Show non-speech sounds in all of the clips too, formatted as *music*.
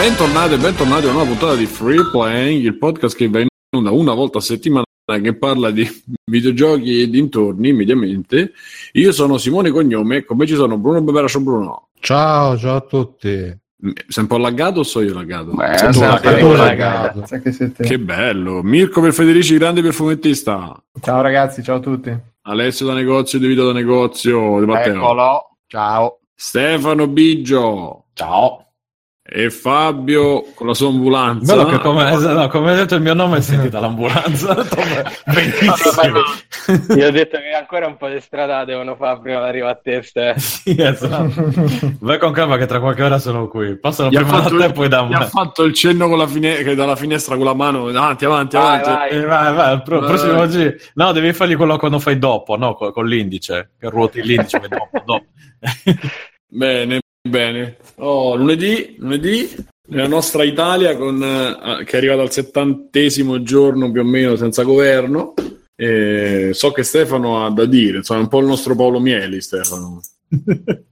Bentornati e bentornati a una nuova puntata di Free Playing, il podcast che va in onda una volta a settimana che parla di *laughs* videogiochi e dintorni, mediamente. Io sono Simone Cognome e con me ci sono Bruno Bevera, ciao Bruno. Ciao, ciao a tutti. Sei un po' laggato o so io laggato? Beh, Sei laggato. laggato. Che bello! Mirko per Federici, grande perfumettista. Ciao ragazzi, ciao a tutti. Alessio da negozio, De Vito da negozio, De Matteo. Eccolo. Ciao. Stefano Biggio Ciao. E Fabio con la sua ambulanza. Bello che come, no, come hai detto il mio nome è sentita l'ambulanza. *laughs* Benissimo. Io ho detto che ancora un po' di strada devono fare prima di arrivare a te, Ste. *laughs* sì, esatto. Vai con calma che tra qualche ora sono qui. Passano Gli ha, prima da fatto, te e poi da gli ha me. fatto il cenno con la fine- che dalla finestra con la mano avanti, avanti, Vai, avanti. vai. Eh, vai, vai, pro- Vai. prossimo giro. No, devi fargli quello quando fai dopo, no? Con, con l'indice. Che ruoti l'indice dopo, dopo. Bene, bene. Oh, lunedì, lunedì, nella nostra Italia con, eh, che è arrivata al settantesimo giorno più o meno senza governo. E so che Stefano ha da dire, insomma, è un po' il nostro Paolo Mieli, Stefano. *laughs*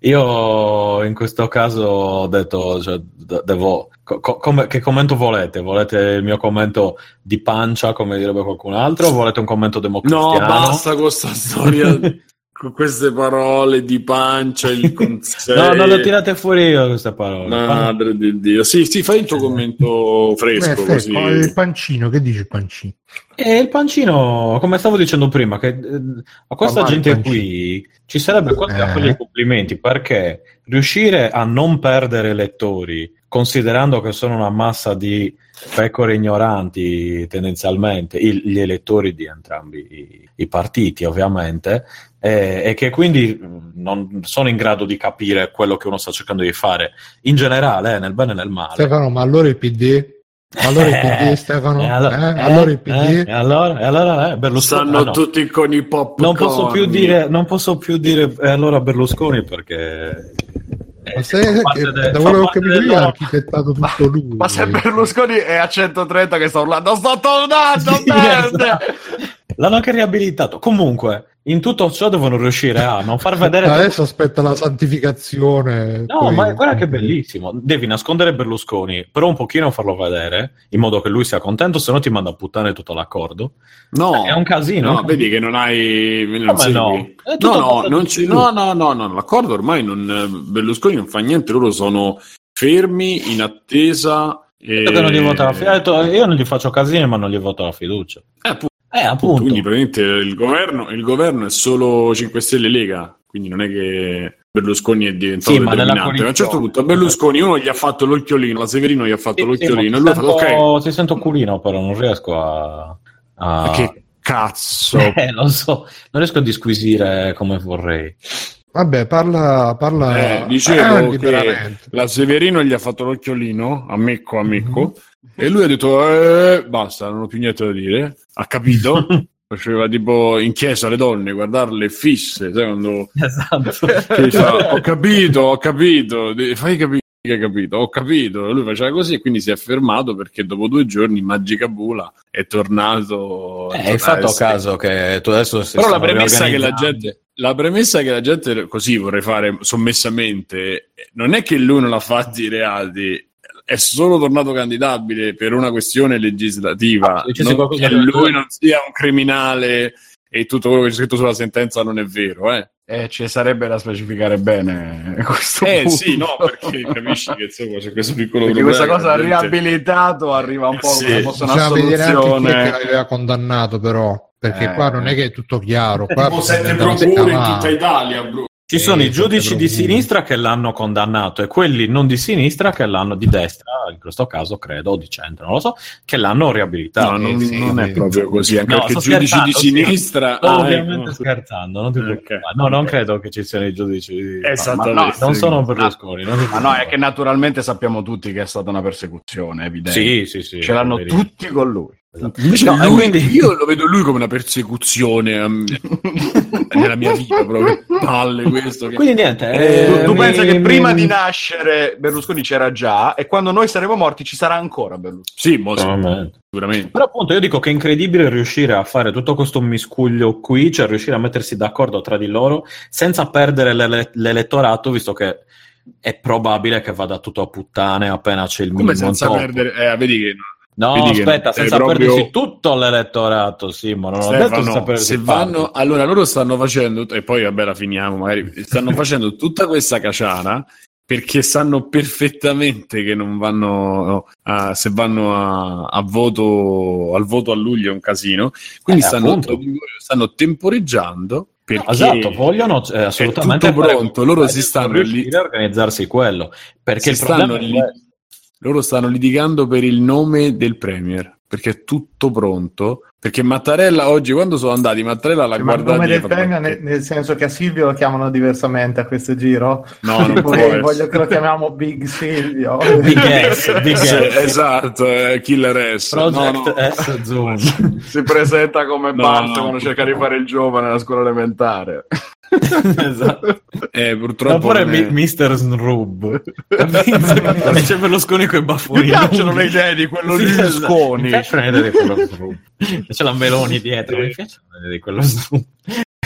Io in questo caso ho detto, cioè, de- devo, co- co- come- che commento volete? Volete il mio commento di pancia, come direbbe qualcun altro, o volete un commento No, democristiano? basta con questa storia, *laughs* con queste parole di pancia, il *laughs* conseil. No, non le tirate fuori io queste parole. Madre di Dio. Sì, sì, fai il tuo commento fresco Beh, così. il pancino, che dice il pancino? E il pancino, come stavo dicendo prima, che eh, a questa gente qui ci sarebbe quasi da Eh. fargli i complimenti perché riuscire a non perdere lettori, considerando che sono una massa di pecore ignoranti tendenzialmente, il- gli elettori di entrambi i, i partiti ovviamente, eh, e che quindi mh, non sono in grado di capire quello che uno sta cercando di fare in generale, eh, nel bene e nel male. Stefano, ma allora il PD? Allora il PD, *laughs* Eh, Stefano? allora, Eh, eh, allora il PD? eh, e allora, allora, eh, Berlusconi. Stanno ah, no. tutti con i pop. Non posso più dire, non posso più dire eh, allora Berlusconi perché Ma che, de- da quello che io ha architettato tutto lui. Ma se Berlusconi è a 130 che sta urlando, sto tornando, *laughs* Sì, merda! esatto. L'hanno anche riabilitato. Comunque, in tutto ciò devono riuscire a non far vedere. Adesso aspetta la santificazione. No, poi- ma guarda che bellissimo. Devi nascondere Berlusconi, però un pochino farlo vedere, in modo che lui sia contento, se no ti manda a puttane tutto l'accordo. No, È un casino. No, vedi che non hai. Non Come no? No, no, non più. no, no, no, no, l'accordo ormai non. Berlusconi non fa niente, loro sono fermi in attesa. E... Che non gli vota la fiducia. Io non gli faccio casini, ma non gli voto la fiducia. Eh, appunto, Eh, appunto. Quindi praticamente il governo, il governo è solo 5 Stelle Lega, quindi non è che Berlusconi è diventato Sì, determinante. Ma a un certo punto a Berlusconi uno gli ha fatto l'occhiolino, la Severino gli ha fatto Sì, sì, l'occhiolino ma e lui ha ti fatto ok. sento- Ti sento culino, però non riesco a. a- Ma Che cazzo. *laughs* Eh, non so, non riesco a disquisire come vorrei. Vabbè, parla, parla Eh, dicevo eh, che liberamente. la Severino gli ha fatto l'occhiolino, a Mecco, a Mecco, e lui ha detto, eh, basta, non ho più niente da dire. Ha capito? *laughs* Faceva tipo in chiesa le donne, guardarle fisse, sai quando... Esatto. fa, ho capito, ho capito, fai capire che hai capito, ho capito. Lui faceva così e quindi si è fermato perché dopo due giorni Magica Bula è tornato... Eh, hai fatto caso che tu adesso stai Però la premessa che la gente, la premessa che la gente, così vorrei fare sommessamente, non è che lui non ha fatti i reati, è solo tornato candidabile per una questione legislativa. Ah, non che lui non sia un criminale e tutto quello che c'è scritto sulla sentenza non è vero, eh. Eh, ci sarebbe da specificare bene *laughs* questo Eh punto. sì, no, perché capisci che insomma, c'è questo piccolo Perché problema. questa cosa la gente- riabilitato arriva un po' Sì. come se fosse una Bisogna vedere anche soluzione. l'aveva condannato, però. Perché Eh. qua non è che è tutto chiaro. Qua Tipo sette procure in tutta Italia, bro. Ci sono Eh, i giudici di sinistra che l'hanno condannato e quelli non di sinistra che l'hanno di destra, in questo caso credo, o di centro, non lo so, che l'hanno riabilitato. No, non, sì, non è proprio così, anche No, perché giudici di sinistra... Sto Ah, ovviamente ecco. scherzando, non ti Ok. preoccupare. No, non credo che ci siano i giudici di... Ma no, Non sono. Berlusconi. non ti Ma no, è che naturalmente sappiamo tutti che è stata una persecuzione, evidente. Sì, sì, sì. Ce l'hanno tutti con lui. Invece No, lui- e quindi- io lo vedo lui come una persecuzione ehm, *laughs* nella mia vita proprio palle questo che- Quindi niente. Eh, tu eh, tu mi- pensa che mi- prima di nascere Berlusconi c'era già e quando noi saremo morti ci sarà ancora Berlusconi. sì mo- Sicuramente. sicuramente Però appunto io dico che è incredibile riuscire a fare tutto questo miscuglio qui, cioè riuscire a mettersi d'accordo tra di loro senza perdere l'ele- l'elettorato, visto che è probabile che vada tutto a puttane appena c'è il Come minimo senza top. perdere... Eh, vedi che... No, che aspetta, è senza proprio- perdersi tutto l'elettorato, Simo, non ho detto Stefano, senza perdersi se parte. vanno, allora loro stanno facendo, e poi vabbè la finiamo, magari stanno facendo tutta questa caciara perché sanno perfettamente che non vanno a, se vanno a, a voto al voto a luglio è un casino, quindi Eh, stanno, appunto. stanno temporeggiando perché No, esatto, vogliono eh, assolutamente tutto fare- pronto, loro si per stanno lì- a organizzarsi quello, perché si il problema stanno è lì-. Loro stanno litigando per il nome del premier perché è tutto pronto perché Mattarella oggi quando sono andati Mattarella l'ha Ma il guardato nome e gli ha del "Ma nel, nel senso che a Silvio lo chiamano diversamente a questo giro. no *laughs* non può Voglio, che lo chiamiamo Big Silvio. Big S, *laughs* Big Sì, S. esatto, eh, Killer S. Project No, no. S Zoom. *laughs* Si presenta come No, Bart no. quando cerca di fare il giovane alla scuola elementare. esatto. Eh, purtroppo Oppure non è- Mr. Snrub. e c'è Berlusconi con i baffoni. Mi piacciono le idee di quello di Berlusconi. Mi piacciono le idee di quello Snrub. C'è la Meloni *laughs* dietro. Mi idee di quello Snrub.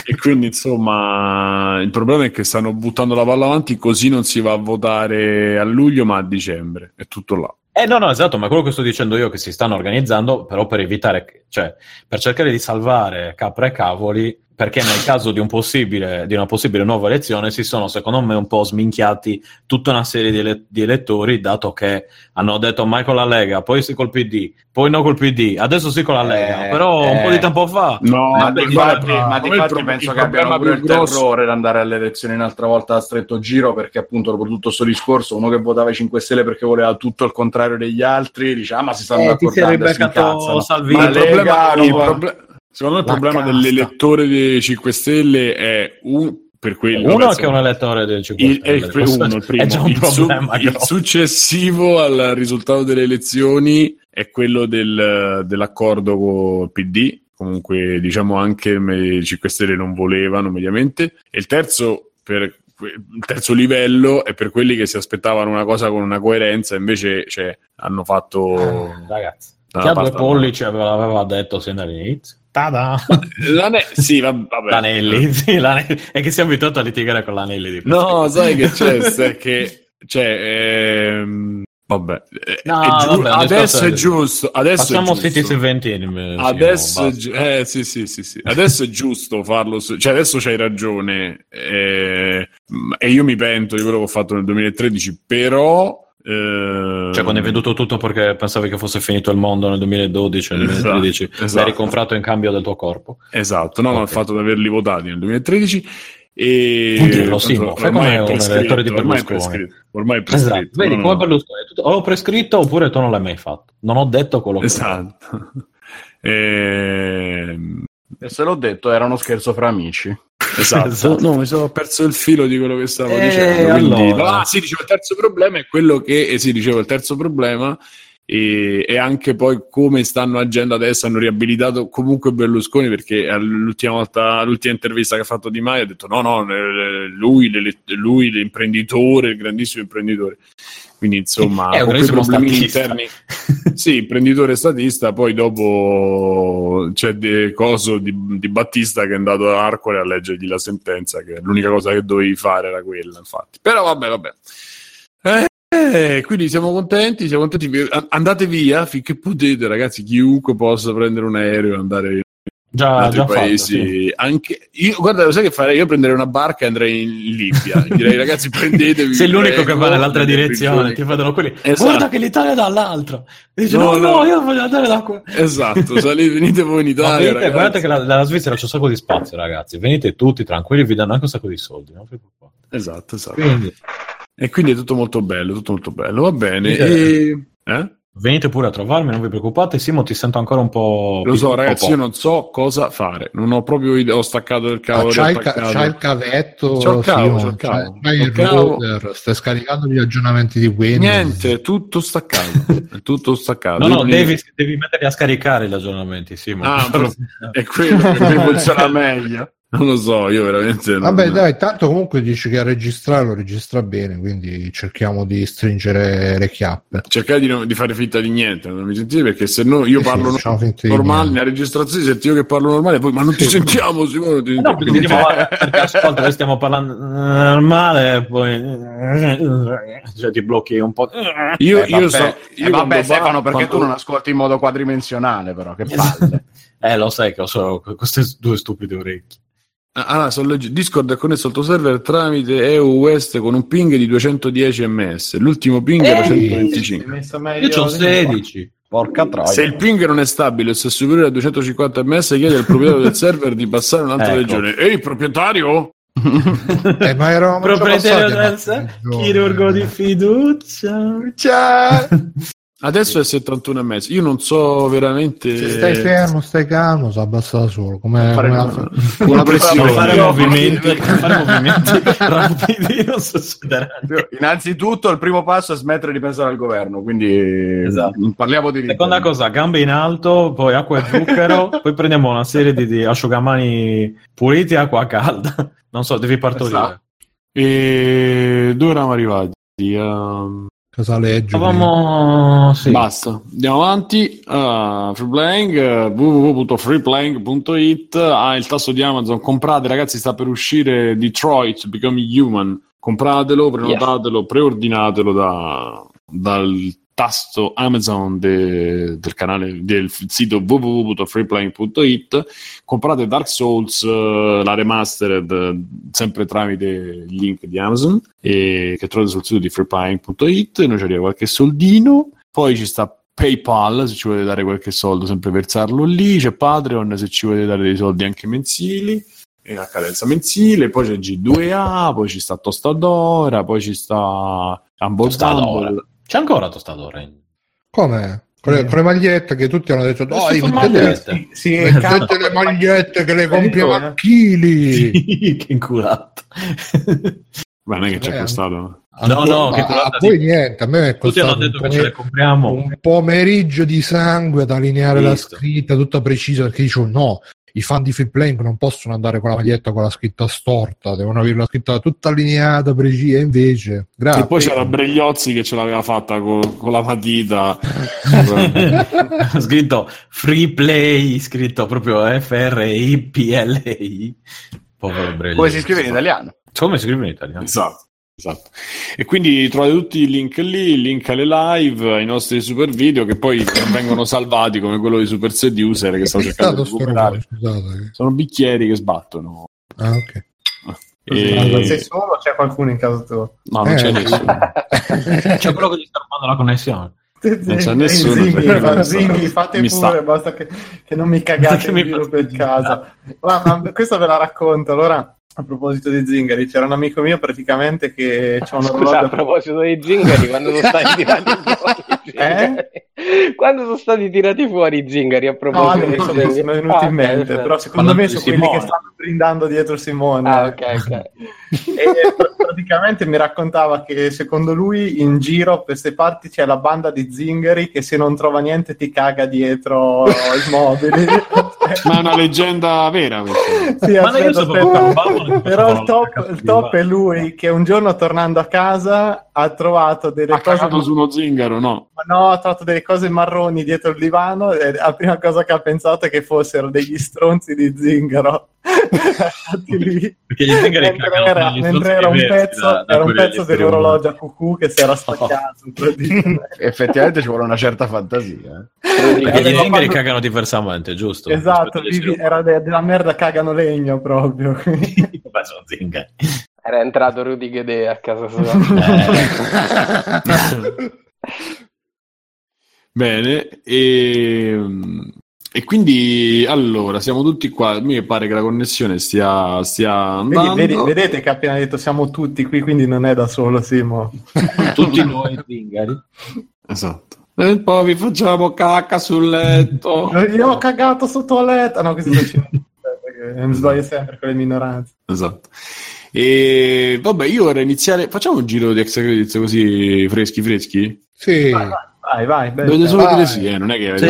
E quindi, insomma, il problema è che stanno buttando la palla avanti, così non si va a votare a luglio, ma a dicembre. È tutto là. Eh no, no, esatto, ma quello che sto dicendo io è che si stanno organizzando però per evitare, cioè per cercare di salvare capra e cavoli, perché nel caso di, un possibile, di una possibile nuova elezione si sono secondo me un po' sminchiati tutta una serie di, ele- di elettori, dato che hanno detto mai con la Lega, poi sì col PD, poi no col PD, adesso sì con la Lega, Eh, però un eh. po' di tempo fa. No, Ma di fatti, ma di fatti pro- penso che abbiano avuto il grosso- terrore di andare alle elezioni un'altra volta a stretto giro perché appunto dopo tutto sto discorso uno che votava i 5 Stelle perché voleva tutto il contrario degli altri dice ah ma si stanno Eh, accordando e si incazzano Salvini. Ma il Lega il proble- secondo me il problema casta. dell'elettore dei 5 Stelle è un, per quello Uno che è un elettore del 5 il, è il, Stelle, uno, il primo. è già un il, su- il successivo al risultato delle elezioni è quello del- dell'accordo con il PD. Comunque, diciamo anche i 5 Stelle non volevano mediamente. E il terzo, per il terzo livello è per quelli che si aspettavano una cosa con una coerenza, invece cioè, hanno fatto. Ragazzi, Ah, chi ha due basta. pollici aveva, detto sin dall'inizio. Tada! *laughs* L'ane- sì, va- vabbè. L'anelli, *laughs* sì, l'anelli. È che si è abituato a litigare con l'anelli di No, sai che c'è? *laughs* È che cioè, ehm, vabbè, Eh, No, è giu- vabbè, adesso è giusto. Adesso Facciamo giusto. Citizen 20. Adesso, è gi- eh, sì, sì, sì, sì. adesso è giusto farlo, su- cioè adesso c'hai ragione eh, e io mi pento di quello che ho fatto nel 2013, però... Cioè, quando hai venduto tutto perché pensavi che fosse finito il mondo nel 2012 nel Esatto, 2013, esatto. l'hai ricomprato in cambio del tuo corpo. Esatto, no, ma Ok. il fatto di averli votati nel 2013 e Non dirlo, Simo, fai come ormai è un prescritto, elettore di ormai è prescritto, ormai è prescritto. Esatto, vedi no, come no. Berlusconi, o l'ho prescritto oppure tu non l'hai mai fatto. Non ho detto quello che Esatto. *laughs* Ehm, E se l'ho detto era uno scherzo fra amici. Esatto. Esatto. No, mi sono perso il filo di quello che stavo Eh, dicendo. quindi- allora. Ah, sì, dicevo, il terzo problema è quello che, eh, sì, dicevo, il terzo problema e, e anche poi come stanno agendo adesso, hanno riabilitato comunque Berlusconi perché all'ultima volta, l'ultima intervista che ha fatto Di Maio ha detto no, no, eh, lui, lui l'imprenditore, il grandissimo imprenditore. Quindi insomma, È un con quei problemi interni *laughs* sì, imprenditore statista, poi dopo c'è de- coso di, di Battista che è andato ad Arcore a leggergli la sentenza, che l'unica cosa che dovevi fare era quella, infatti. Però vabbè, vabbè. Eh, quindi siamo contenti, siamo contenti. Andate via finché potete, ragazzi, chiunque possa prendere un aereo e andare in Già, altri già fatto, paesi. sì. Anche io, guarda, lo sai che farei? Io prenderei una barca e andrei in Libia. *laughs* Direi, ragazzi, prendetevi. *laughs* Sei l'unico prego, che va nell'altra direzione, ti vedono quelli. Esatto. Guarda che l'Italia dall'altra. E dici, No, no, no, no. io voglio andare da qua. Esatto, salite, venite voi in *laughs* Italia. venite, guardate che la, la Svizzera c'è un sacco di spazio, ragazzi. Venite tutti tranquilli, vi danno anche un sacco di soldi. Preoccupate. Esatto, esatto. Quindi, E quindi è tutto molto bello, tutto molto bello, va bene. E... Eh? Venite pure a trovarmi, non vi preoccupate. Simo, ti sento ancora un po'. Lo so, ragazzi, io non so cosa fare. Non ho proprio idea. Ho staccato il Ah, cavo. c'hai, il ca- c'hai il cavetto, C'ho il cavo, Simon, c'ho il cavo. c'hai- c'hai il router, stai scaricando gli aggiornamenti di Windows. Niente, tutto staccato. è tutto staccato. No, no, devi, devi metterli a scaricare gli aggiornamenti, Simo. Ah, *laughs* Però- È quello che funziona meglio. Non lo so, io veramente. non- Vabbè, dai, tanto comunque dici che a registrare lo registra bene, quindi cerchiamo di stringere le chiappe. Cercate di, non- di fare finta di niente, non mi sentite perché se no io Sì, parlo sì, di normale, nella registrazione senti io che parlo normale, poi ma non ti sentiamo, Simone, ti No, sentiamo. perché, ascolta, noi stiamo parlando normale poi cioè, ti blocchi un po'. Io, Eh, io vabbè, so, eh, io vabbè quando Stefano, perché tu non ascolti in modo quadrimensionale, però, che palle. *laughs* Eh, lo sai che ho solo queste due stupide orecchie. Ah, sto legg- Discord è connesso al tuo server tramite EU West con un ping di 210 ms. L'ultimo ping era Ehi! 125. Messo meglio Io ho di- 16. Porca troia. Se il ping non è stabile o se è superiore a 250 ms, chiede al proprietario del *laughs* server di passare un'altra Ecco. regione. Ehi, proprietario? Eh, ma eravamo Proprietario del chirurgo di fiducia. Ciao. *laughs* Adesso è 71 e mezzo. Io non so veramente. Se stai fermo, stai calmo, si abbassa da solo. Come, Fare come una- la- *laughs* Una pressione. fare movimenti, *laughs* fare movimenti rapidi non succederà niente. Innanzitutto, il primo passo è smettere di pensare al governo, quindi Esatto. parliamo di Seconda cosa, gambe in alto, poi acqua e zucchero, *laughs* poi prendiamo una serie di, di asciugamani puliti e acqua calda. Non so, devi partorire. Esatto. E dove eravamo arrivati? Ehm, Cosa leggi? Stavamo... Sì. Basta, andiamo avanti. Uh, freeplaying, uh, www.freeplaying.it ha il tasto di Amazon. Comprate, ragazzi, sta per uscire Detroit Become Human. Compratelo, prenotatelo, preordinatelo da- dal tasto Amazon de- del canale del sito www.freeplaying.it. Comprate Dark Souls, uh, la remastered, uh, sempre tramite il link di Amazon e che trovate sul sito di freeplaying.it. Noi ci arriva qualche soldino. Poi ci sta PayPal se ci volete dare qualche soldo, sempre versarlo lì. C'è Patreon se ci volete dare dei soldi anche mensili, e a cadenza mensile. Poi c'è G2A, poi ci sta Tostadora, poi ci sta Humble Tostadora. C'è ancora Tostadora? in- Come? Con le, con le magliette che tutti hanno detto, dai, Sono mettete, magliette. Sì, mettete le magliette che le compriamo a chili. che inculato. Beh, non è che ci è Eh, costato. No, voi- no, che a- voi di- niente, a me è Tutti hanno costato detto un, che ce le pome- compriamo. un pomeriggio di sangue da allineare la Visto. scritta tutta precisa perché dicevo no, i fan di Free Playing non possono andare con la maglietta con la scritta storta, devono avere la scritta tutta allineata, precisa, invece, grazie. E poi c'era Bregliozzi che ce l'aveva fatta con, con la matita. *laughs* scritto free play, scritto proprio F-R-I-P-L-I. Povero Breglio. Come si scrive in italiano? Come si scrive in italiano? Esatto, esatto. E quindi trovate tutti i link lì, il link alle live, ai nostri super video che poi vengono salvati come quello di Super Seducer che sto cercando di recuperare. scusate. Sono bicchieri che sbattono. Ah, ok. E- Sei solo o c'è qualcuno in casa tuo? No, non c'è Eh. nessuno. *laughs* C'è quello che gli sta rubando la connessione. Non c'è nessuno, Zinghi, Zinghi, fate mi pure, sta. basta che, che non mi cagate *laughs* mi per casa. Ma, ma questa ve la racconto. Allora, a proposito di zingari, c'era un amico mio praticamente che c'ha un *laughs* Scusa, a orologio proposito dei zingari, quando sono stati *laughs* tirati fuori i zingari? Quando sono stati tirati fuori i zingari a No, proposito adesso dei mi sono venuti Ah, in mente, perfetto. però secondo Parlando me sono quelli Simone. che stanno brindando dietro Simone. Ah, ok, ok. *laughs* E pr- praticamente mi raccontava che secondo lui in giro per queste parti c'è la banda di zingari che se non trova niente ti caga dietro i mobili. *laughs* Ma è una leggenda vera questa. Sì, Ma aspetta, so aspetta. Però il top, il top è lui che un giorno tornando a casa ha trovato delle Ha cose cagato su uno zingaro, no? ma no, ha trovato delle cose marroni dietro il divano e la prima cosa che ha pensato è che fossero degli stronzi di zingaro. Zingari mentre cagano era, mentre era un pezzo, da- da era un pezzo dell'orologio a cucù che si era staccato. *laughs* praticamente. Effettivamente ci vuole una certa fantasia. eh. Perché gli zingari fatto- cagano diversamente, giusto? esatto, vivi- era de- della merda cagano legno proprio. *laughs* Beh, sono zingari. Era entrato Rudy Gede a casa sua. Eh. *laughs* Bene, e, e quindi allora siamo tutti qua. Mi pare che la connessione stia, stia Vedi- andando. vedi- vedete che ha appena detto siamo tutti qui, quindi non è da solo Simo. *laughs* Tutti noi zingari. Esatto. E poi vi facciamo cacca sul letto. Io ho cagato sotto la letto. No, questo è cinese, *laughs* perché mi sbaglio sempre con le minoranze. Esatto. E vabbè, io vorrei iniziare. Facciamo un giro di extra credits così freschi, freschi. Sì, Vai, vai, Vai, vai. Dovete solo Vai. dire sì, eh, non è che avete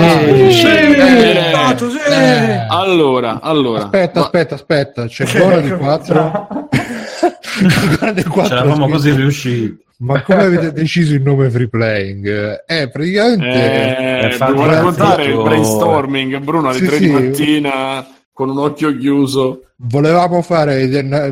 Sì. Sì. Eh, sì. eh, Allora, allora. Aspetta, Ma- aspetta, aspetta, c'è Gora di 4. *laughs* Gora di 4 C'eravamo così riusciti. Ma come avete deciso il nome free playing? Eh, praticamente Eh, Eh, devo raccontare il brainstorming, Bruno, alle Sì, 3 sì. di mattina con un occhio chiuso. volevamo fare,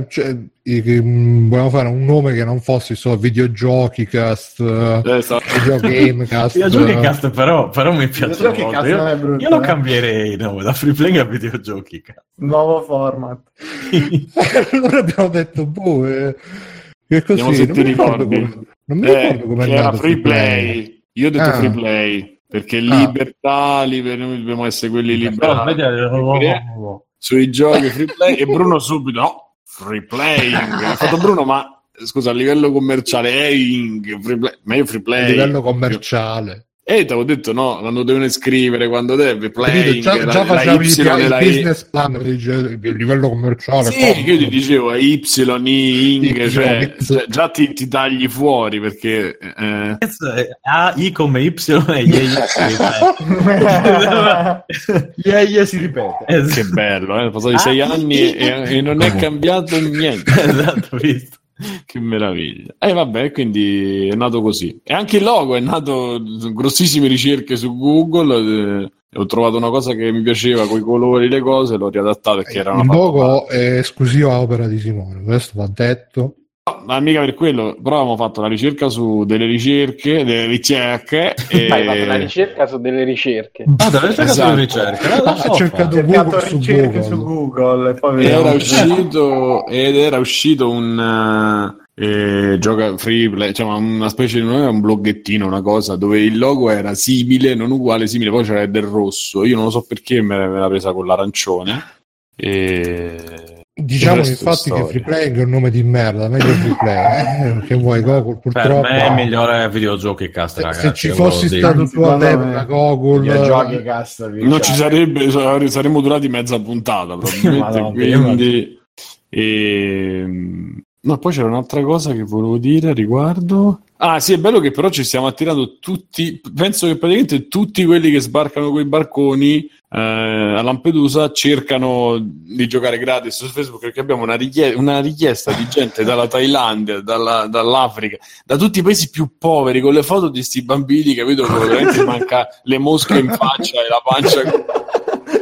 cioè, volevamo fare un nome che non fosse solo videogiochi cast, eh, Eh, sta- videogame *laughs* cast. Videogiochi cast però, però mi piace molto. cast Io, brutto, io lo eh. cambierei no, da free playing a videogiochi cast. Nuovo format. *laughs* *laughs* allora abbiamo detto, boh, eh, che così, non mi ricordo ricordi. come, non mi Eh, ricordo come era free play. Io ho detto Ah. free play perché Ah. libertà, liber- noi dobbiamo essere quelli Però, liberali vedi, sui giochi free play e Bruno subito no, free playing. *laughs* Ha fatto Bruno, ma scusa, a livello commerciale è ing, free play, ma io free a play. livello commerciale. E ti avevo detto no, quando devono scrivere, quando deve, Capito? playing, Già, la, già la facevi Y il, il la I. business plan per il, il livello commerciale. Sì, poi- io ti dicevo Y, I, ing, Y, cioè, Y. cioè, già ti, ti tagli fuori perché eh, A, I come Y e Y. *laughs* yeah, yeah, si ripete. che bello, eh, passati Ah, sei I, anni e, e non è cambiato niente. esatto, visto. *laughs* Che meraviglia. E vabbè, quindi è nato così. E anche il logo è nato grossissime ricerche su Google. eh, ho trovato una cosa che mi piaceva con i colori, le cose, l'ho riadattato perché era una il logo è esclusiva opera di Simone, questo va detto. No, ma mica per quello, però avevamo fatto la ricerca su delle ricerche, delle ricerche. E... Hai fatto una ricerca su delle ricerche. Ah, deve essere Esatto. sulla ricerca. la- la Ha so cercato Google su ricerche Google. su Google e poi era uscito, ed era uscito un eh, gioca free play, cioè una specie di un bloggettino, una cosa dove il logo era simile, non uguale, simile, poi c'era del rosso. Io non lo so perché me l'ha presa con l'arancione. E... Diciamo infatti che storia. free playing è un nome di merda, meglio free play. Eh, *laughs* che vuoi Google Per purtroppo. me è migliore videogiochi cast, se, ragazzi. se ci fossi stato tu all'epoca me- Google Videogiochi cast. Non ci sarebbe, sare- saremmo durati mezza puntata *laughs* probabilmente. Madonna, quindi, ehm, no, poi c'era un'altra cosa che volevo dire a riguardo. Ah, sì, è bello che però ci stiamo attirando tutti. Penso che praticamente tutti quelli che sbarcano quei barconi eh, a Lampedusa cercano di giocare gratis su Facebook perché abbiamo una, richie- una richiesta di gente dalla Thailandia, dalla- dall'Africa, da tutti i paesi più poveri con le foto di sti bambini, capito? Che veramente *laughs* manca le mosche in faccia e la pancia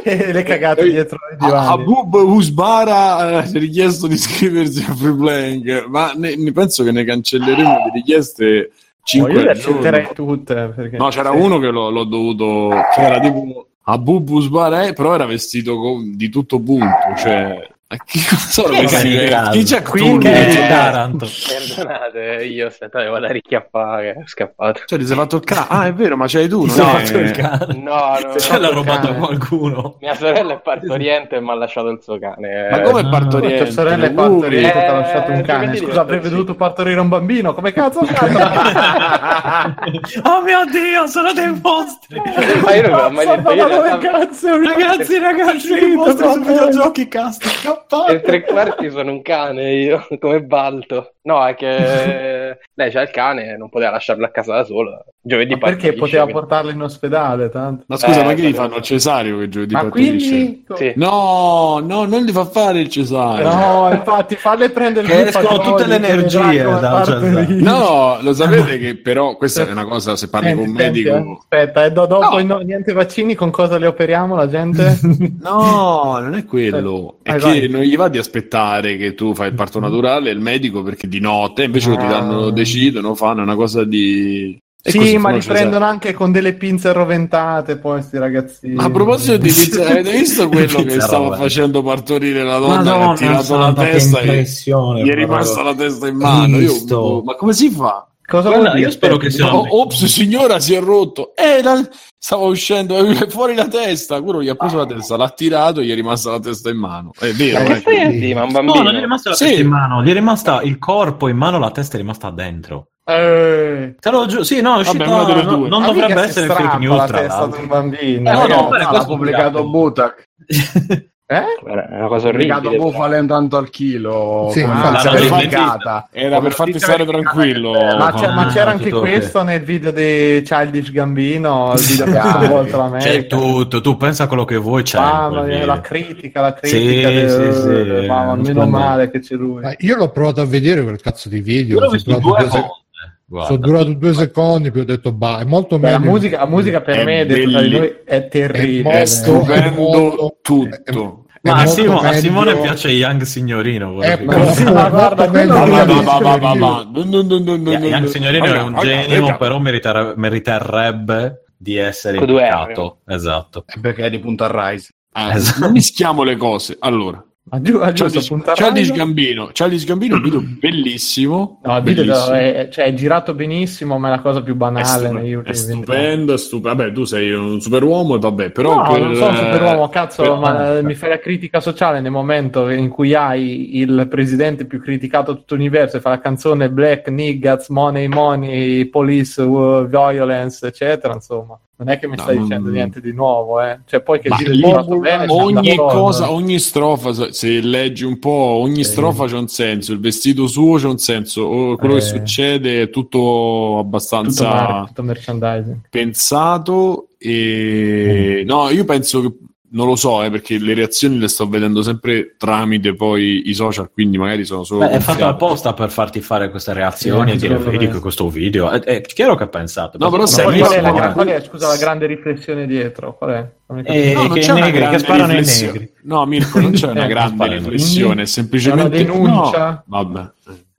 e le cagate dietro i divani. Bub Usbara eh, richiesto di iscriversi a Free Playing, ma ne, ne penso che ne cancelleremo di richieste Oh, 5 io le accetterei tutte. Perché... No, c'era Sì. uno che l'ho, l'ho dovuto. Che era tipo a Bubu Usbara, eh, però era vestito di tutto punto. Cioè, chi è questi? caricato? Chi c'è qui? Che Cioè, Taranto. Perdonate, io aspetta, devo andare a richiappare, è scappato. ti sei fatto il ca- Ah, è vero, ma c'hai tu. È- fatto il cane? No, no, Ce l'ha no, rubato cane. qualcuno. mia sorella è partoriente e mi ha lasciato il suo cane. Ma eh. come Ah, partoriente? Tua sorella è Uh, partorita, ti ha eh, lasciato un cane. Scusa, avrei sì. dovuto partorire un bambino. Come cazzo oh mio dio, sono dei mostri! Ma io non l'ho mai detto, io cazzo? Ragazzi, ragazzi, dei mostri su videogiochi cast, scappate! per tre quarti sono un cane io, *laughs* come balto. No, è che *laughs* lei c'ha il cane e non poteva lasciarlo a casa da sola. Giovedì Ma perché poteva quindi- portarlo in ospedale? Tanto. Ma scusa, Eh, ma che gli fanno il cesario che giovedì Ma quindi. Sì. No, no, non gli fa fare il cesario. No, infatti, falle prendere Che il escono tutte le energie da-. No, lo *laughs* sapete che però questa è una cosa se parli con un Senti, medico. senti, eh. Aspetta, e do- dopo No. no, niente vaccini, con cosa li operiamo la gente? No, non è quello. È Eh, che vai. Non gli va di aspettare che tu fai il parto naturale, il medico perché di notte, invece lo ti danno, Ah. decidono, fanno una cosa di. E sì, ma li cesario. prendono anche con delle pinze rovventate, poi sti ragazzini. Ma a proposito di pizza, avete visto quello che stava roba. facendo partorire la donna che ha Madonna tirato la testa e gli è rimasta la testa in mano? Io, ma come si fa? Cosa Guarda, vuol dire? io spero che sia- Oh, ops, signora, si è rotto. Eh, la- stava uscendo eh, fuori la testa. Quello gli ha preso la testa, l'ha tirato e gli è rimasta la testa in mano. È vero, Ma eh. che stai a dire, ma un No, bambino? non gli è rimasta la Sì. testa in mano, gli è rimasta il corpo in mano, la testa è rimasta dentro. Eh, Te lo giuro, sì, no, è Vabbè, uscito, una delle no, due. non ma dovrebbe essere fake news, la tra testa di un bambino. Eh, no, no, ragazzi. beh, l'ha pubblicato. Butak. *laughs* Eh? È una cosa Legato orribile. boh, valendo tanto al chilo. Sì, infatti, una l'hanno verificata. Era per farti stare tranquillo. Ma, c'è- ma Ah, c'era anche questo nel video di Childish Gambino, il video che ha sconvolto C'è l'America. tutto, tu pensa a quello che vuoi c'è. Mamma la critica, la Sì, critica. sì, del- sì, mamma, non meno male che c'è lui. Ma io l'ho provato a vedere quel cazzo di video. Io l'ho sono visto due sec- volte. Guarda. sono durato due secondi, poi ho detto, bah, è molto Beh, la, meglio. musica, la musica per È me dentro tra di belli- noi è terribile. è stupendo tutto. è Ma a, Simo- a Simone piace Young Signorino. dire. molto- Sì, ma guarda, Young. Signorino è un genio, però merita- meriterebbe di essere indicato. Esatto. È perché è di punta a Rise. Ah, Esatto. non mischiamo le cose. Allora, Ma giù, ma giusto, Childish punta Childish raga. Gambino. Childish Gambino è un video *clears throat* bellissimo. No, il video bellissimo. è, cioè, è girato benissimo, ma è la cosa più È, banale è ultimi vent'anni. stupendo, è stupendo. Vabbè, tu sei un superuomo e vabbè, però No, per- non sono un superuomo, cazzo, per- ma eh, mi fai la critica sociale nel momento in cui hai il presidente più criticato di tutto l'universo e fa la canzone Black, Niggaz, Money, Money, Police, uh, Violence, eccetera, insomma. Non è che mi No, stai non- dicendo niente di nuovo, eh. Cioè, poi che girato bene, ogni cosa, ogni strofa, se- leggi un po', ogni Sì. strofa c'è un senso, il vestito suo c'è un senso, o quello che Eh. succede è tutto tutto, abbastanza tutto merchandising. pensato e no, io penso che non lo so, eh, perché le reazioni le sto vedendo sempre tramite poi i social, quindi magari sono solo Beh, è fatto apposta per farti fare queste reazioni Sì, e dire vedi che questo video è, è chiaro che pensate No, però Ma sai, qual, è la, gra- qual è, scusa, la grande riflessione dietro? Qual è? Eh. No, non che c'è una negri, che grande sparano riflessione. negri. No, Mirko, non c'è una *laughs* Eh, grande riflessione, è semplicemente È una denuncia? No, vabbè.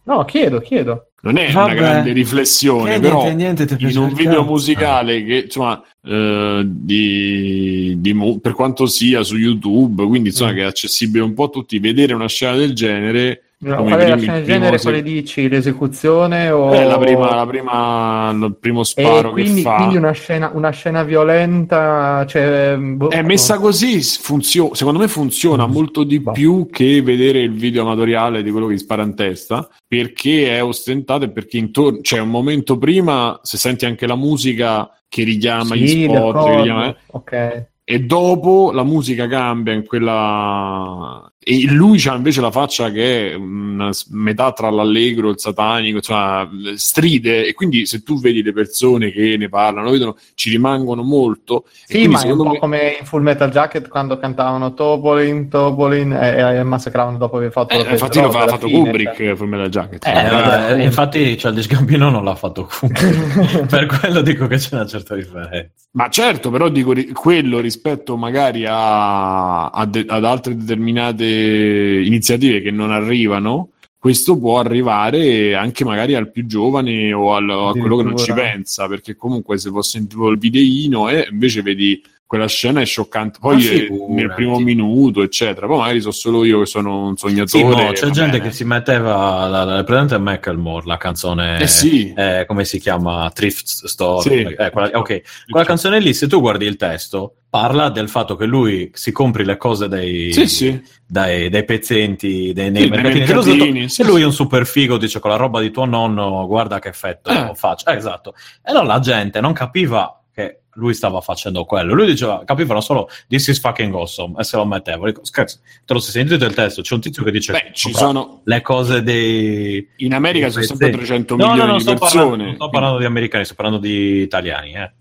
No, chiedo, chiedo. Non è Vabbè. una grande riflessione, Che però niente, niente, in un video cazzo. musicale che insomma eh, di, di mu- per quanto sia su YouTube, quindi insomma Mm. che è accessibile un po' a tutti, vedere una scena del genere No, come qual è la scena del genere? se- Quale dici? L'esecuzione o... è la prima, la prima, il primo E sparo che quindi, fa. quindi una, scena, una scena violenta, cioè, boh, È messa così, funzio- secondo me funziona Mm. molto di più che vedere il video amatoriale di quello che gli spara in testa, perché è ostentato e perché intorno c'è un momento prima, se senti anche la musica che richiama gli Sì, spot, che d'accordo. richiama, eh, Ok. e dopo la musica cambia in quella e lui c'ha invece la faccia che è una metà tra l'allegro e il satanico insomma stride e quindi se tu vedi le persone che ne parlano vedono ci rimangono molto Sì, ma è un po' me- come in Full Metal Jacket quando cantavano Topolin, Topolin e, e massacravano dopo aver fatto eh, infatti lo però fa alla fatto fine, Kubrick cioè. Full Metal Jacket Eh, vabbè, infatti Childish Gambino non l'ha fatto comunque. *laughs* per quello dico che c'è una certa differenza. Ma certo, però dico ri- quello rispetto magari a, a de- ad altre determinate iniziative che non arrivano, questo può arrivare anche magari al più giovane o al- a quello che non ci pensa, perché comunque se può sentire il videino e invece vedi quella scena è scioccante, poi Ma è figurati. nel primo minuto, eccetera. Poi magari so solo io che sono un sognatore. Sì, no, c'è gente bene. che si metteva la, la, presente Macklemore, la canzone Eh sì. eh, come si chiama? Thrift Store. Sì. Eh, quella, ok, quella canzone lì, se tu guardi il testo, parla del fatto che lui si compri le cose dai, Sì, sì. dai, dai pezzenti, dai, nei Sì, mercatini mercatini, dello- sì, e lui è un super figo, dice con la roba di tuo nonno, guarda che effetto Eh. faccio. Eh, esatto. E allora la gente non capiva che lui stava facendo quello. Lui diceva, capivano solo this is fucking awesome e se lo mettevo. Dico, scherzo, te lo sei sentito il testo? C'è un tizio che dice Beh, ci sono le cose dei in America sono Sì. sempre 300 No, no, milioni non di sto, persone. parlando, non sto parlando di americani, sto parlando di italiani, eh.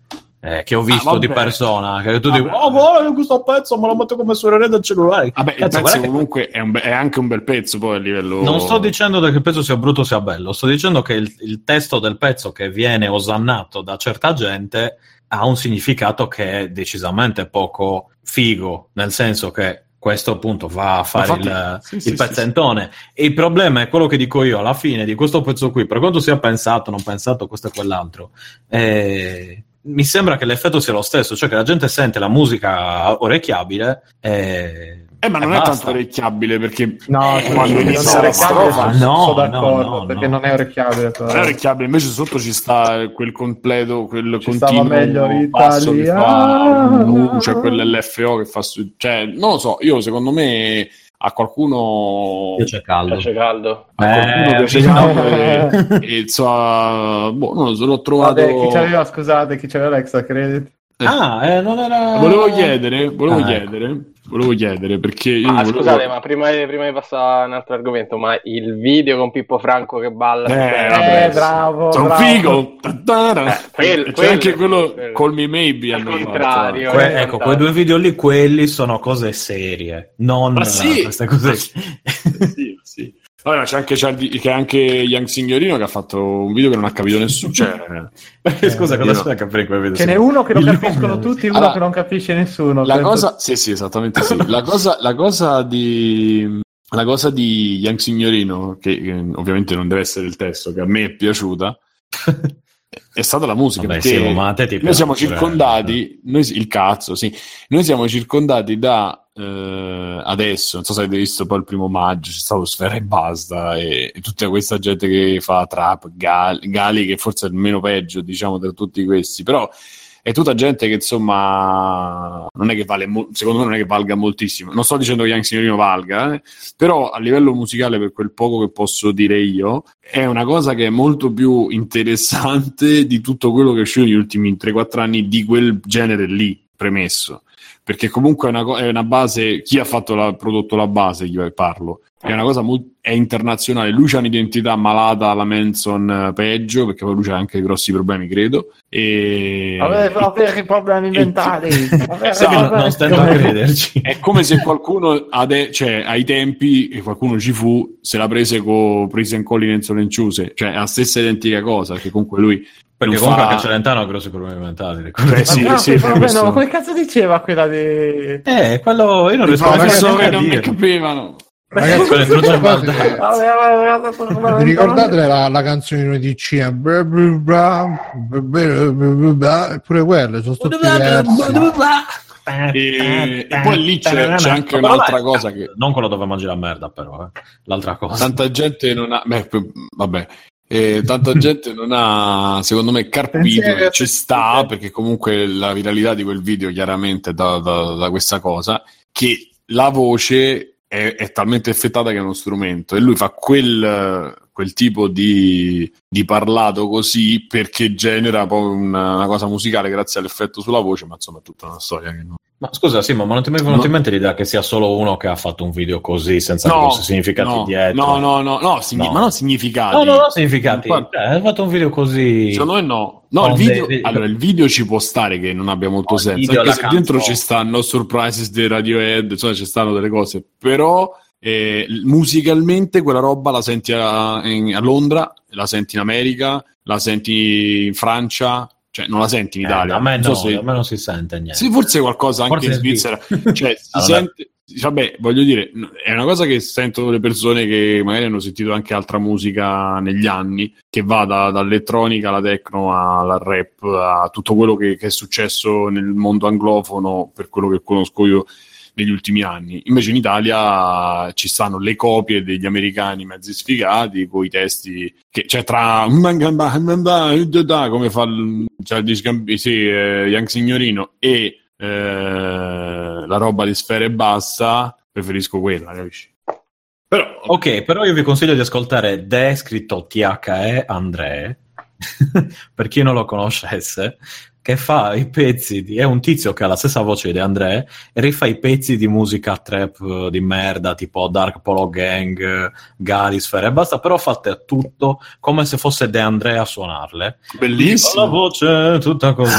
Eh, che ho visto Ah, di persona. Che tu dici, oh, guarda questo pezzo, me lo metto come suoneria del cellulare. Vabbè, il Cazzo, pezzo guarda che- comunque è, be- è anche un bel pezzo poi a livello... Non sto dicendo che il pezzo sia brutto o sia bello, sto dicendo che il, il testo del pezzo che viene osannato da certa gente ha un significato che è decisamente poco figo, nel senso che questo appunto va a fare Infatti, il, sì, il sì, sì, pezzentone. E il problema è quello che dico io alla fine di questo pezzo qui, per quanto sia pensato, non pensato, questo e quell'altro. eh, mi sembra che l'effetto sia lo stesso, cioè che la gente sente la musica orecchiabile e, Eh, ma non è basta. tanto orecchiabile perché No, Eh, quando quando inizia la orecchiabile strofa- sono, No, sono d'accordo no, no, perché no. non è orecchiabile però. non è orecchiabile, invece sotto ci sta quel completo, quel Ci stava continuo meglio passo che fa cioè quell'LFO che fa su... Cioè, non lo so, io secondo me a qualcuno... C'è caldo. Piace caldo. A qualcuno Eh, piace tanto e, e insomma, boh, non lo so, l'ho trovato... Vabbè, chi c'aveva, scusate, chi c'aveva l'extra credit? Ah, eh, non era... Volevo chiedere, volevo Ah, ecco. Volevo chiedere perché io Ah, volevo- scusate, ma prima, di- prima di passare a un altro argomento, ma il video con Pippo Franco che balla Eh, Eh, bravo, Sono bravo. figo! Eh, quello- C'è quello- anche quello quello. Call Me Maybe Al contrario. Que- eh, ecco, quei due video lì, quelli sono cose serie, non Ma sì! queste cose. *laughs* Sì, sì. Vabbè, c'è anche, Charlie- c'è anche Young Signorino che ha fatto un video che non ha capito nessuno. Cioè, Perché, *laughs* Scusa, cosa c'è a capire quei video? Ce n'è uno che lo capiscono tutti e uno Allora, che non capisce nessuno. la Penso- cosa, sì, sì, esattamente sì. La cosa, la cosa di. La cosa di Young Signorino, che, che ovviamente non deve essere il testo, che a me è piaciuta, *laughs* è stata la musica. Vabbè, perché sì, ma a te ti noi siamo circondati, noi, il cazzo, sì, noi siamo circondati da eh, adesso, non so se avete visto poi il primo maggio, c'è stato Sfera e basta, e, e tutta questa gente che fa trap, Gali, Gali, che forse è il meno peggio, diciamo, tra tutti questi, però è tutta gente che insomma non è che vale, mo- secondo me non è che valga moltissimo. Non sto dicendo che Young Signorino valga, eh, però a livello musicale, per quel poco che posso dire io, è una cosa che è molto più interessante di tutto quello che è uscito negli ultimi 3-4 anni di quel genere lì, premesso. Perché comunque è una, è una base, chi ha la, prodotto la base, io parlo, è una cosa molto è internazionale. Lui ha un'identità malata alla Manson eh, peggio, perché poi lui ha anche grossi problemi, credo. E... Aveva avere problemi mentali. avere *laughs* Sì, non, problemi- non stento a crederci. È come se qualcuno ade- cioè, ai tempi, e qualcuno ci fu, se la prese con Prison Collins e Lenciuse, cioè è la stessa identica cosa, che comunque lui Perché non comunque fa- anche Celentano ha grossi problemi mentali. ricordi? Eh, sì, Ma no, sì, vabbè, questo- no, come cazzo diceva quella di... Eh, quello io non riesco i a professori non capivano. Ragazzi, cose- Vabbè, vi ricordate la, la canzone di CM? Bra- bra- bra- bra- bra- bra- bra- Pure quelle sono diversi. E, e poi lì c'è, c'è anche un'altra cosa che Non quello dove mangi la merda, però. eh. L'altra cosa. tanta gente non ha. Beh, vabbè. Eh, tanta gente non ha, secondo me, carpito che ci sta perché comunque la viralità di quel video chiaramente da, da- da questa cosa che la voce è, è talmente effettata che è uno strumento e lui fa quel, quel tipo di, di parlato così perché genera poi una, una cosa musicale grazie all'effetto sulla voce ma insomma è tutta una storia che non... Ma scusa, sì, ma non ti è mai venuto in mente l'idea che sia solo uno che ha fatto un video così senza No, grossi significati no, dietro? no no no no, signi- No. ma non significati No, no, no, significati. Guarda, Cioè, ha fatto un video così. Secondo me no. No, il video, dei- allora, il video ci può stare che non abbia molto senso. Anche se canzone. dentro ci stanno surprises dei Radiohead, insomma ci stanno delle cose. Però eh, musicalmente quella roba la senti a, in- a Londra, la senti in America, la senti in Francia, cioè non la senti in Eh, Italia. a me Non no, so se- a me non si sente niente. sì, forse qualcosa anche Forse in. Svizzera. Cioè, *laughs* si Allora. sente. Vabbè, voglio dire, è una cosa che sentono le persone che magari hanno sentito anche altra musica negli anni, che va da- dall'elettronica alla techno alla rap, a tutto quello che, che è successo nel mondo anglofono, per quello che conosco io negli ultimi anni. Invece in Italia ci stanno le copie degli americani mezzi sfigati con i testi che c'è tra come fa cioè, scambi- sì, eh, Young Signorino e eh, la roba di sfere basta, preferisco quella, capisci? Però Ok, però io vi consiglio di ascoltare De scritto THE André, *laughs* per chi non lo conoscesse, che fa i pezzi di... è un tizio che ha la stessa voce di André e rifà i pezzi di musica trap eh, di merda, tipo Dark Polo Gang, Gali, Sfere e basta, però fatte a tutto come se fosse De André a suonarle. Con la bellissimo. voce tutta così.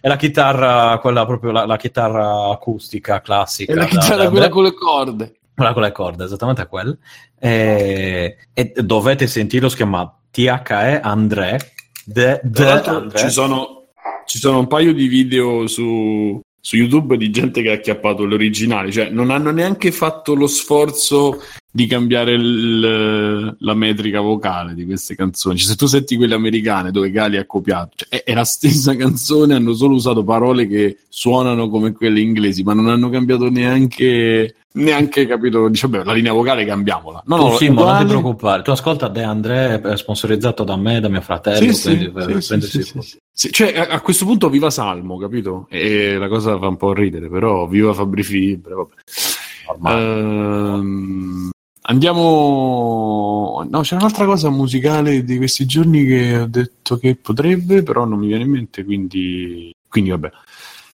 e la chitarra, quella proprio la, la chitarra acustica classica. E la chitarra da quella con le corde. Quella con le corde, esattamente quella. E, e dovete sentirlo, si chiama THE André. De, de André. ci sono, ci sono un paio di video su, su YouTube di gente che ha acchiappato l'originale, cioè non hanno neanche fatto lo sforzo di cambiare il- la metrica vocale di queste canzoni. Cioè, se tu senti quelle americane dove Gali ha copiato, cioè, è, è la stessa *laughs* canzone, hanno solo usato parole che suonano come quelle inglesi, ma non hanno cambiato neanche, neanche capito, dice, vabbè, la linea vocale cambiamola. No, no, sì, ma non ti preoccupare. Tu ascolta De André, è sponsorizzato da me, da mio fratello. Sì, quindi, sì, sì, sì, sì. Cioè, a, a questo punto viva Salmo, capito? E la cosa fa un po' ridere, però viva Fabri Fibre, vabbè. Ehm, andiamo... No, c'è un'altra cosa musicale di questi giorni che ho detto che potrebbe, però non mi viene in mente, quindi, quindi vabbè.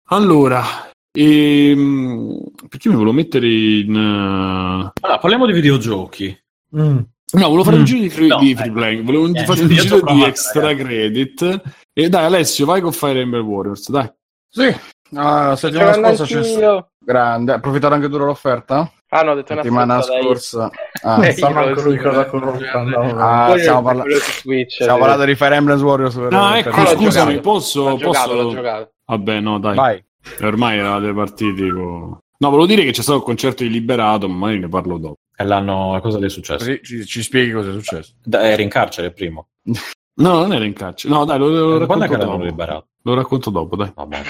Allora, E, mm, perché mi volevo mettere in... uh, Allora, parliamo di videogiochi. Mm. No, volevo fare Mm. un giro di free, No, di eh. free playing, volevo Eh, fare un giro di provato, extra ragazzi. credit. E dai, Alessio, vai con Fire Emblem Warriors, dai. Sì, la settimana Giocando scorsa c'è stato grande. Approfittato anche tu dell'offerta? Ah no, ho detto una settimana scorsa. *laughs* Ah, Eh, lui cosa eh, no. Ah, stiamo io parla- quello su Switch. stiamo eh. parlando di Fire Emblem Warriors. No, ecco, Ah, l'ho scusami, posso... Giocato, posso... Vabbè, no, dai. Vai. Ormai eravate partiti con... No, volevo dire che c'è stato il concerto di Liberato, ma magari ne parlo dopo. E l'hanno... Cosa gli è successo? Così ci, ci spieghi cosa è successo. Da- Eri in carcere il primo. *laughs* No, non era in carcere. No, dai, lo, lo Quando racconto è che l'hanno dopo. liberato? Lo racconto dopo, dai. Vabbè.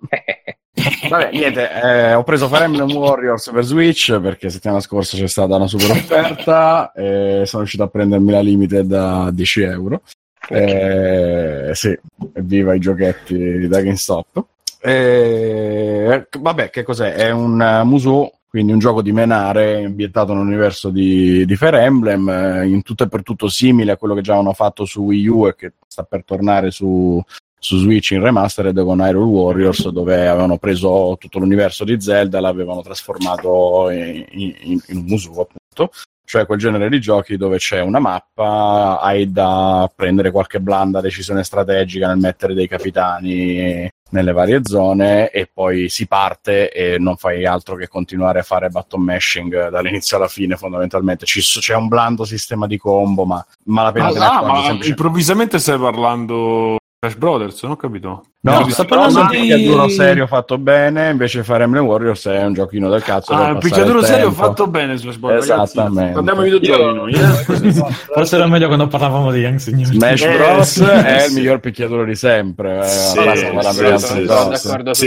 *laughs* Vabbè, niente, eh, ho preso Fire Emblem Warriors per Switch perché settimana scorsa c'è stata una super offerta e sono riuscito a prendermi la limited a 10 euro. Eh, sì, evviva i giochetti da GameStop. Eh, vabbè, che cos'è? È un uh, Musou, quindi un gioco di menare ambientato nell'universo di, di Fire Emblem, eh, in tutto e per tutto simile a quello che già hanno fatto su Wii U e che sta per tornare su, su Switch in remastered con Hyrule Warriors dove avevano preso tutto l'universo di Zelda e l'avevano trasformato in, in- in un Musou appunto cioè quel genere di giochi dove c'è una mappa hai da prendere qualche blanda decisione strategica nel mettere dei capitani nelle varie zone e poi si parte e non fai altro che continuare a fare button mashing dall'inizio alla fine fondamentalmente. Ci- c'è un blando sistema di combo ma Ah, te ne ah, accorgi ma improvvisamente stai parlando Crash Brothers, non ho capito. No, No, sta parlando parlando di picchiaduro serio fatto bene, invece Fire Emblem Warriors è un giochino del cazzo. Ah, il picchiaduro il serio tempo. fatto bene Smash Bros. ragazzi. Esattamente. Parliamo di videogiochi noi, eh? *laughs* Forse era meglio quando parlavamo di Young Signor. Smash Eh, Bros sì, è il sì. miglior picchiaduro di sempre. eh, Sì, allora stiamo parlando sì, sono d'accordo Sì.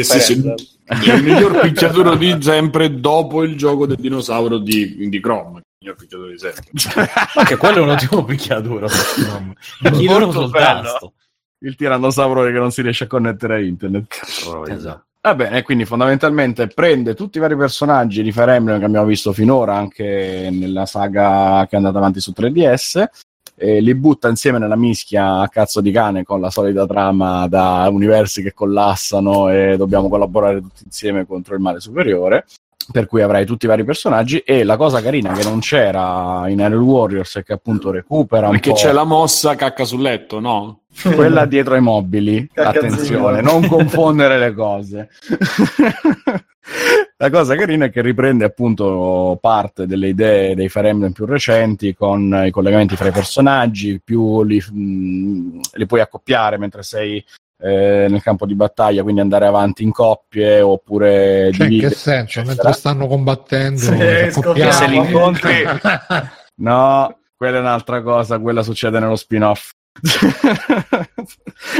È il miglior picchiaduro di sempre dopo il gioco del dinosauro di, di Chrome. Il miglior picchiaduro di sempre. Ma che quello è un ottimo picchiaduro. Bello. tasto. Il tirannosauro che non si riesce a connettere a internet. Esatto. Va bene, quindi fondamentalmente prende tutti i vari personaggi di Fire Emblem che abbiamo visto finora anche nella saga che è andata avanti su 3DS e li butta insieme nella mischia a cazzo di cane con la solita trama da universi che collassano e dobbiamo collaborare tutti insieme contro il male superiore. Per cui avrai tutti i vari personaggi e la cosa carina che non c'era in Hyrule Warriors è che appunto recupera un Perché po' c'è la mossa cacca sul letto, no? *laughs* quella dietro ai mobili. Attenzione, non *laughs* confondere le cose. *laughs* La cosa carina è che riprende appunto parte delle idee dei Fire Emblem più recenti con i collegamenti fra i personaggi, più li, mh, li puoi accoppiare mentre sei eh, nel campo di battaglia, quindi andare avanti in coppie oppure Cioè, in che senso? eccetera. Mentre stanno combattendo, si accoppiano. se li incontri *laughs* No, quella è un'altra cosa, quella succede nello spin-off. *laughs*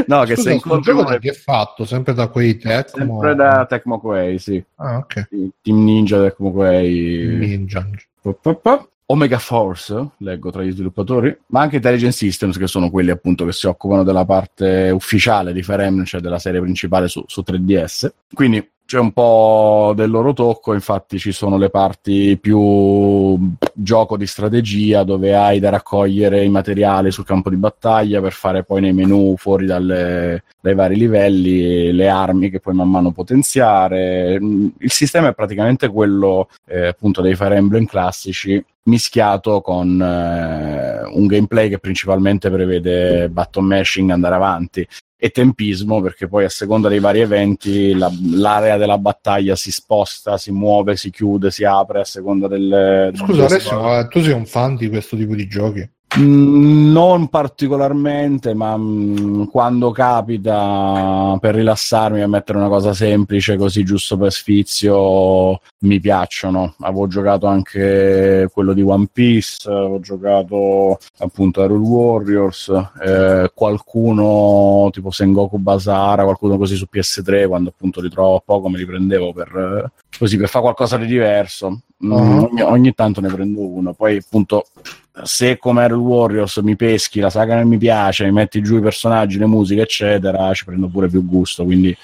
no, che Scusa, se questo incontri gioco uno chi è fatto? Sempre da quei Tecmo? sempre da Tecmo Koei, sì. Ah, ok. Team Ninja Tecmo Koei. Ninja. Pa, pa, pa. Omega Force, leggo tra gli sviluppatori, ma anche Intelligent Systems, che sono quelli appunto che si occupano della parte ufficiale di Fire Emblem, cioè della serie principale su, su 3DS. Quindi c'è un po' del loro tocco, infatti ci sono le parti più gioco di strategia dove hai da raccogliere i materiali sul campo di battaglia per fare poi nei menu fuori dalle- dai vari livelli le armi che puoi man mano potenziare. Mm, Il sistema è praticamente quello eh, appunto dei Fire Emblem classici mischiato con eh, un gameplay che principalmente prevede button mashing, andare avanti e tempismo perché poi a seconda dei vari eventi la- l'area della battaglia si sposta, si muove, si chiude, si apre a seconda del... Scusa, eh, tu sei un fan di questo tipo di giochi? Mm, Non particolarmente, ma mm, quando capita per rilassarmi a mettere una cosa semplice così giusto per sfizio mi piacciono. Avevo giocato anche quello di One Piece, avevo giocato appunto a Rule Warriors, eh, qualcuno tipo Sengoku Basara, qualcuno così su PS3 quando appunto li trovavo a poco me li prendevo per eh, così per fare qualcosa di diverso. Mm, Uh-huh. ogni, ogni tanto ne prendo uno, poi appunto se come Hyrule Warriors mi peschi, la saga non mi piace, mi metti giù i personaggi, le musiche, eccetera, ci prendo pure più gusto, quindi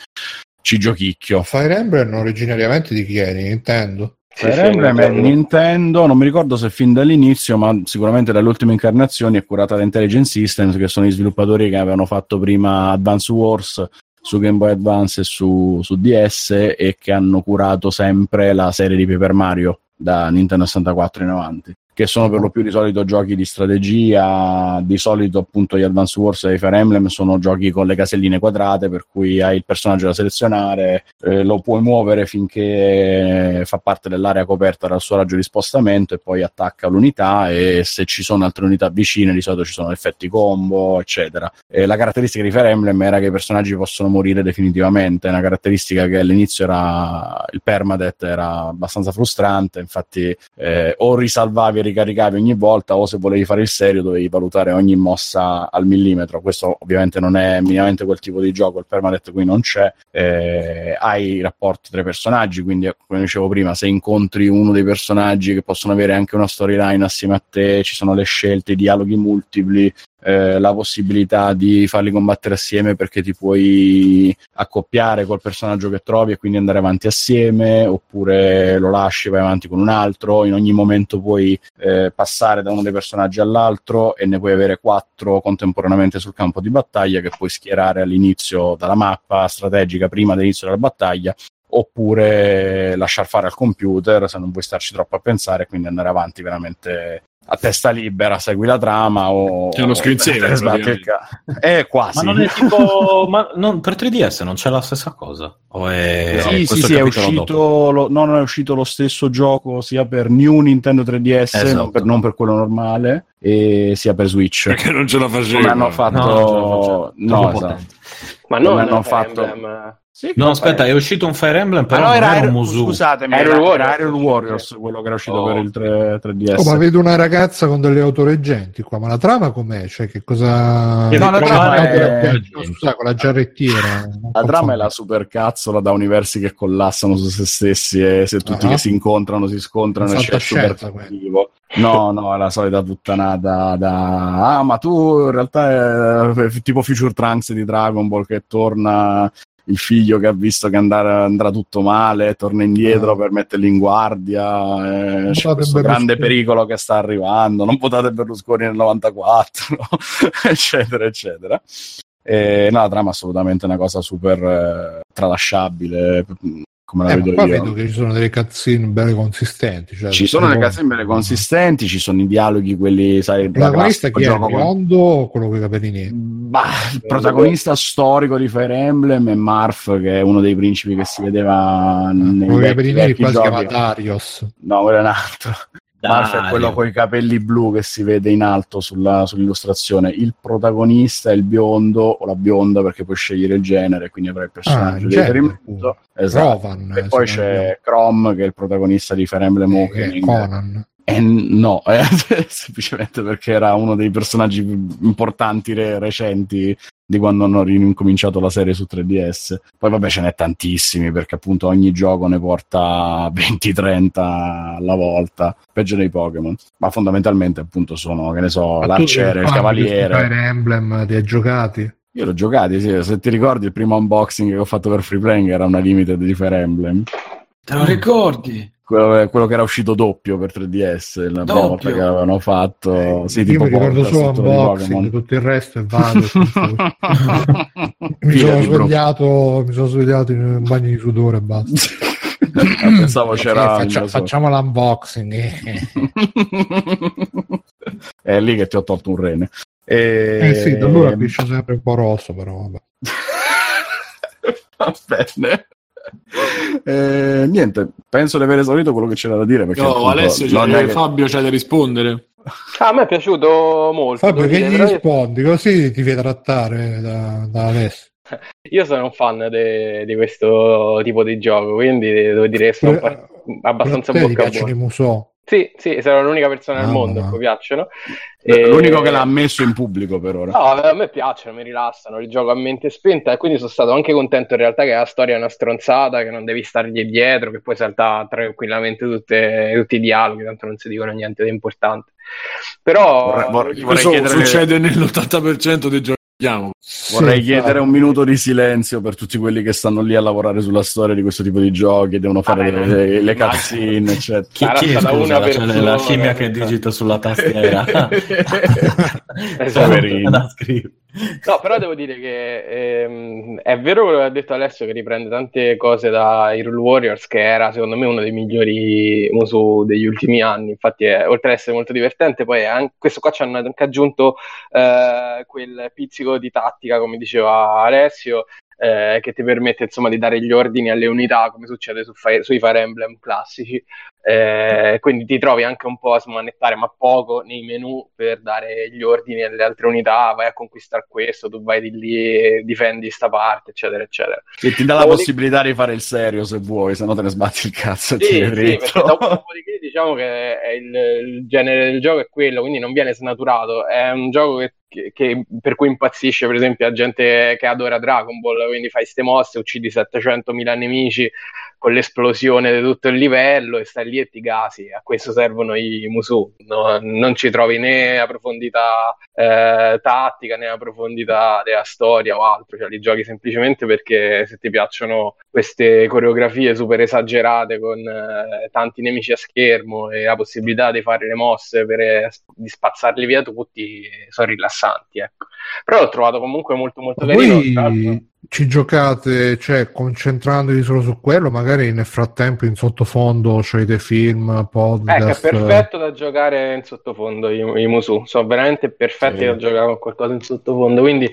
ci giochicchio. Fire Emblem originariamente di chi è? Nintendo? Fire sì, Emblem è di Nintendo. Nintendo, non mi ricordo se fin dall'inizio, ma sicuramente dalle ultime incarnazioni è curata da Intelligent Systems, che sono gli sviluppatori che avevano fatto prima Advance Wars su Game Boy Advance e su, su DS e che hanno curato sempre la serie di Paper Mario da Nintendo 64 in avanti che sono per lo più di solito giochi di strategia, di solito appunto gli Advance Wars e i Fire Emblem sono giochi con le caselline quadrate per cui hai il personaggio da selezionare, eh, lo puoi muovere finché fa parte dell'area coperta dal suo raggio di spostamento e poi attacca l'unità e se ci sono altre unità vicine di solito ci sono effetti combo eccetera. E la caratteristica di Fire Emblem era che i personaggi possono morire definitivamente, una caratteristica che all'inizio era il permadeath era abbastanza frustrante, infatti eh, o risalvavi e ricaricavi ogni volta o se volevi fare il serio dovevi valutare ogni mossa al millimetro. Questo ovviamente non è minimamente quel tipo di gioco, il permadeath qui non c'è. Eh, hai rapporti tra i personaggi, quindi come dicevo prima, se incontri uno dei personaggi che possono avere anche una storyline assieme a te, ci sono le scelte, i dialoghi multipli, eh, la possibilità di farli combattere assieme perché ti puoi accoppiare col personaggio che trovi e quindi andare avanti assieme oppure lo lasci e vai avanti con un altro. In ogni momento puoi eh, passare da uno dei personaggi all'altro e ne puoi avere quattro contemporaneamente sul campo di battaglia che puoi schierare all'inizio dalla mappa strategica prima dell'inizio della battaglia oppure lasciar fare al computer se non vuoi starci troppo a pensare e quindi andare avanti veramente a testa libera, segui la trama o... C'è uno screensaver, *laughs* sbatti il ca- Eh, quasi. Ma non è *laughs* tipo. ma non- per 3DS non c'è la stessa cosa? O è. Sì, sì, sì, è uscito, lo, no, non è uscito lo stesso gioco sia per New Nintendo 3DS, Esatto. non, per, non per quello normale, e sia per Switch. Perché non ce la facevo. Come hanno fatto... No, non ce la faccio. No, esatto. Ma Come non hanno fatto- fatto... Sì, No, aspetta, è uscito un Fire Emblem, Ah, però no, non era era un Musu. scusatemi, Aerial era, Warriors. era Aerial Warriors, quello che era uscito Oh. per il 3, 3DS. Oh, ma vedo una ragazza con delle autoreggenti qua, ma la trama com'è? Cioè, che cosa... No, la trama è- No, scusa, con la giarrettiera. La trama è la supercazzola da universi che collassano su se stessi e se tutti Ah. che si incontrano si scontrano e c'è il super Fantascienza, quella. cattivo. No, no, è la solita puttanata da... Ah, ma tu in realtà è tipo Future Trunks di Dragon Ball che torna il figlio che ha visto che andare- andrà tutto male, torna indietro Ah. per metterli in guardia, eh, c'è questo grande pericolo che sta arrivando, non votate Berlusconi nel 94, *laughs* eccetera, eccetera. E, no, la trama è assolutamente una cosa super eh, tralasciabile, come la Eh, vedo qua io. vedo che ci sono delle cazzine belle consistenti. Cioè, Ci sono le tipo- case belle consistenti, ci sono i dialoghi, quelli, sai, Il protagonista chi è? Il biondo o quello con i capelli neri? Bah, il protagonista storico di Fire Emblem è Marf, che è uno dei principi che si vedeva nei Quello capelli neri vecchi qua si chiama. Darius. No, quello è un altro. Marf è quello con i capelli blu che si vede in alto sulla- sull'illustrazione. Il protagonista è il biondo o la bionda perché puoi scegliere il genere, quindi avrai il personaggio Ah, di genere, riferimento. Esatto. Rovan. E eh, poi c'è Chrome che è il protagonista di Fire Emblem Awakening. Conan. Eh, no, *laughs* eh, semplicemente perché era uno dei personaggi più importanti re- recenti di quando hanno ricominciato la serie su 3DS. Poi vabbè ce n'è tantissimi perché appunto ogni gioco ne porta *laughs* 20-30 alla volta, peggio dei Pokémon. Ma fondamentalmente appunto sono, che ne so, Ma l'arciere, il cavaliere. Fire Emblem ti hai giocati? Io l'ho giocati, sì, se ti ricordi il primo unboxing che ho fatto per Free Playing era una limited di Fire Emblem. Te lo ricordi? Quello, quello che era uscito doppio per 3DS, la prima volta che l'avevano fatto. Sì, Io tipo mi ricordo solo unboxing, Pokémon. tutto il resto e vado. *laughs* mi, sono bro- svegliato, mi sono svegliato in un bagno di sudore e basta. Ah, *laughs* Pensavo c'era. Eh, faccia- il- facciamo l'unboxing. eh. *laughs* È lì che ti ho tolto un rene. E... Eh sì, da allora piscio sempre un po' rosso, però vabbè. Va bene. Eh, niente, penso di aver esaurito quello che c'era da dire. Perché No, appunto, Alessio, c'è- è che- Fabio c'è da rispondere. Ah, a me è piaciuto molto. Fabio, che dire, gli rispondi? Così ti fai trattare da, da Alessio. *laughs* Io sono un fan di questo tipo di gioco, quindi devo dire che sono par- abbastanza Pure a bocca Sì, sì, sono l'unica persona al Ah, mondo ma- a cui piacciono. È E- l'unico che l'ha ammesso in pubblico per ora. No, a me piacciono, mi rilassano, il gioco a mente spenta e quindi sono stato anche contento in realtà che la storia è una stronzata, che non devi stargli dietro, che puoi saltare tranquillamente tutte- tutti i dialoghi, tanto non si dicono niente di importante. Però Vorrei- vorrei- vorrei- chiedere- succede nell'80% dei giochi che. Vorrei Sì, chiedere infatti. un minuto di silenzio per tutti quelli che stanno lì a lavorare sulla storia di questo tipo di giochi e devono fare Vabbè, le, le non- cutscene, *laughs* eccetera. Chi, chi è scusa, una la, cioè, la scimmia che digita sulla tastiera? *laughs* Esatto. No, però devo dire che ehm, è vero quello che ha detto Alessio che riprende tante cose da Hyrule Warriors, che era secondo me uno dei migliori Musu degli ultimi anni. Infatti, è, oltre ad essere molto divertente, poi anche, questo qua ci hanno anche aggiunto eh, quel pizzico di tattica, come diceva Alessio, eh, che ti permette insomma di dare gli ordini alle unità, come succede su Fire, sui Fire Emblem classici. Eh, quindi ti trovi anche un po' a smanettare, ma poco nei menu per dare gli ordini alle altre unità. Vai a conquistare questo, tu vai di lì e difendi sta parte, eccetera, eccetera. Che ti dà la Dopodiché- possibilità di fare il serio se vuoi, se no te ne sbatti il cazzo. e Sì, sì, perché dopodiché diciamo che il, il genere del gioco è quello, quindi non viene snaturato. È un gioco che, che- che- per cui impazzisce, per esempio, la gente che adora Dragon Ball, quindi fai ste mosse, uccidi 700.000 nemici con l'esplosione di tutto il livello e stai lì e ti gasi. A questo servono i Musu. No- non ci trovi né la profondità eh, tattica né la profondità della storia o altro, cioè li giochi semplicemente perché se ti piacciono queste coreografie super esagerate con eh, tanti nemici a schermo e la possibilità di fare le mosse per, di spazzarli via tutti, sono rilassanti. Ecco. Però l'ho trovato comunque molto molto carino. L'altro- ci giocate, cioè concentrandovi solo su quello, magari nel frattempo in sottofondo c'è dei film, Ecco, è podcast. perfetto da giocare in sottofondo i, i Musu, sono veramente perfetti Sì. da giocare con qualcosa in sottofondo, quindi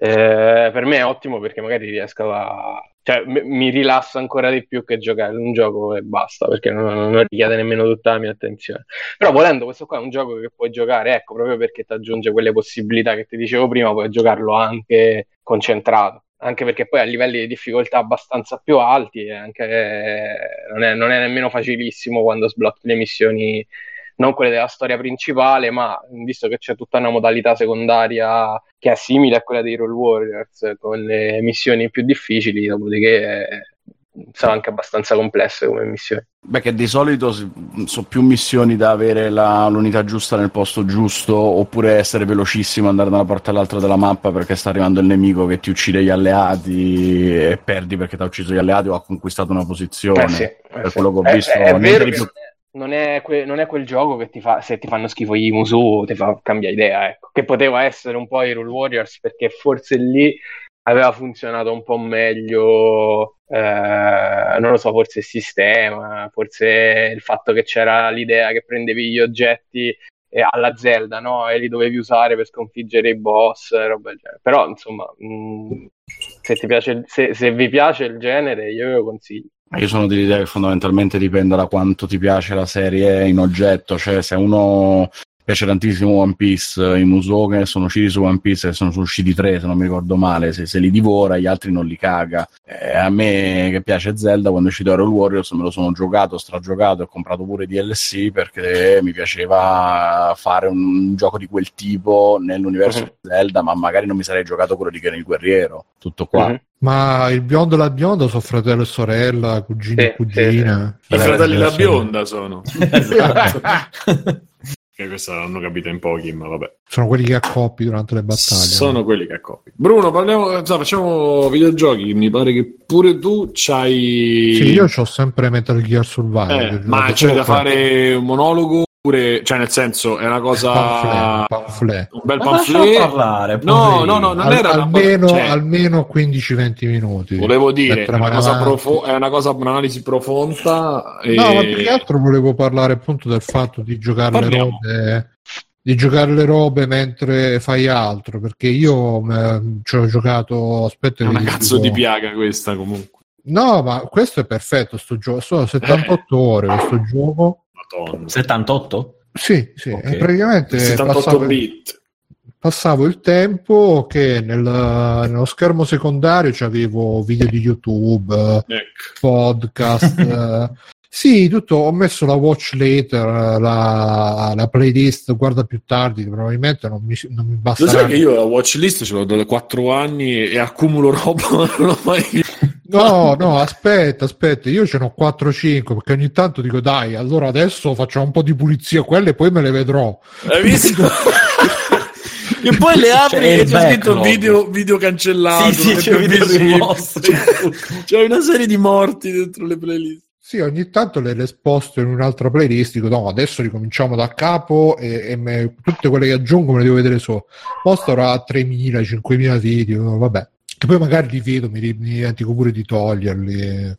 eh, per me è ottimo perché magari riesco a... cioè m- mi rilasso ancora di più che giocare un gioco e basta, perché non, non richiede nemmeno tutta la mia attenzione. Però volendo questo qua è un gioco che puoi giocare, ecco, proprio perché ti aggiunge quelle possibilità che ti dicevo prima, puoi giocarlo anche concentrato. Anche perché poi a livelli di difficoltà abbastanza più alti e anche, eh, non, è, non è nemmeno facilissimo quando sblocchi le missioni, non quelle della storia principale, ma visto che c'è tutta una modalità secondaria che è simile a quella dei Roll Warriors, con le missioni più difficili, dopodiché eh, sono anche abbastanza complesse come missioni. Beh, che di solito sono più missioni da avere la- l'unità giusta nel posto giusto, oppure essere velocissimo, andare da una parte all'altra della mappa perché sta arrivando il nemico che ti uccide gli alleati e perdi perché ti ha ucciso gli alleati o ha conquistato una posizione. Eh sì, eh per sì. quello che ho È- visto, è, niente vero più- non è, que- non è quel gioco che ti fa, se ti fanno schifo gli Musu, ti fa cambia idea, ecco. Che poteva essere un po' i Rule Warriors, perché forse lì aveva funzionato un po' meglio, eh, non lo so, forse il sistema, forse il fatto che c'era l'idea che prendevi gli oggetti eh, alla Zelda, no? E li dovevi usare per sconfiggere i boss, roba del genere. Però, insomma, mh, se, ti piace, se, se vi piace il genere, io ve lo consiglio. Io sono dell'idea che fondamentalmente dipenda da quanto ti piace la serie in oggetto, cioè se uno piace tantissimo One Piece, i Musou che sono usciti su One Piece e sono usciti tre se non mi ricordo male, se, se li divora gli altri non li caga. Eh, a me che piace Zelda quando è uscito Hero Warriors me lo sono giocato, stragiocato e ho comprato pure DLC perché mi piaceva fare un gioco di quel tipo nell'universo Mhm. di Zelda, ma magari non mi sarei giocato quello di Ken il Guerriero, tutto qua. Mhm. Ma il biondo e la bionda sono fratello e sorella, cugini Sì, e cugine. I Eh, fratelli eh, da sì. bionda sono. *laughs* *laughs* *laughs* Esatto. Che questa l'hanno capita in pochi, ma vabbè. Sono quelli che accoppi durante le battaglie. Sono quelli che accoppi. Bruno, parliamo, insomma, facciamo videogiochi. Mi pare che pure tu c'hai. Sì, io ho sempre Metal Gear Survive. Eh, ma c'è da fare un monologo? Oppure, cioè, nel senso, è una cosa. Pamphlet, pamphlet. Un bel pamphlet. parlare. No, no, no, non Al- era almeno, cioè, almeno 15-20 minuti. Volevo dire, è una, cosa profo- è una cosa, un'analisi profonda. E... No, ma più che altro volevo parlare appunto del fatto di giocare le Parliamo. robe di giocare le robe mentre fai altro perché io eh, ci ho giocato aspetta È una cazzo dico- di piaga questa, comunque. no ma questo è perfetto sto *laughs* gioco sono 78 Eh. ore questo gioco Madonna. 78? sì sì Ok. e praticamente 78 passavo, bit. passavo il tempo che nel- nello schermo secondario c'avevo video di youtube eh, Ecco. podcast. *laughs* eh, sì, tutto. Ho messo la watch later, eh, la, la playlist guarda più tardi, che probabilmente non mi, non mi Lo basterà. sai che io la watchlist ce l'ho da 4 anni e accumulo roba, *laughs* non l'ho mai No, no, aspetta, aspetta, io ce n'ho 4-5 perché ogni tanto dico dai, allora adesso facciamo un po' di pulizia quelle e poi me le vedrò. Hai visto? *laughs* e poi le apri C'è e c'è scritto backlog. video, video cancellato. Sì, sì, c'è video rimosso. *laughs* C'è, una serie di morti dentro le playlist. Sì, ogni tanto le, le sposto in un'altra playlist, dico no, adesso ricominciamo da capo e, e me- tutte quelle che aggiungo me le devo vedere solo. Poi starò a 3.000, 5.000 video, vabbè. Poi magari li vedo, mi, mi dimentico pure di toglierli.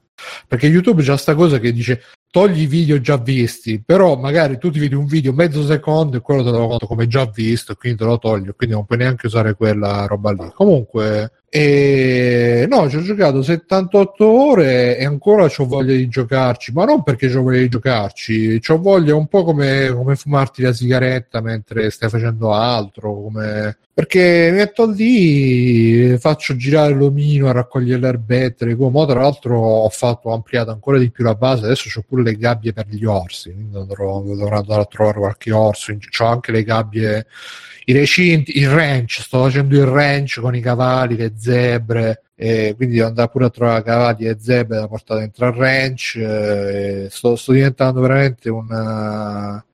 Perché YouTube c'ha sta cosa che dice togli i video già visti, però magari tu ti vedi un video mezzo secondo e quello te lo conto come già visto, quindi te lo toglio, quindi non puoi neanche usare quella roba lì. Comunque, e... no, ci ho giocato 78 ore e ancora ho voglia di giocarci, ma non perché ho voglia di giocarci, ho voglia un po' come, come fumarti la sigaretta mentre stai facendo altro, come... perché metto lì, faccio girare l'omino a raccogliere le erbette, le tra l'altro ho fatto, ho ampliato ancora di più la base, adesso ho pure le gabbie per gli orsi, quindi dovrò, dovrò andare a trovare qualche orso, ho anche le gabbie i recinti, il ranch, sto facendo il ranch con i cavalli, le zebre, e quindi devo andare pure a trovare cavalli e zebre da portare dentro al ranch. eh, sto, sto diventando veramente un,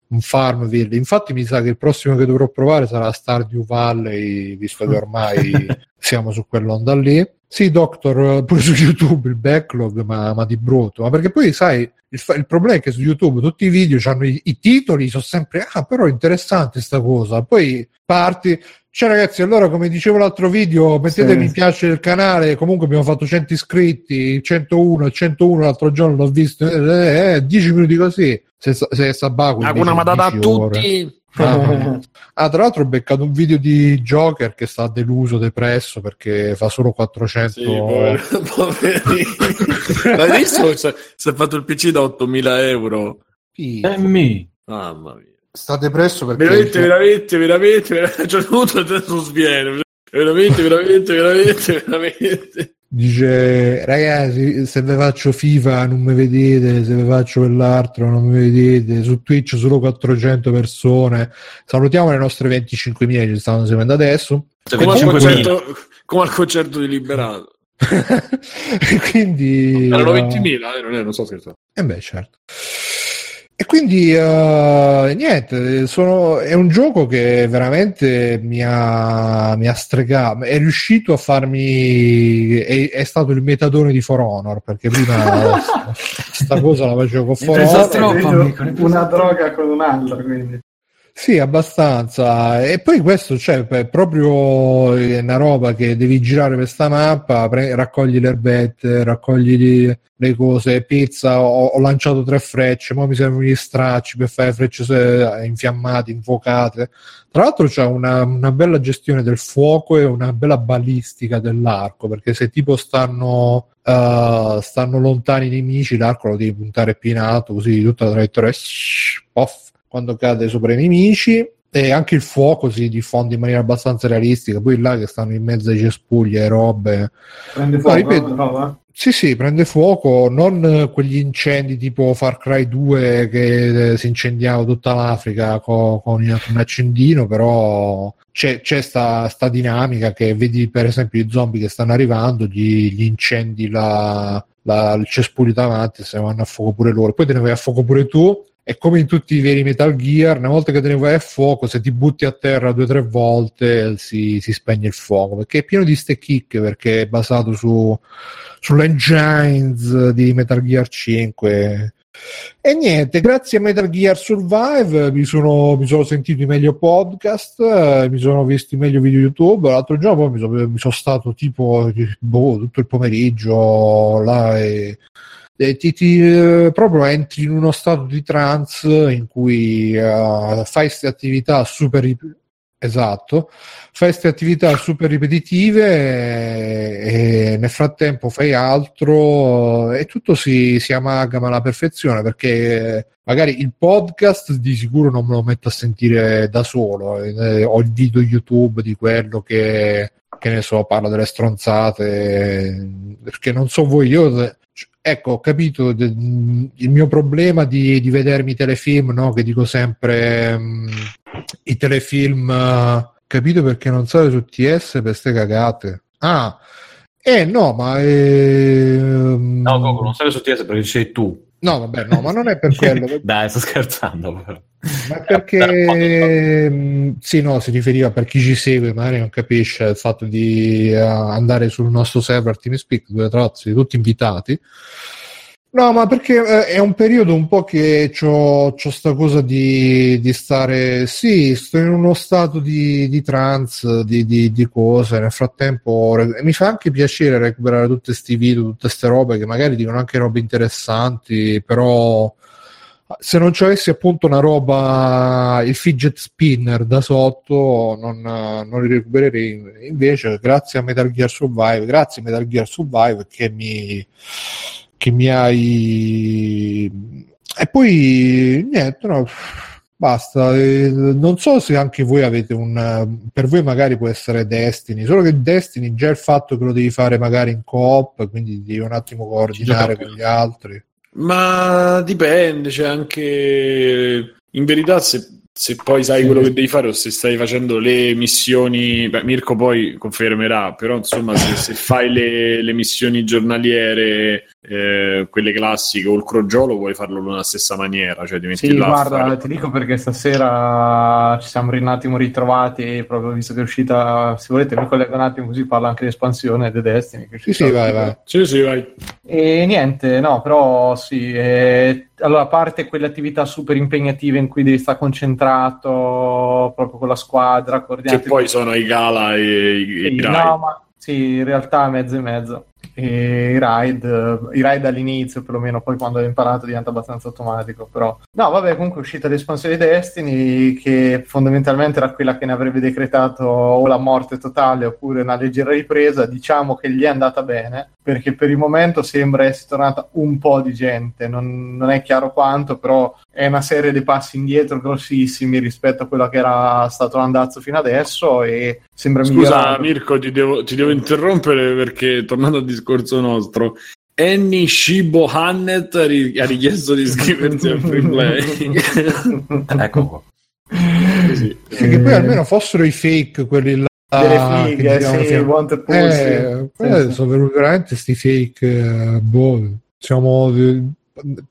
un Farmville. Infatti, mi sa che il prossimo che dovrò provare sarà Stardew Valley, visto che ormai *laughs* siamo su quell'onda lì. Sì, Doctor, pure su YouTube il backlog, ma, ma di brutto. Ma perché poi, sai, il, il problema è che su YouTube tutti i video hanno i, i titoli, sono sempre, ah, però è interessante sta cosa. Poi parti, cioè ragazzi, allora come dicevo l'altro video, mettete Sì. mi piace il canale, comunque abbiamo fatto 100 iscritti, 101, 101 l'altro giorno l'ho visto, eh, eh, 10 minuti così, se, se Sabaku Hakuna invece Matata a 10 ore. tutti. Ah, ah, tra l'altro ho beccato un video di Joker che sta deluso, depresso perché fa solo 400 Sì, povero- *laughs* poverino. L'hai visto? Si è fatto il PC da 8000 euro. Emmi. Mamma mia. sta depresso perché Veramente, veramente, veramente, veramente. C'è tutto adesso sviene. Veramente, veramente, veramente, veramente. Dice ragazzi se vi faccio FIFA non mi vedete se vi faccio quell'altro non mi vedete su Twitch solo 400 persone salutiamo le nostre 25.000 che ci stanno seguendo adesso Come al, 25.000. concerto, come al concerto di Liberato. e *laughs* quindi Erano eh, 20.000, eh, non, è, non sto scherzando. Eh beh, certo. E quindi eh, niente, sono- è un gioco che veramente mi ha, mi ha stregato, è riuscito a farmi, è, è stato il metadone di For Honor, perché prima *laughs* sta cosa la facevo con For Honor. troppo, amico, una droga con un'altra, quindi. Sì, abbastanza. E poi questo cioè, proprio è una roba che devi girare per sta mappa, pre- raccogli le erbette, raccogli le- cose, pizza, ho, ho lanciato tre frecce, ora mi servono gli stracci per fare frecce se- infiammate, infuocate. Tra l'altro c'è una, una bella gestione del fuoco e una bella balistica dell'arco, perché se tipo stanno, eh, stanno lontani i nemici, l'arco lo devi puntare più in alto, così tutta la traiettoria, poff, quando cade sopra i nemici. E anche il fuoco si diffonde in maniera abbastanza realistica. Poi là che stanno in mezzo ai cespugli e robe, Prende No, fuoco, ripeto. no, sì, sì, prende fuoco, non quegli incendi tipo Far Cry 2 che eh, si incendiava tutta l'Africa co- con, un accendino, però c'è, c'è sta, sta dinamica che vedi per esempio i zombie che stanno arrivando, gli, gli incendi la, la- il cespuglio davanti, se vanno a fuoco pure loro, poi te ne vai a fuoco pure tu. E come in tutti i veri Metal Gear, una volta che te ne vai a fuoco, se ti butti a terra due o tre volte si, si spegne il fuoco perché è pieno di ste chicche perché è basato su, sull'engines di Metal Gear 5 e niente, grazie a Metal Gear Survive mi sono, mi sono sentito i meglio podcast, mi sono visti meglio video YouTube. L'altro giorno poi mi sono, mi sono stato tipo boh, tutto il pomeriggio là e, e ti, ti, eh, proprio entri in uno stato di trance in cui eh, fai queste attività super rip- esatto fai queste attività super ripetitive e, e nel frattempo fai altro e tutto si, si amalgama alla perfezione perché magari il podcast di sicuro non me lo metto a sentire da solo eh, ho il video YouTube di quello che che ne so, parla delle stronzate perché non so voi io ecco ho capito de- il mio problema di, di vedermi i telefilm no? che dico sempre mm, i telefilm eh, capito perché non sale su TS per ste cagate ah eh no ma ehm, No, Coco, non sale su TS perché sei tu. No vabbè no ma non è per quello *laughs* Dai, sto scherzando. Però. ma perché mm, sì no si riferiva per chi ci segue magari non capisce il fatto di eh, andare sul nostro server TeamSpeak dove tra l'altro siete tutti invitati No, ma perché eh, è un periodo un po' che ho sta cosa di, di, stare, sì, sto in uno stato di, di trance, di, di, di, cose. Nel frattempo mi fa anche piacere recuperare tutti questi video, tutte queste robe che magari dicono anche robe interessanti, però se non ci avessi appunto una roba, il fidget spinner da sotto, non, non li recupererei. Invece, grazie a Metal Gear Survive, grazie a Metal Gear Survive che mi che mi hai... E poi niente, no, basta. non so se anche voi avete un... Per voi magari può essere Destiny, solo che Destiny già il fatto che lo devi fare magari in coop, quindi devi un attimo coordinare con gli altri. Ma dipende, c'è anche... In verità se se poi sai sì. quello che devi fare o se stai facendo le missioni, beh, Mirko poi confermerà, però insomma se, se fai le, le, missioni giornaliere, eh, quelle classiche o il crogiolo, puoi farlo nella stessa maniera. Cioè ti metti sì, guarda, fare... ti dico perché stasera ci siamo un attimo ritrovati, proprio visto che è uscita, se volete mi collego un attimo così parla anche l'espansione The Destiny. Che sì, sì, vai, vai. Sì, sì, vai. E niente, no, però sì, eh, allora a parte quelle attività super impegnative in cui devi stare concentrato proprio con la squadra. Che poi sono i gala e i, sì, i No, ma sì, in realtà mezzo e mezzo e i ride, i ride all'inizio perlomeno, poi quando hai imparato diventa abbastanza automatico, però. No vabbè comunque è uscita l'espansione di Destiny che fondamentalmente era quella che ne avrebbe decretato o la morte totale oppure una leggera ripresa, diciamo che gli è andata bene perché per il momento sembra essere tornata un po' di gente, non, non è chiaro quanto, però è una serie di passi indietro grossissimi rispetto a quello che era stato l'andazzo fino adesso e sembra Scusa migliorare. Mirko, ti devo, ti devo interrompere perché tornando al discorso nostro, Annie Shibo Hannet ha richiesto di iscriversi al free play. *laughs* ecco qua. Sì. Sì, che poi almeno fossero i fake quelli là delle fighe, sì, il Wanted eh, sì, sono veramente sti fake eh, boh, siamo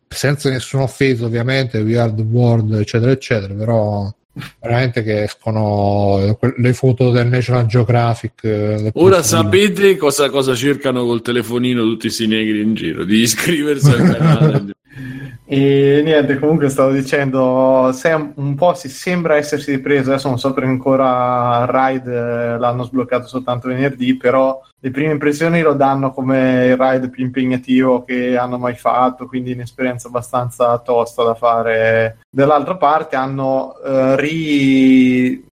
senza nessun offeso ovviamente We Are The World eccetera eccetera però veramente che escono le foto del National Geographic eh, ora sapete cosa, cosa cercano col telefonino tutti questi negri in giro di *laughs* iscriversi al canale. *laughs* E niente, comunque stavo dicendo, se un po' si sembra essersi ripreso, adesso non so perché ancora Ride eh, l'hanno sbloccato soltanto venerdì, però le prime impressioni lo danno come il ride più impegnativo che hanno mai fatto, quindi un'esperienza abbastanza tosta da fare. Dall'altra parte hanno eh,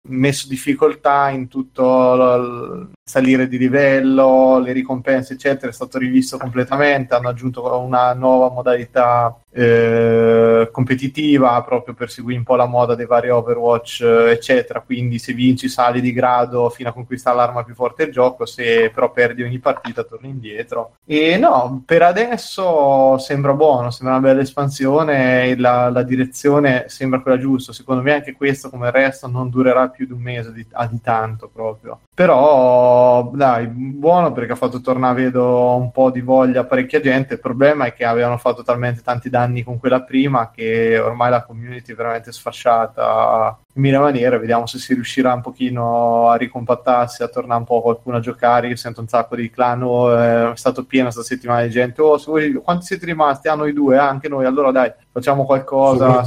rimesso difficoltà in tutto il salire di livello, le ricompense, eccetera, è stato rivisto completamente, hanno aggiunto una nuova modalità eh, competitiva proprio per seguire un po' la moda dei vari Overwatch, eccetera. Quindi se vinci sali di grado fino a conquistare l'arma più forte del gioco, se però per perdi ogni partita, torni indietro. E no, per adesso sembra buono, sembra una bella espansione, la, la direzione sembra quella giusta. Secondo me anche questo, come il resto, non durerà più di un mese di, ah, di tanto proprio. Però dai, buono perché ha fatto tornare, vedo, un po' di voglia parecchia gente. Il problema è che avevano fatto talmente tanti danni con quella prima che ormai la community è veramente sfasciata in mille maniere. Vediamo se si riuscirà un pochino a ricompattarsi, a tornare un po' qualcuno a giocare. Io sento un sacco di clan, oh, è stato pieno questa settimana di gente. Oh, voi, quanti siete rimasti? Ah, noi due, anche noi. Allora dai, facciamo qualcosa.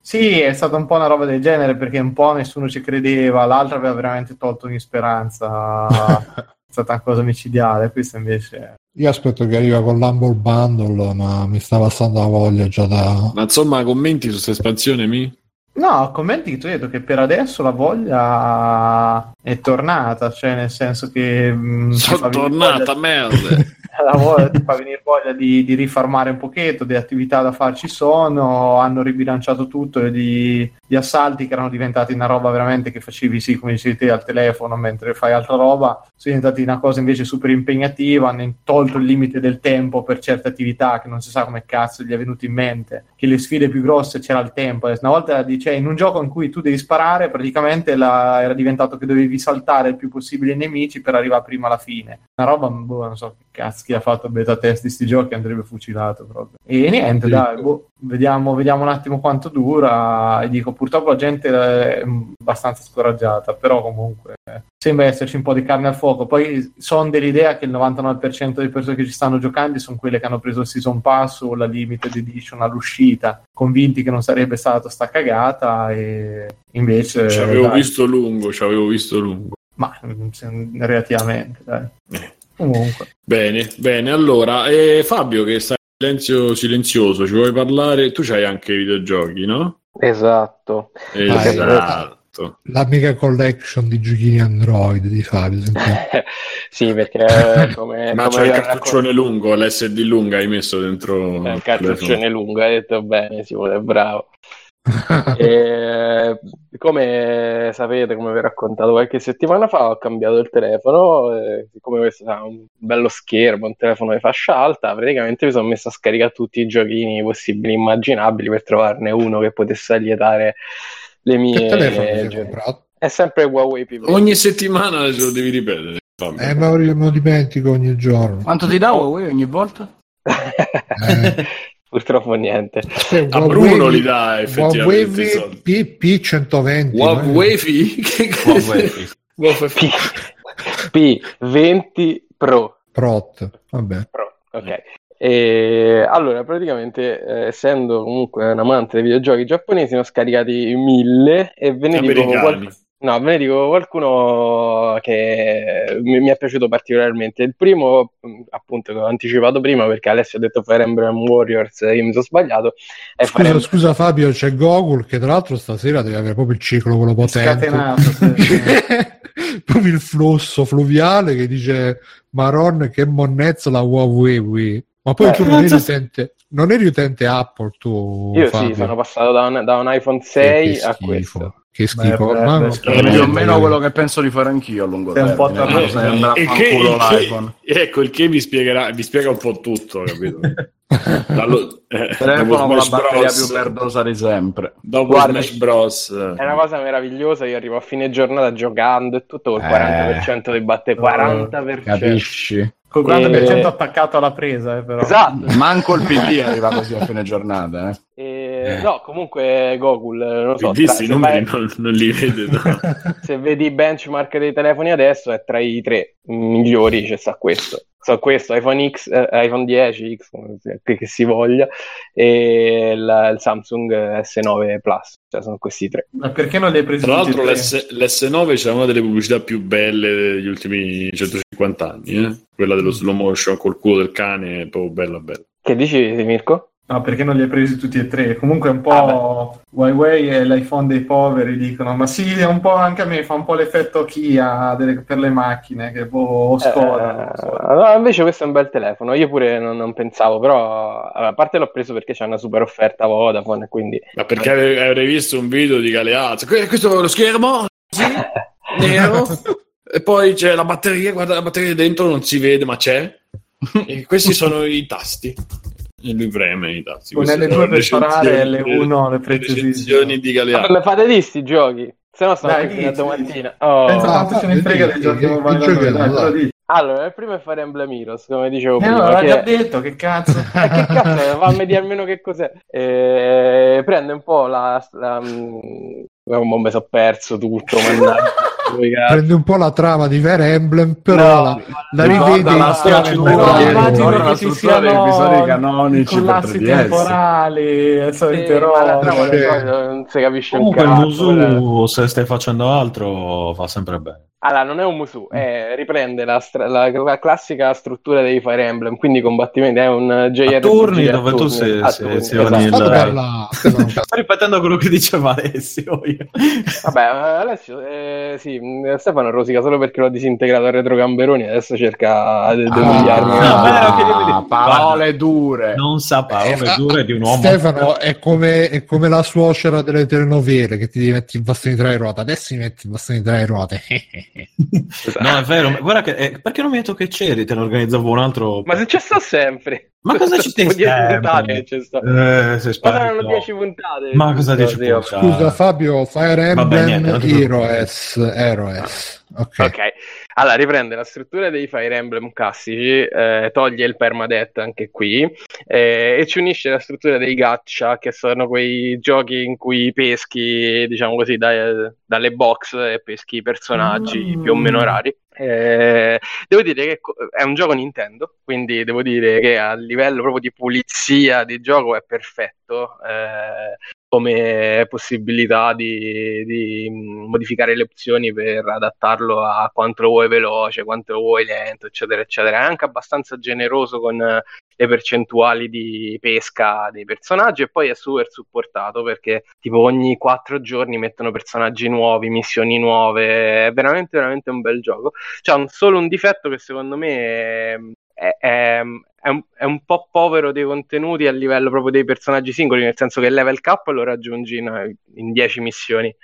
Sì, è stata un po' una roba del genere perché un po' nessuno ci credeva, l'altro aveva veramente tolto ogni speranza. *laughs* è stata una cosa micidiale. Questa invece io aspetto che arriva con l'Humble Bundle, ma mi sta passando la voglia già da. Ma insomma, commenti su questa espansione mi? No, commenti che tu hai detto che per adesso la voglia è tornata, cioè nel senso che... Mh, Sono tornata, merda! *laughs* *laughs* la voglia, ti fa venire voglia di, di, rifarmare un pochetto, di attività da farci sono, hanno ribilanciato tutto, di, di, assalti che erano diventati una roba veramente che facevi sì, come dicevi te, al telefono mentre fai altra roba, sono diventati una cosa invece super impegnativa, hanno tolto il limite del tempo per certe attività che non si sa come cazzo gli è venuto in mente, che le sfide più grosse c'era il tempo, una volta dice in un gioco in cui tu devi sparare praticamente la, era diventato che dovevi saltare il più possibile i nemici per arrivare prima alla fine, una roba, boh, non so cazzo chi ha fatto beta test di sti giochi andrebbe fucilato proprio. E niente, sì. dai, boh, vediamo, vediamo, un attimo quanto dura. E dico, purtroppo la gente è abbastanza scoraggiata, però comunque eh, sembra esserci un po' di carne al fuoco. Poi sono dell'idea che il 99% delle persone che ci stanno giocando sono quelle che hanno preso il Season Pass o la Limited Edition all'uscita, convinti che non sarebbe stata sta cagata e invece... Ci avevo dai, visto lungo, ci avevo visto lungo. Ma mm, relativamente, dai. Eh. Comunque. Bene, bene. Allora, eh, Fabio che sta in silenzio silenzioso, ci vuoi parlare? Tu c'hai anche i videogiochi, no? Esatto. Esatto. L'Amiga Collection di giochini Android di Fabio. *laughs* sì, perché come, *laughs* Ma come c'è il cartuccione lungo, l'SD lunga hai messo dentro eh, il il cartuccione telefono. lungo, hai detto bene, Simone, bravo. *laughs* E, come sapete, come vi ho raccontato qualche settimana fa, ho cambiato il telefono. E siccome questo è un bello schermo, un telefono di fascia alta, praticamente mi sono messo a scaricare tutti i giochini possibili e immaginabili per trovarne uno che potesse allietare le mie. Che telefono comprato? È sempre Huawei P20. Ogni settimana ce lo devi ripetere. Fabio. Eh, ma me lo dimentico ogni giorno. Quanto ti dà Huawei ogni volta? *laughs* Eh. Purtroppo niente. Eh, A Bruno li dà effettivamente. i soldi. PP 120 Huawei? Che Huawei. Huawei. P- P20 Pro. Prot vabbè Pro, ok. E, allora, praticamente, eh, essendo comunque un amante dei videogiochi giapponesi, ne ho scaricati mille e ve ne dico, Americani. No, ve ne dico qualcuno che mi, mi è piaciuto particolarmente. Il primo, appunto, che ho anticipato prima perché Alessio ha detto Fire Emblem Warriors, io mi sono sbagliato. Scusa, Emblem- scusa Fabio c'è Gogol che tra l'altro stasera deve avere proprio il ciclo quello potente *laughs* proprio il flusso fluviale che dice Maron che monnezza la Huawei ma poi Eh, tu non eri, cazzo- utente, non eri utente Apple tu Io Fabio? sì, sono passato da un, da un iPhone Che 6 a schifo, questo. Che schifo Beh, beh, beh, Eh, Più o meno quello che penso di fare anch'io a lungo Sei un po' termine. E che, il che- *laughs* ecco il che vi spiegherà, vi spiega un po' tutto, capito? *laughs* Dallo, eh, dopo Telefono con la batteria Bros, più merdosa di sempre. dopo Guarda, Smash Bros. È una cosa meravigliosa, io arrivo a fine giornata giocando e tutto col Eh. 40% di batteria, 40%. Capisci? Col 40% Eh, attaccato alla presa, eh, però. Esatto. Manco il PD arriva così a fine giornata. Eh. E, No, comunque Gogol, non lo so, tra- se, numeri vai- non, non li vede. no? *laughs* se vedi i benchmark dei telefoni adesso è tra i tre migliori c'è sta questo. So questo, iPhone X, eh, iPhone 10, X, che, che si voglia, e il, il Samsung S9 Plus, cioè sono questi tre. Ma perché non li hai presi Tra l'altro l'S- l'S9 c'è una delle pubblicità più belle degli ultimi 150 anni, eh? quella dello slow motion col culo del cane, è proprio bella bella. Che dici Mirko? No, perché non li hai presi tutti e tre? Comunque è un Ah, po' Huawei e l'iPhone dei poveri dicono, ma sì, è un po' anche a me fa un po' l'effetto Kia delle- per le macchine, che boh, o Skoda. non so. Eh, no, invece questo è un bel telefono. Io pure non, non pensavo, però a parte l'ho preso perché c'è una super offerta Vodafone, quindi Ma perché avrei visto un video di Galeazzo? Que- Questo è lo schermo, sì, *laughs* nero, e poi c'è la batteria, guarda la batteria dentro non si vede, ma c'è. E questi sono i tasti. E lui preme i tasti. Con Queste L2 sono per sparare, recensioni- L1 le preziosissime. recensioni di Ma Galeazzo. me fate di sti giochi? Se no Dai, qui fino a dici, domattina. Oh. Ah, quanto ce ne frega dei giochi che dico. Allora, il primo è Fire Emblem Heroes, come dicevo Eh, prima. allora, che- già detto, che cazzo. *laughs* Eh, che cazzo, fammi dire almeno che cos'è. Eh, prende un po' la... la oh, mi sono perso tutto, mannaggia. *laughs* Prende un po' la trama di Fire Emblem però No, la, la rivede la in Però Ricorda moderna. immagino la che ci struttura degli episodi siano canonici per collassi 3DS. temporali, Sì, solite robe. non si capisce un Comunque il cazzo. eh. Musu, se stai facendo altro, fa sempre bene. Allora, non è un Musu, è- riprende la, stra- la- la classica struttura dei Fire Emblem, quindi combattimenti è un JRPG A turni a dove tu turni, se- a se- turni, sezioni esatto. il- *laughs* Sto ripetendo quello che diceva Alessio. Io. Vabbè, Alessio, eh, sì, mh, Stefano rosica solo perché l'ho disintegrato a Retro Gamberoni, adesso cerca di umiliarmi. no, Ah, vero che devi- Ah, parole dure. Non sa parole Eh, dure di un uomo. Stefano è come, è come la suocera delle telenovele che ti metti il bastone di tre ruote adesso mi metti il bastone di tre ruote *laughs* No, è vero. ma Guarda che, eh, perché non mi hai detto che c'eri? Te ne organizzavo un altro. Ma se c'è sta sempre. Ma cosa ci Sono stai 10 sempre? puntate c'è sta. Eh, sei Ma sparito. saranno 10 puntate. Ma cosa dici? Oddio. puttana? scusa Fabio Fire Vabbè, Emblem niente, ti Heroes Heroes Ok. Ok, allora riprende la struttura dei Fire Emblem classici, eh, toglie il permadeath anche qui eh, e ci unisce la struttura dei gacha, che sono quei giochi in cui peschi, diciamo così, dai- dalle box e peschi personaggi Mm. più o meno rari. Eh, devo dire che è un gioco Nintendo, quindi devo dire che a livello proprio di pulizia di gioco è perfetto. eh, come possibilità di, di modificare le opzioni per adattarlo a quanto vuoi veloce, quanto vuoi lento, eccetera, eccetera. È anche abbastanza generoso con eh, le percentuali di pesca dei personaggi e poi è super supportato perché tipo ogni quattro giorni mettono personaggi nuovi, missioni nuove, è veramente veramente un bel gioco. C'ha un- solo un difetto che secondo me è, è- è- un, è un po' povero dei contenuti a livello proprio dei personaggi singoli, nel senso che level cap lo raggiungi in, in 10 missioni.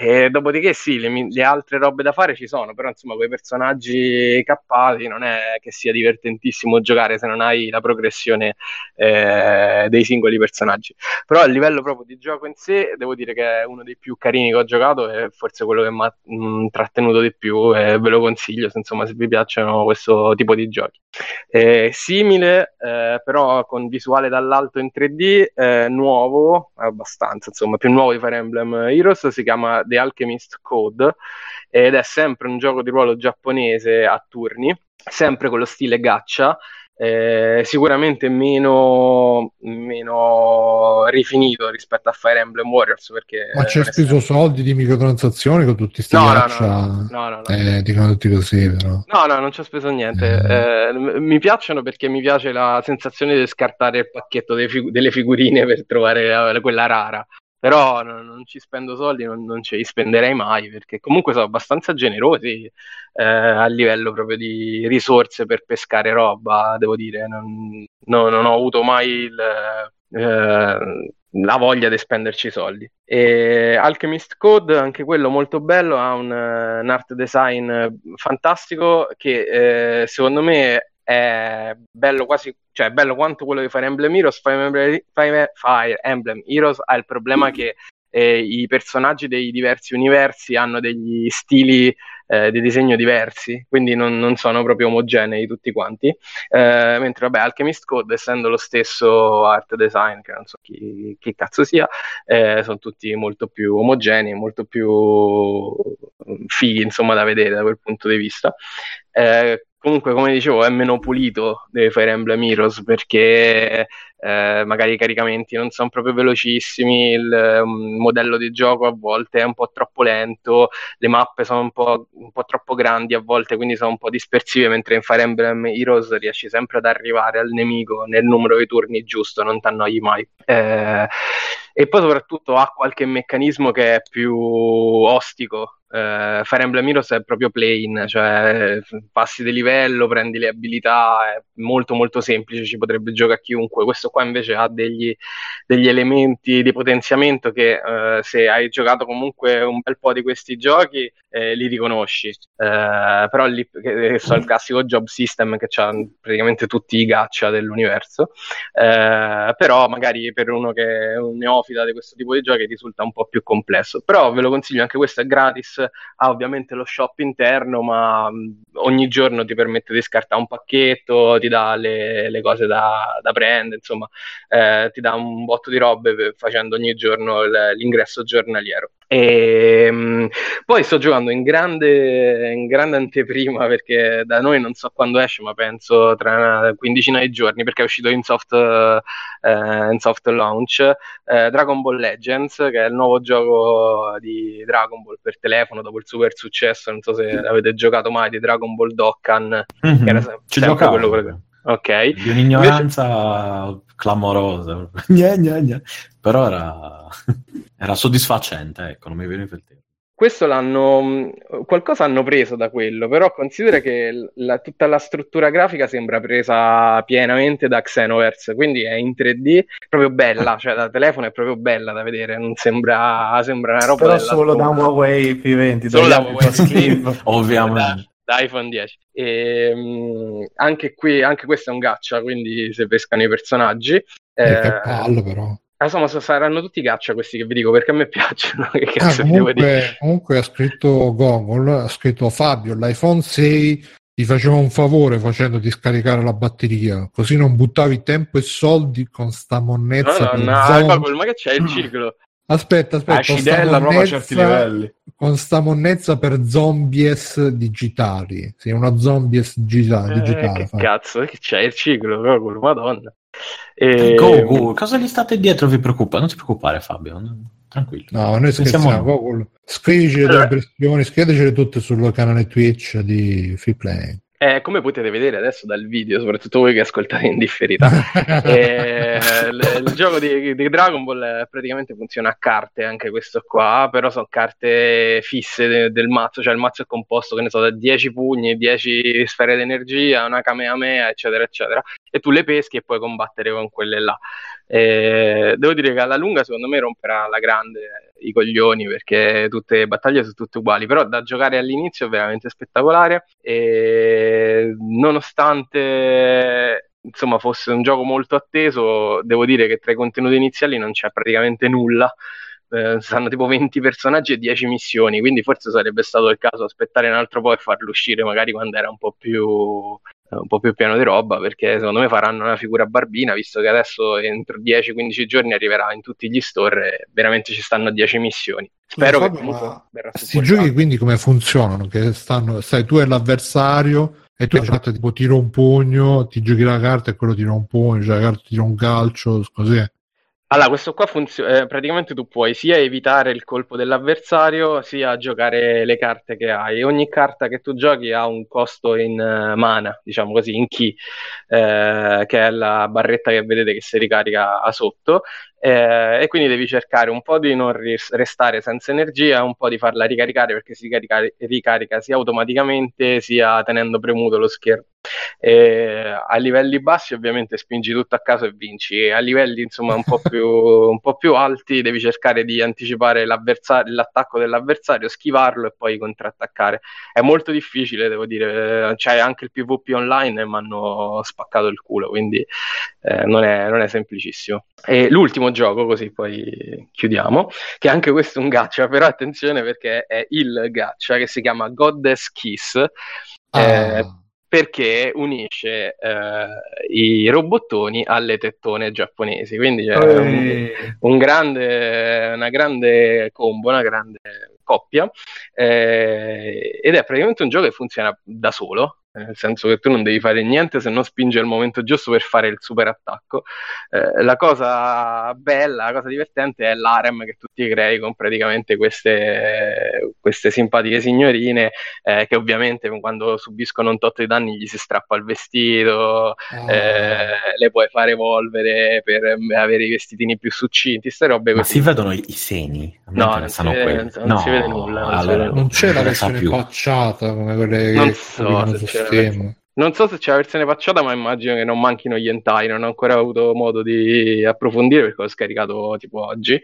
E dopodiché sì, le, le altre robe da fare ci sono, però insomma quei personaggi cappati non è che sia divertentissimo giocare se non hai la progressione eh, dei singoli personaggi. Però a livello proprio di gioco in sé, devo dire che è uno dei più carini che ho giocato e forse quello che mi ha mh, trattenuto di più e ve lo consiglio se, insomma, se vi piacciono questo tipo di giochi. Eh, simile, eh, però con visuale dall'alto in 3D, eh, nuovo, abbastanza, insomma, più nuovo di Fire Emblem Heroes, si chiama The Alchemist Code ed è sempre un gioco di ruolo giapponese a turni, sempre con lo stile gacha, eh, sicuramente meno, meno rifinito rispetto a Fire Emblem Warriors perché Ma c'è speso soldi di microtransazioni con tutti sti No, no, gacha? no, no, no, no. Eh, dicono tutti così, però. No, no, non ci ho speso niente. Eh, m- mi piacciono perché mi piace la sensazione di scartare il pacchetto figu- delle figurine per trovare la- quella rara. Però no- non ci spendo soldi, non, non ce li spenderei mai perché comunque sono abbastanza generosi eh, a livello proprio di risorse per pescare roba, devo dire. Non, no- non ho avuto mai il, eh, la voglia di spenderci soldi. E Alchemist Code, anche quello molto bello, ha un, eh, un art design fantastico che eh, secondo me è bello quasi, cioè è bello quanto quello di Fire Emblem Heroes. Fire Emblem, Fire- Fire Emblem Heroes ha il problema che eh, i personaggi dei diversi universi hanno degli stili eh, di disegno diversi, quindi non, non sono proprio omogenei tutti quanti. Eh, mentre vabbè, Alchemist Code, essendo lo stesso art design, che non so chi, chi cazzo sia, eh, sono tutti molto più omogenei, molto più mm, fighi, insomma, da vedere da quel punto di vista. Comunque, come dicevo, è meno pulito dei Fire Emblem Heroes perché eh, magari i caricamenti non sono proprio velocissimi, il um, modello di gioco a volte è un po' troppo lento, le mappe sono un po', un po' troppo grandi a volte, quindi sono un po' dispersive, mentre in Fire Emblem Heroes riesci sempre ad arrivare al nemico nel numero di turni giusto, non ti annoi mai. Eh, e poi soprattutto ha qualche meccanismo che è più ostico. Eh, Fire Emblem Heroes è proprio plain, cioè passi di livello, prendi le abilità, è molto molto semplice, ci potrebbe giocare chiunque. Questo qua invece ha degli, degli elementi di potenziamento che eh, se hai giocato comunque un bel po' di questi giochi eh, li riconosci. Eh, però lì so il classico job system che ha praticamente tutti i gacha dell'universo. Eh, però magari per uno che è un neofita di questo tipo di giochi risulta un po' più complesso. Però ve lo consiglio, anche questo è gratis, ha ovviamente lo shop interno, ma ogni giorno ti permette di scartare un pacchetto, ti dà le, le cose da, da prendere, insomma, eh, ti dà un botto di robe per- facendo ogni giorno l'ingresso giornaliero. E, mh, poi sto giocando in grande, in grande anteprima perché da noi non so quando esce, ma penso tra una quindicina di giorni perché è uscito in soft, eh, in soft launch eh, Dragon Ball Legends, che è il nuovo gioco di Dragon Ball per telefono dopo il super successo. Non so se avete giocato mai di Dragon Ball Dokkan, Mhm. che era se- Ci sempre quello che- Ok. Di un'ignoranza clamorosa. Gna, gna, gna. Però era... *laughs* era soddisfacente, ecco, non mi viene il tempo. Questo l'hanno qualcosa hanno preso da quello, però considera che la- tutta la struttura grafica sembra presa pienamente da Xenoverse, quindi è in 3D, proprio bella, *laughs* cioè da telefono è proprio bella da vedere, non sembra, sembra una roba Però della solo da. Huawei P20 Solo *laughs* da Huawei. fa schifo. Ovviamente. da iPhone 10. E, mh, anche qui, anche questo è un gacha, quindi si pescano i personaggi. Eh, Eh, però. Insomma, saranno tutti caccia questi che vi dico perché a me *laughs* piacciono. Che Ah, cazzo dire? comunque, comunque ha scritto Gogol, ha scritto Fabio, l'iPhone 6 ti faceva un favore facendoti scaricare la batteria, così non buttavi tempo e soldi con sta monnezza. No, per no, no. Gogol, ma che c'è il ciclo? Aspetta, aspetta, con sta Acidella proprio a certi monnezza- livelli. con sta monnezza per zombies digitali. Sì, una zombies digita- Eh, digitale. che Fabio. cazzo, che c'è il ciclo, Gogol, madonna. E... Go, go, cosa gli state dietro? Vi preoccupa? Non ti preoccupare, Fabio. Tranquillo. No, noi scherziamo. noi. Gogol. Scrivici le tue impressioni, scrivetecele tutte sul canale Twitch di Free Play. Eh, come potete vedere adesso dal video, soprattutto voi che ascoltate in differita, *laughs* eh, il, il gioco di, di Dragon Ball eh, praticamente funziona a carte anche questo qua, però sono carte fisse de- del mazzo, cioè il mazzo è composto, che ne so, da 10 pugni, 10 sfere d'energia, una Kamehameha, eccetera, eccetera, e tu le peschi e puoi combattere con quelle là. Eh, devo dire che alla lunga secondo me romperà la grande i coglioni perché tutte le battaglie sono tutte uguali, però da giocare all'inizio è veramente spettacolare e nonostante insomma fosse un gioco molto atteso, devo dire che tra i contenuti iniziali non c'è praticamente nulla. Eh, saranno tipo 20 personaggi e 10 missioni, quindi forse sarebbe stato il caso aspettare un altro po' e farlo uscire magari quando era un po' più un po' più pieno di roba perché secondo me faranno una figura barbina visto che adesso entro 10-15 giorni arriverà in tutti gli store e veramente ci stanno 10 missioni spero Fabio, che comunque verrà Questi giochi quindi come funzionano? Che stanno, sai, tu e l'avversario e tu giochi tipo tiro un pugno, ti giochi la carta e quello tira un pugno, cioè la carta tira un calcio, così. Allora, questo qua funziona, praticamente tu puoi sia evitare il colpo dell'avversario, sia giocare le carte che hai. Ogni carta che tu giochi ha un costo in eh, mana, diciamo così, in key, eh, che è la barretta che vedete che si ricarica a sotto. Eh, e quindi devi cercare un po' di non ris- restare senza energia, un po' di farla ricaricare perché si carica- ricarica sia automaticamente sia tenendo premuto lo schermo. E a livelli bassi ovviamente spingi tutto a caso e vinci, e a livelli insomma un po' *laughs* più, un po' più alti devi cercare di anticipare l'attacco dell'avversario, schivarlo e poi contrattaccare. È molto difficile, devo dire, c'è anche il PvP online e mi hanno spaccato il culo, quindi eh, non, è, non è semplicissimo. E l'ultimo gioco, così poi chiudiamo, che anche questo è un gacha, però attenzione perché è il gacha che si chiama Goddess Kiss. eh, Ah, perché unisce eh, i robottoni alle tettone giapponesi, quindi c'è un, Eh, un grande, una grande combo, una grande coppia, eh, ed è praticamente un gioco che funziona da solo, nel senso che tu non devi fare niente se non spingi al momento giusto per fare il super attacco. Eh, la cosa bella, la cosa divertente è l'harem che tu ti crei con praticamente queste, queste simpatiche signorine eh, che ovviamente quando subiscono un tot di danni gli si strappa il vestito, ah. eh, le puoi far evolvere per eh, avere i vestitini più succinti, queste robe Ma così. si vedono i, seni? No, interessano non si vede- quelli. non no, si vede nulla, non allora vede non c'è la versione più. facciata come quelle Non che so se Non so se c'è la versione facciata, ma immagino che non manchino gli hentai, non ho ancora avuto modo di approfondire perché l'ho scaricato tipo oggi.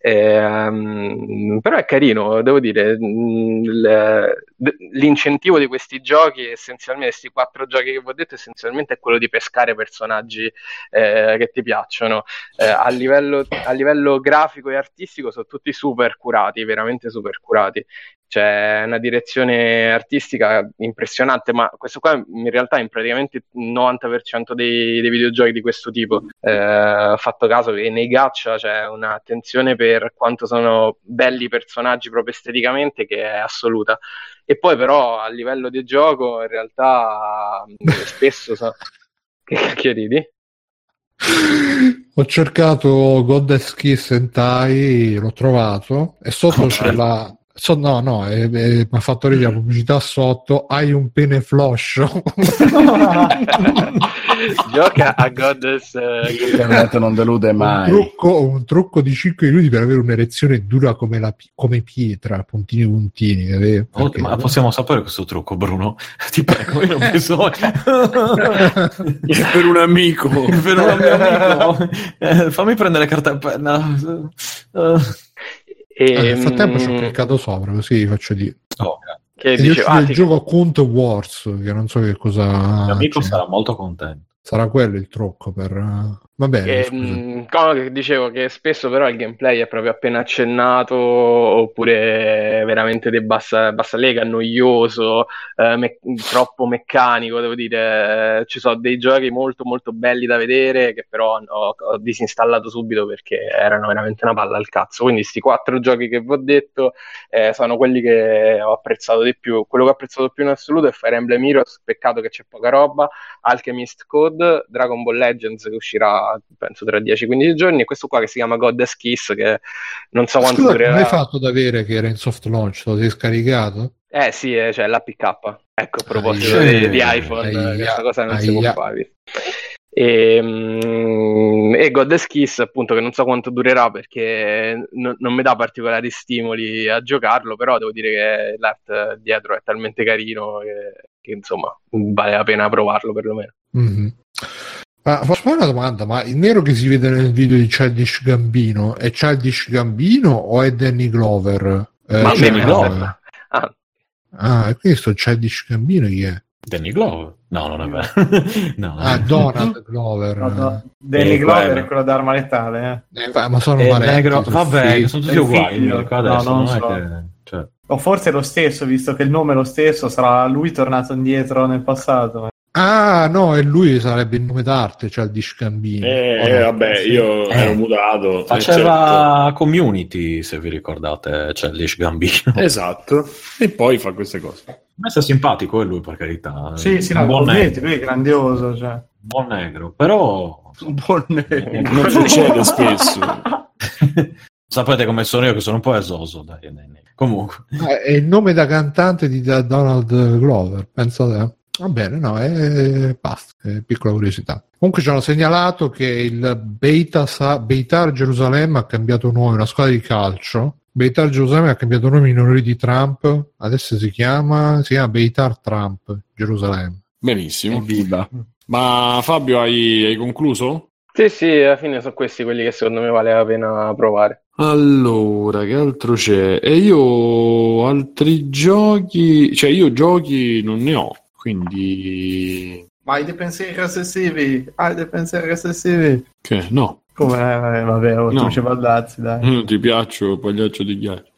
Ehm, però è carino, devo dire, d- l'incentivo di questi giochi, essenzialmente, questi quattro giochi che vi ho detto, essenzialmente è quello di pescare personaggi eh, che ti piacciono. Eh, a livello, a livello grafico e artistico sono tutti super curati, veramente super curati c'è una direzione artistica impressionante, ma questo qua in realtà in praticamente il 90% dei, dei videogiochi di questo tipo. Eh, ho fatto caso che nei gacha c'è un'attenzione per quanto sono belli i personaggi proprio esteticamente che è assoluta. E poi però a livello di gioco in realtà mh, spesso so... *laughs* Che cacchio ridi? Ho cercato Goddess Kiss Sentai, l'ho trovato e sotto c'è la. So- no, no, eh, eh, mi ha fatto ridere la pubblicità sotto. Hai un pene floscio. *laughs* Gioca a Goddess eh, Internet non delude un, mai. trucco, un trucco di 5 minuti per avere un'erezione dura come, la, come pietra, puntini puntini. Oh, Perché- ma possiamo sapere questo trucco, Bruno? *laughs* Ti prego, io non bisogno. per un amico. per un amico. Eh, fammi prendere carta e penna. Eh, e, Eh, nel frattempo ci ho mh, cliccato sopra, così faccio di. oh, che E dice, ah, il gioco appunto Wars, che non so che cosa. il mio amico c'è. sarà molto contento. Sarà quello il trucco per. Va bene, E, scusa. mh, come che dicevo che spesso però il gameplay è proprio appena accennato oppure veramente di bassa, bassa lega, noioso, eh, me- troppo meccanico, devo dire. Ci sono dei giochi molto molto belli da vedere che però ho, ho disinstallato subito perché erano veramente una palla al cazzo. Quindi sti quattro giochi che vi ho detto eh, sono quelli che ho apprezzato di più. Quello che ho apprezzato più in assoluto è Fire Emblem Heroes, peccato che c'è poca roba, Alchemist Code, Dragon Ball Legends che uscirà penso tra 10-15 giorni e questo qua che si chiama Goddess Kiss che non so quanto Scusa, come durerà. hai fatto ad avere che era in soft launch? Lo sei scaricato? Eh sì, eh, cioè l'APK. Ecco, a proposito Aia. di, di iPhone, Aia. questa cosa non si può Aia. fare. E, mm, e Goddess Kiss, appunto, che non so quanto durerà perché non, non mi dà particolari stimoli a giocarlo, però devo dire che l'art dietro è talmente carino che, che, insomma vale la pena provarlo perlomeno. Mhm. Ma posso fare una domanda? Ma il nero che si vede nel video di Childish Gambino è Childish Gambino o è Danny Glover? Eh, Ma cioè, Danny Glover. eh. Ah, Ah, e questo Childish Gambino chi è? Danny Glover? No, non è vero. *laughs* no, Ah, Donald Glover. No, no. Danny Eh, Glover quello. è quello d'arma letale. Eh. Eh, va- ma sono Eh, parenti, negro- sono Vabbè, figli. sono tutti È uguali. adesso, No, non non è so. che- cioè, O forse è lo stesso, visto che il nome è lo stesso, sarà lui tornato indietro nel passato. Ah, no, e lui sarebbe il nome d'arte, Childish Gambino. Eh, O eh, no? vabbè, Sì. io Eh. ero mutato. eh, Faceva community, se vi ricordate, c'è Lish Gambino. certo. *laughs* Esatto. E poi fa queste cose. A me sta simpatico è lui, per carità. Sì, sì, un no, buon negro. lui è grandioso. Cioè. Un buon negro, però... Un po' *laughs* Non succede spesso. *laughs* Sapete come sono io, che sono un po' esoso. Dai, dai, dai. Comunque, Ah, è il nome da cantante di da- Donald Glover, penso te. Va bene, no, è basta, è piccola curiosità. Comunque ci hanno segnalato che il Beta Sa- Beitar Gerusalemme ha cambiato nome, una squadra di calcio. Beitar Gerusalemme ha cambiato nome in onore di Trump, adesso si chiama, si chiama Beitar Trump Gerusalemme. Benissimo. Evviva. Ma Fabio, hai, hai concluso? sì, sì, alla fine sono questi quelli che secondo me vale la pena provare. Allora, che altro c'è? E io altri giochi, cioè io giochi non ne ho, quindi Ma hai dei pensieri ossessivi, hai dei pensieri ossessivi. che no, Come, eh, vabbè, oh, No. tu ci baldazzi, dai. non ti piaccio, pagliaccio di ghiaccio.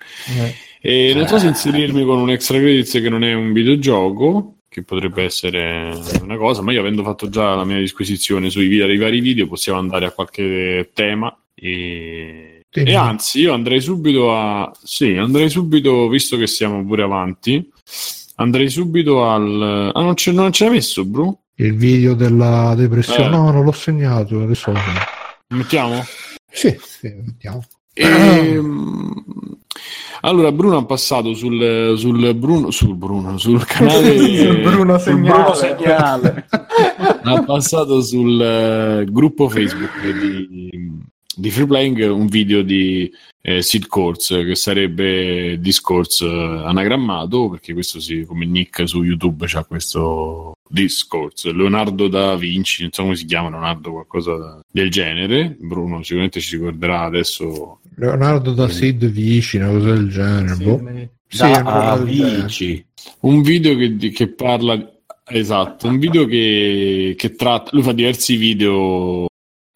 Eh. E non so se inserirmi con un extra credits che non è un videogioco, che potrebbe essere una cosa, ma io avendo fatto già la mia disquisizione sui i vari video, possiamo andare a qualche tema e... E anzi, io andrei subito a... Sì, andrei subito, visto che siamo pure avanti, andrei subito al... Ah, non ce, non ce l'hai messo, Bru? Il video della depressione, Eh. no, non l'ho segnato, adesso lo. Mettiamo? Sì, sì, vediamo. Ehm, allora, Bruno ha passato sul, sul Bruno, sul Bruno, sul canale Sul Bruno sul Segnale. Bruno Segnale. ha passato sul eh, gruppo Facebook di, di Free Playing un video di eh, Sid Course che sarebbe discourse eh, anagrammato perché questo si, come nick su YouTube c'ha questo discourse Leonardo da Vinci non so come si chiama Leonardo qualcosa del genere Bruno sicuramente ci ricorderà adesso Leonardo da Sid vicino, cosa del genere. Sì, boh. ne- Sì, da una cosa del genere. Vici. un video che, che parla esatto un video che, che tratta lui fa diversi video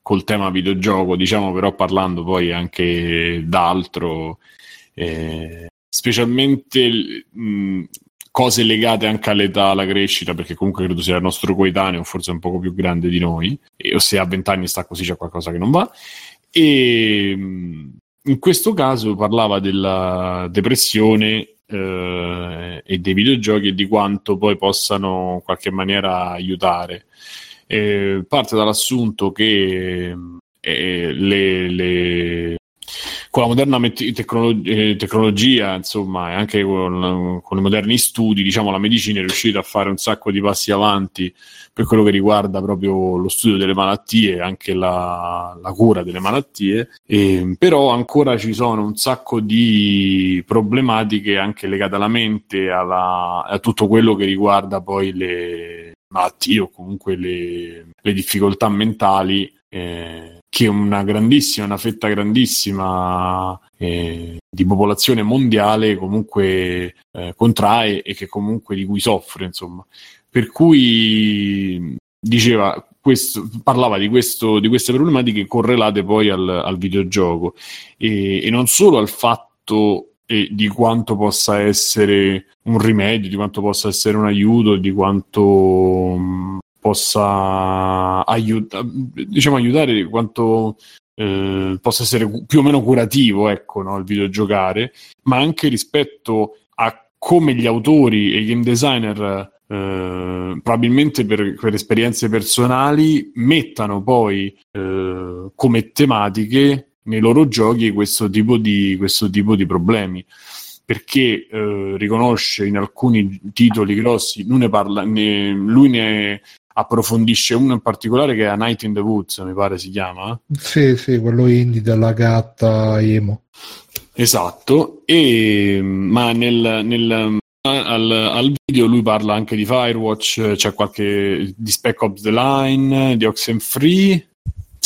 col tema videogioco diciamo però parlando poi anche d'altro eh, specialmente mh, cose legate anche all'età alla crescita perché comunque credo sia il nostro coetaneo forse un poco più grande di noi e, o se a 20 anni sta così c'è qualcosa che non va e mh, in questo caso parlava della depressione eh, e dei videogiochi e di quanto poi possano in qualche maniera aiutare. Eh, parte dall'assunto che eh, le, le- con la moderna met- tecnolo- eh, tecnologia, insomma, e anche con, con i moderni studi, diciamo, la medicina è riuscita a fare un sacco di passi avanti per quello che riguarda proprio lo studio delle malattie, anche la, la cura delle malattie, e, però ancora ci sono un sacco di problematiche anche legate alla mente, alla- a tutto quello che riguarda poi le malattie o comunque le, le difficoltà mentali. eh, che una grandissima, una fetta grandissima eh, di popolazione mondiale comunque eh, contrae e che comunque di cui soffre, insomma. Per cui diceva questo, parlava di, questo, di, queste problematiche correlate poi al, al videogioco e, e, non solo al fatto eh, di quanto possa essere un rimedio, di quanto possa essere un aiuto, di quanto mm, possa aiuta, diciamo, aiutare, quanto eh, possa essere più o meno curativo ecco, no, il videogiocare, ma anche rispetto a come gli autori e i game designer eh, probabilmente per, per, esperienze personali mettano poi eh, come tematiche nei loro giochi questo tipo di, questo tipo di problemi. Perché eh, riconosce in alcuni titoli grossi lui ne, parla, ne, lui ne approfondisce uno in particolare che è A Night in the Woods mi pare si chiama sì sì quello indie della gatta emo. Esatto e, ma nel, nel al, al, video lui parla anche di Firewatch, c'è qualche di Spec Ops The Line, di Oxenfree,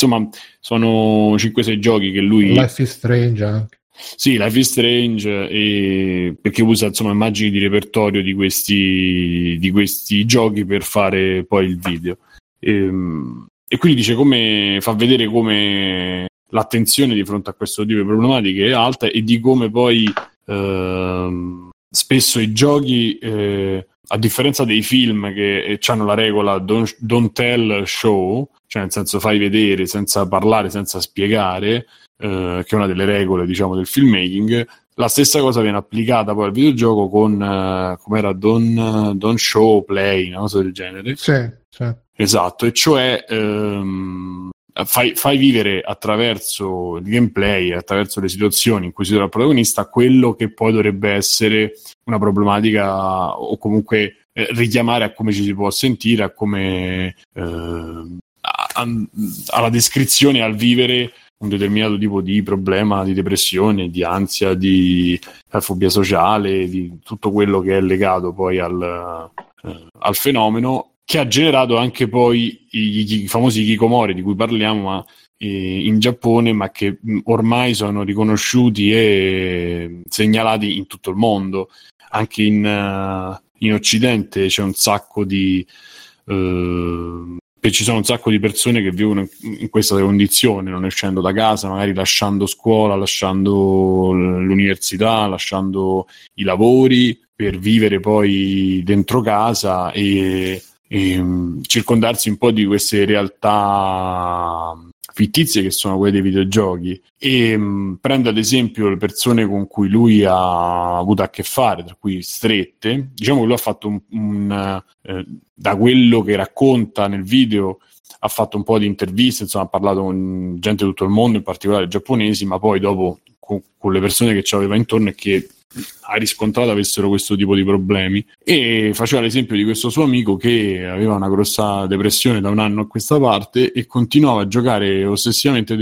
insomma sono 5-6 giochi che lui... Life is Strange anche. Sì, Life is Strange, e... perché usa insomma immagini di repertorio di questi, di questi giochi per fare poi il video. E, ehm, e quindi dice come fa vedere come l'attenzione di fronte a questo tipo di problematiche è alta e di come poi ehm, spesso i giochi, eh, a differenza dei film che eh, hanno la regola don't, don't, tell, show, cioè nel senso fai vedere senza parlare, senza spiegare, eh, che è una delle regole diciamo del filmmaking, la stessa cosa viene applicata poi al videogioco con, eh, come era, don't, don't, show, play, una cosa del genere. Sì, sì. Esatto, e cioè ehm, fai, fai, vivere attraverso il gameplay, attraverso le situazioni in cui si trova il protagonista, quello che poi dovrebbe essere una problematica o comunque eh, richiamare a come ci si può sentire, a come eh, alla descrizione, al vivere un determinato tipo di problema di depressione, di ansia, di fobia sociale, di tutto quello che è legato poi al, eh, al fenomeno che ha generato anche poi i, i famosi Kikomori di cui parliamo ma, eh, in Giappone, ma che ormai sono riconosciuti e segnalati in tutto il mondo. Anche in, uh, in Occidente c'è un sacco di... Uh, ci sono un sacco di persone che vivono in questa condizione, non uscendo da casa, magari lasciando scuola, lasciando l'università, lasciando i lavori per vivere poi dentro casa e e, ehm, circondarsi un po' di queste realtà fittizie che sono quelle dei videogiochi. E mh, mm, prende ad esempio le persone con cui lui ha avuto a che fare, tra cui strette, diciamo che lui ha fatto un, un eh, da quello che racconta nel video ha fatto un po' di interviste, insomma ha parlato con gente di tutto il mondo, in particolare giapponesi, ma poi dopo con, con le persone che ci aveva intorno e che ha riscontrato avessero questo tipo di problemi. E faceva l'esempio di questo suo amico che aveva una grossa depressione da un anno a questa parte e continuava a giocare ossessivamente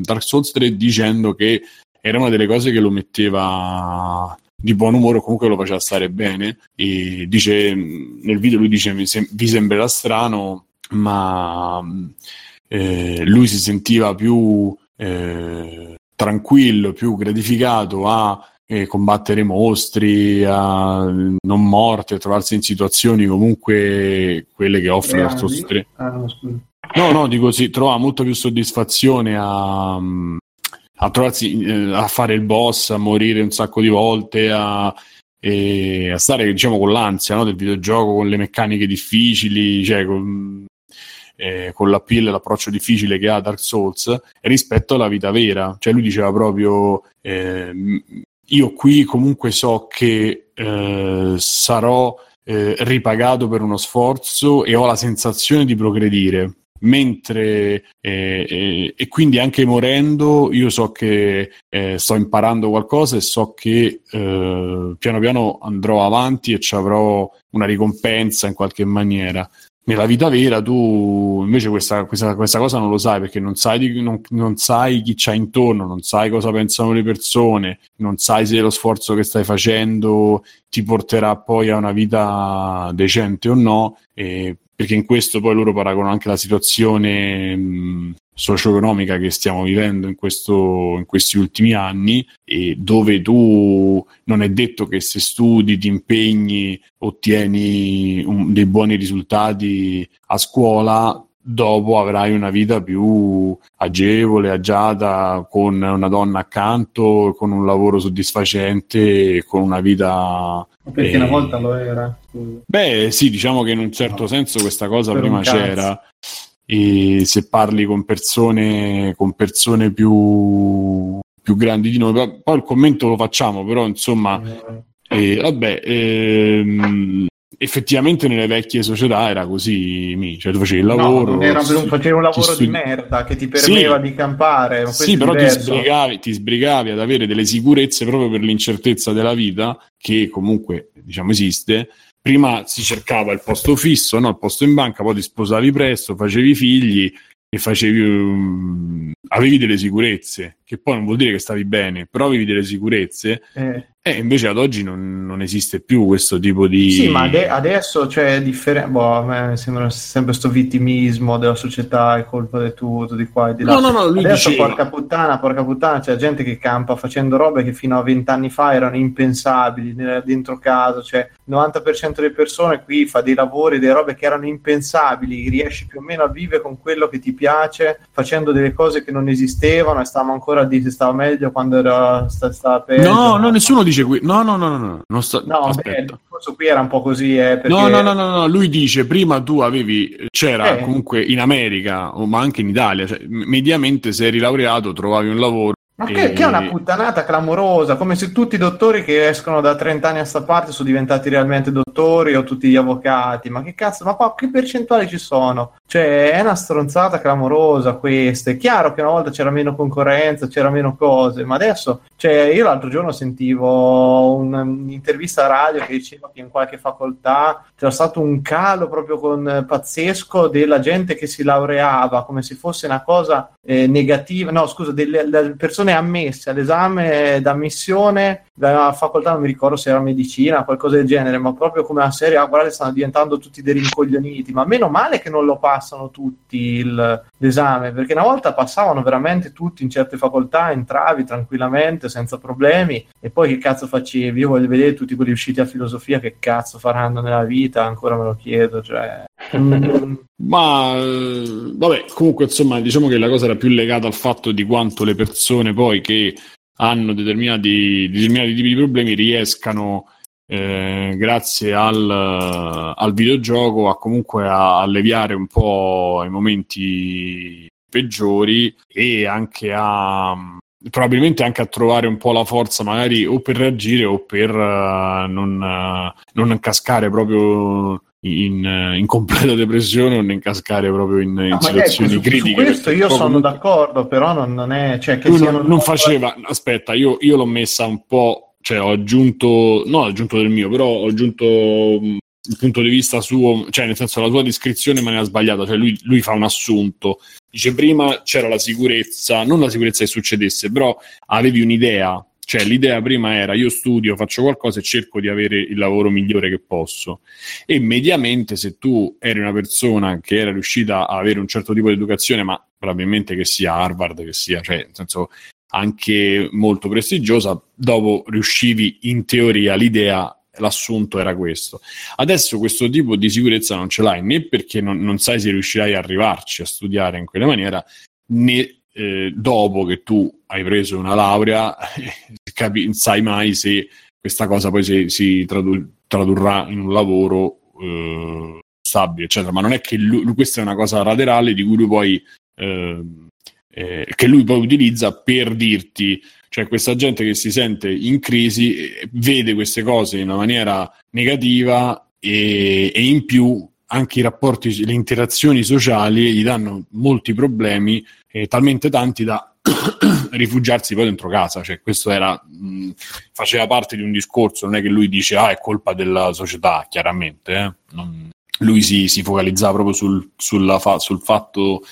Dark Souls 3 dicendo che era una delle cose che lo metteva di buon umore o comunque lo faceva stare bene. E dice nel video lui dice vi sembrerà strano ma eh, lui si sentiva più eh, tranquillo più gratificato a combattere mostri, a non morti, a trovarsi in situazioni comunque quelle che offre Dark Souls 3. Ah, no, no, no, dico sì, trova molto più soddisfazione a, a trovarsi eh, a fare il boss, a morire un sacco di volte, a, e a stare diciamo con l'ansia no, del videogioco, con le meccaniche difficili, cioè con, eh, con l'appeal e l'approccio difficile che ha Dark Souls rispetto alla vita vera. Cioè lui diceva proprio eh, io qui comunque so che eh, sarò eh, ripagato per uno sforzo e ho la sensazione di progredire. Mentre eh, eh e quindi anche morendo, io so che eh, sto imparando qualcosa e so che eh, piano piano andrò avanti e ci avrò una ricompensa in qualche maniera nella vita vera tu invece questa, questa, questa, cosa non lo sai perché non sai, di, non, non sai chi c'hai intorno, non sai cosa pensano le persone, non sai se lo sforzo che stai facendo ti porterà poi a una vita decente o no, e, perché in questo poi loro paragonano anche la situazione mh, socio-economica che stiamo vivendo in, questo, in questi ultimi anni e dove tu non è detto che se studi, ti impegni, ottieni un, dei buoni risultati a scuola dopo avrai una vita più agevole, agiata, con una donna accanto, con un lavoro soddisfacente, con una vita... Perché eh, una volta lo era. Beh, sì, diciamo che in un certo senso questa cosa Per prima c'era. E se parli con persone, con persone più, più grandi di noi, poi il commento lo facciamo, però insomma, Eh, eh, vabbè, ehm, effettivamente nelle vecchie società era così, mi, cioè tu facevi il no, lavoro, non era- ti- facevi un lavoro studi- di merda che ti permetteva Sì. di campare. Sì, però ti sbrigavi, ti sbrigavi ad avere delle sicurezze proprio per l'incertezza della vita, che comunque diciamo esiste. Prima si cercava il posto fisso, no? il posto in banca, poi ti sposavi presto, facevi figli e facevi, um, avevi delle sicurezze, che poi non vuol dire che stavi bene, però avevi delle sicurezze. Eh. E invece ad oggi non, non esiste più questo tipo di. Sì, ma ade- adesso c'è differenza. Boh, a me sembra sempre questo vittimismo della società, è colpa di tutto, di qua e di là. No, no, no, lui adesso, diceva- porca puttana, porca puttana, c'è gente che campa facendo robe che fino a vent'anni fa erano impensabili dentro casa. Cioè, il 90% delle persone qui fa dei lavori, delle robe che erano impensabili. Riesci più o meno a vivere con quello che ti piace, facendo delle cose che non esistevano. E stavamo ancora a dire se stava meglio quando era, sta- stava peggio. No, no, nessuno dice qui. No, no, no, no, no. Non sta... No, beh, aspetta. il discorso qui era un po' così, eh, perché... No, no, no, no, no, lui dice prima tu avevi, c'era Eh. comunque in America, o- ma anche in Italia, cioè, mediamente se eri laureato trovavi un lavoro. Ma che, E- che è una puttanata clamorosa, come se tutti i dottori che escono da 30 anni a sta parte sono diventati realmente dottori o tutti gli avvocati. Ma che cazzo, ma qua che percentuali ci sono? Cioè, è una stronzata clamorosa questa. È chiaro che una volta c'era meno concorrenza, c'era meno cose, ma adesso, cioè, io l'altro giorno sentivo un- un'intervista a radio che diceva che in qualche facoltà c'era stato un calo proprio con, eh, pazzesco della gente che si laureava, come se fosse una cosa eh, negativa, no scusa, delle, delle persone ammesse all'esame d'ammissione della facoltà, non mi ricordo se era medicina, qualcosa del genere, ma proprio come una serie, ah, guardate, stanno diventando tutti dei rincoglioniti, ma meno male che non lo passano tutti il- l'esame, perché una volta passavano veramente tutti in certe facoltà, entravi tranquillamente, senza problemi, e poi che cazzo facevi? Io voglio vedere tutti quelli usciti a filosofia che cazzo faranno nella vita, ancora me lo chiedo, cioè... *laughs* Ma eh, vabbè, comunque insomma, diciamo che la cosa era più legata al fatto di quanto le persone poi che hanno determinati, determinati tipi di problemi riescano eh, grazie al, al videogioco a comunque a alleviare un po' i momenti peggiori e anche a probabilmente anche a trovare un po' la forza magari o per reagire o per eh, non, eh, non cascare proprio in, in completa depressione o non incascare proprio in, in No, situazioni ecco, su- critiche. Su questo io sono comunque- d'accordo, però non, non è... Cioè, che non, non faceva aspetta io, io l'ho messa un po' cioè ho aggiunto no ho aggiunto del mio però ho aggiunto mh, il punto di vista suo cioè nel senso la tua descrizione in maniera sbagliata cioè lui, lui fa un assunto dice prima c'era la sicurezza non la sicurezza che succedesse però avevi un'idea. Cioè l'idea prima era io studio faccio qualcosa e cerco di avere il lavoro migliore che posso. E mediamente se tu eri una persona che era riuscita a avere un certo tipo di educazione ma probabilmente che sia Harvard che sia cioè nel senso anche molto prestigiosa, dopo riuscivi in teoria l'idea, l'assunto era questo. Adesso questo tipo di sicurezza non ce l'hai né perché non, non sai se riuscirai a arrivarci a studiare in quella maniera, né eh, dopo che tu hai preso una laurea, *laughs* capi- sai mai se questa cosa poi si, si tradu- tradurrà in un lavoro eh, stabile, eccetera. Ma non è che lui, questa è una cosa laterale di cui lui poi eh, eh, che lui poi utilizza per dirti, cioè questa gente che si sente in crisi eh, vede queste cose in una maniera negativa e, e in più anche i rapporti, le interazioni sociali gli danno molti problemi, eh, talmente tanti da *coughs* rifugiarsi poi dentro casa. Cioè, questo era, mh, faceva parte di un discorso, non è che lui dice ah è colpa della società, chiaramente. eh. Non- lui si, si focalizzava proprio sul, fa- sul fatto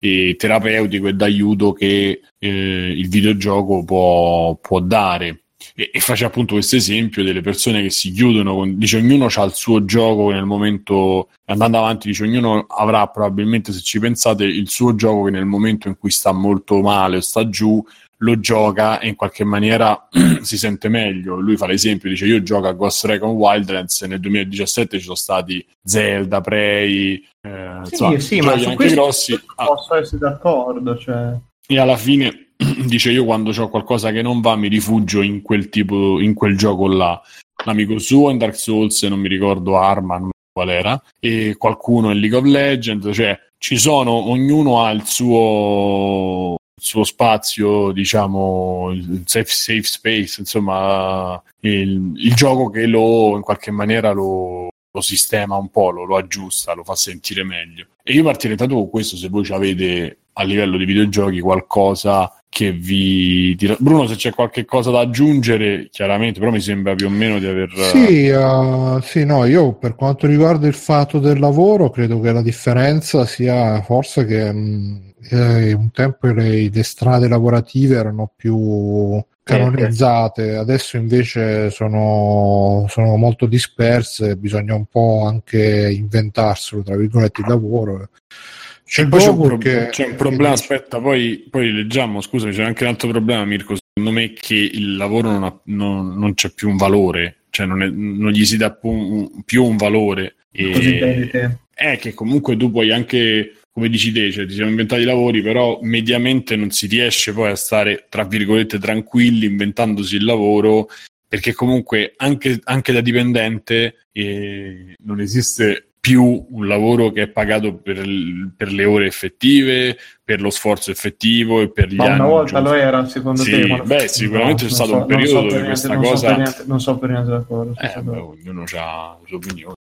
eh, terapeutico e d'aiuto che eh, il videogioco può, può dare. E, e faceva appunto questo esempio delle persone che si chiudono, con, dice ognuno ha il suo gioco nel momento, andando avanti, dice ognuno avrà probabilmente, se ci pensate, il suo gioco che nel momento in cui sta molto male o sta giù, lo gioca e in qualche maniera *clears throat* si sente meglio. Lui fa l'esempio, dice io gioco a Ghost Recon Wildlands nel 2017 ci sono stati Zelda, Prey, eh, Sì, insomma, sì, ma anche questo grossi. Ah, posso essere d'accordo. Cioè... e alla fine *clears throat* dice io quando ho qualcosa che non va mi rifugio in quel tipo in quel gioco là l'amico suo in Dark Souls non mi ricordo Arma non qual era e qualcuno in League of Legends cioè ci sono ognuno ha il suo suo spazio diciamo il safe, safe space insomma il, il gioco che lo in qualche maniera lo lo sistema un po', lo, lo aggiusta, lo fa sentire meglio. E io partirei tanto con questo se voi avete a livello di videogiochi qualcosa che vi tira- Bruno se c'è qualche cosa da aggiungere chiaramente però mi sembra più o meno di aver Sì, uh, sì, no, io per quanto riguarda il fatto del lavoro, credo che la differenza sia forse che mh, eh, un tempo le, le strade lavorative erano più canonizzate, adesso invece sono, sono molto disperse, bisogna un po' anche inventarselo, tra virgolette, il lavoro. C'è, poi c'è un, pro- che- c'è un problema, aspetta, poi, poi leggiamo, scusami, c'è anche un altro problema, Mirko, secondo me che il lavoro non, ha- non- non c'è più un valore, cioè non, è- non gli si dà più un, più un valore. E- Così intendi te. è che comunque tu puoi anche, come dici te, cioè ti siamo inventati i lavori, però mediamente non si riesce poi a stare, tra virgolette, tranquilli inventandosi il lavoro, perché comunque anche, anche da dipendente eh, non esiste più un lavoro che è pagato per, per le ore effettive, per lo sforzo effettivo e per gli Ma anni. una volta giusti. lo era, secondo Sì, te? beh, sicuramente c'è non stato so- un periodo so dove per niente- questa non so cosa- per niente- non so per niente d'accordo. Eh, beh, no. ognuno ha le sue opinioni.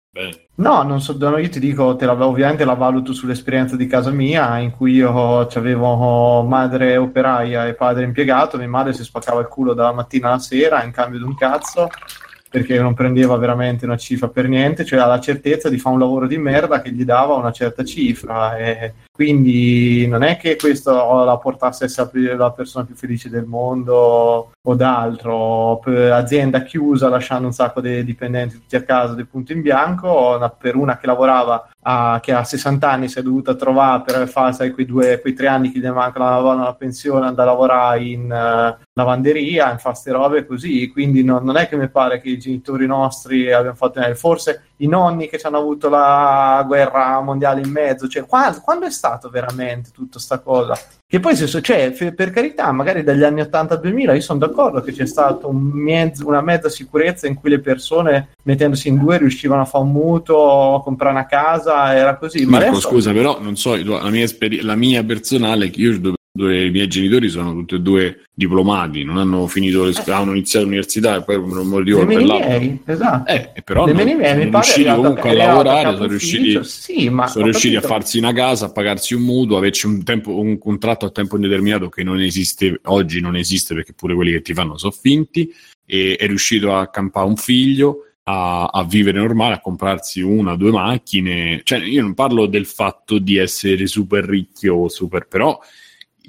No, non so, no, io ti dico, te la, ovviamente la valuto sull'esperienza di casa mia, in cui io avevo madre operaia e padre impiegato, mia madre si spaccava il culo dalla mattina alla sera in cambio di un cazzo, perché non prendeva veramente una cifra per niente, cioè ha la certezza di fare un lavoro di merda che gli dava una certa cifra. E quindi non è che questo la portasse a essere la persona più felice del mondo o d'altro, azienda chiusa lasciando un sacco di dipendenti tutti a casa del punto in bianco, per una che lavorava a, che a 60 anni si è dovuta trovare per fare quei, quei tre anni che gli mancano la, pensione, andare a lavorare in eh, lavanderia, in fare ste robe così, quindi non, non è che mi pare che i genitori nostri abbiano fatto forse i nonni che ci hanno avuto la guerra mondiale in mezzo, cioè qua- quando è stato veramente tutta sta cosa? Che poi, se so- cioè, per carità, magari dagli anni 80 al 2000 io sono d'accordo che c'è stata un mezzo- una mezza sicurezza in cui le persone mettendosi in due riuscivano a fare un mutuo, a comprare una casa, era così. Ma Marco, adesso- scusa, però non so, la mia, esperi- la mia personale che io dove, dove i miei genitori sono tutti e due diplomati, non hanno finito le scuole, hanno iniziato l'università e poi per un motivo o per l'altro. esatto. Eh, però Nemmeno non, pare riusciti comunque a lavorare, sono riusciti, sì, ma sono riusciti a farsi una casa, a pagarsi un mutuo, averci un, tempo, un contratto a tempo indeterminato che non esiste, oggi non esiste perché pure quelli che ti fanno sono finti, e è riuscito a campare un figlio, a, a vivere normale, a comprarsi una o due macchine. Cioè, io non parlo del fatto di essere super ricchi o super, però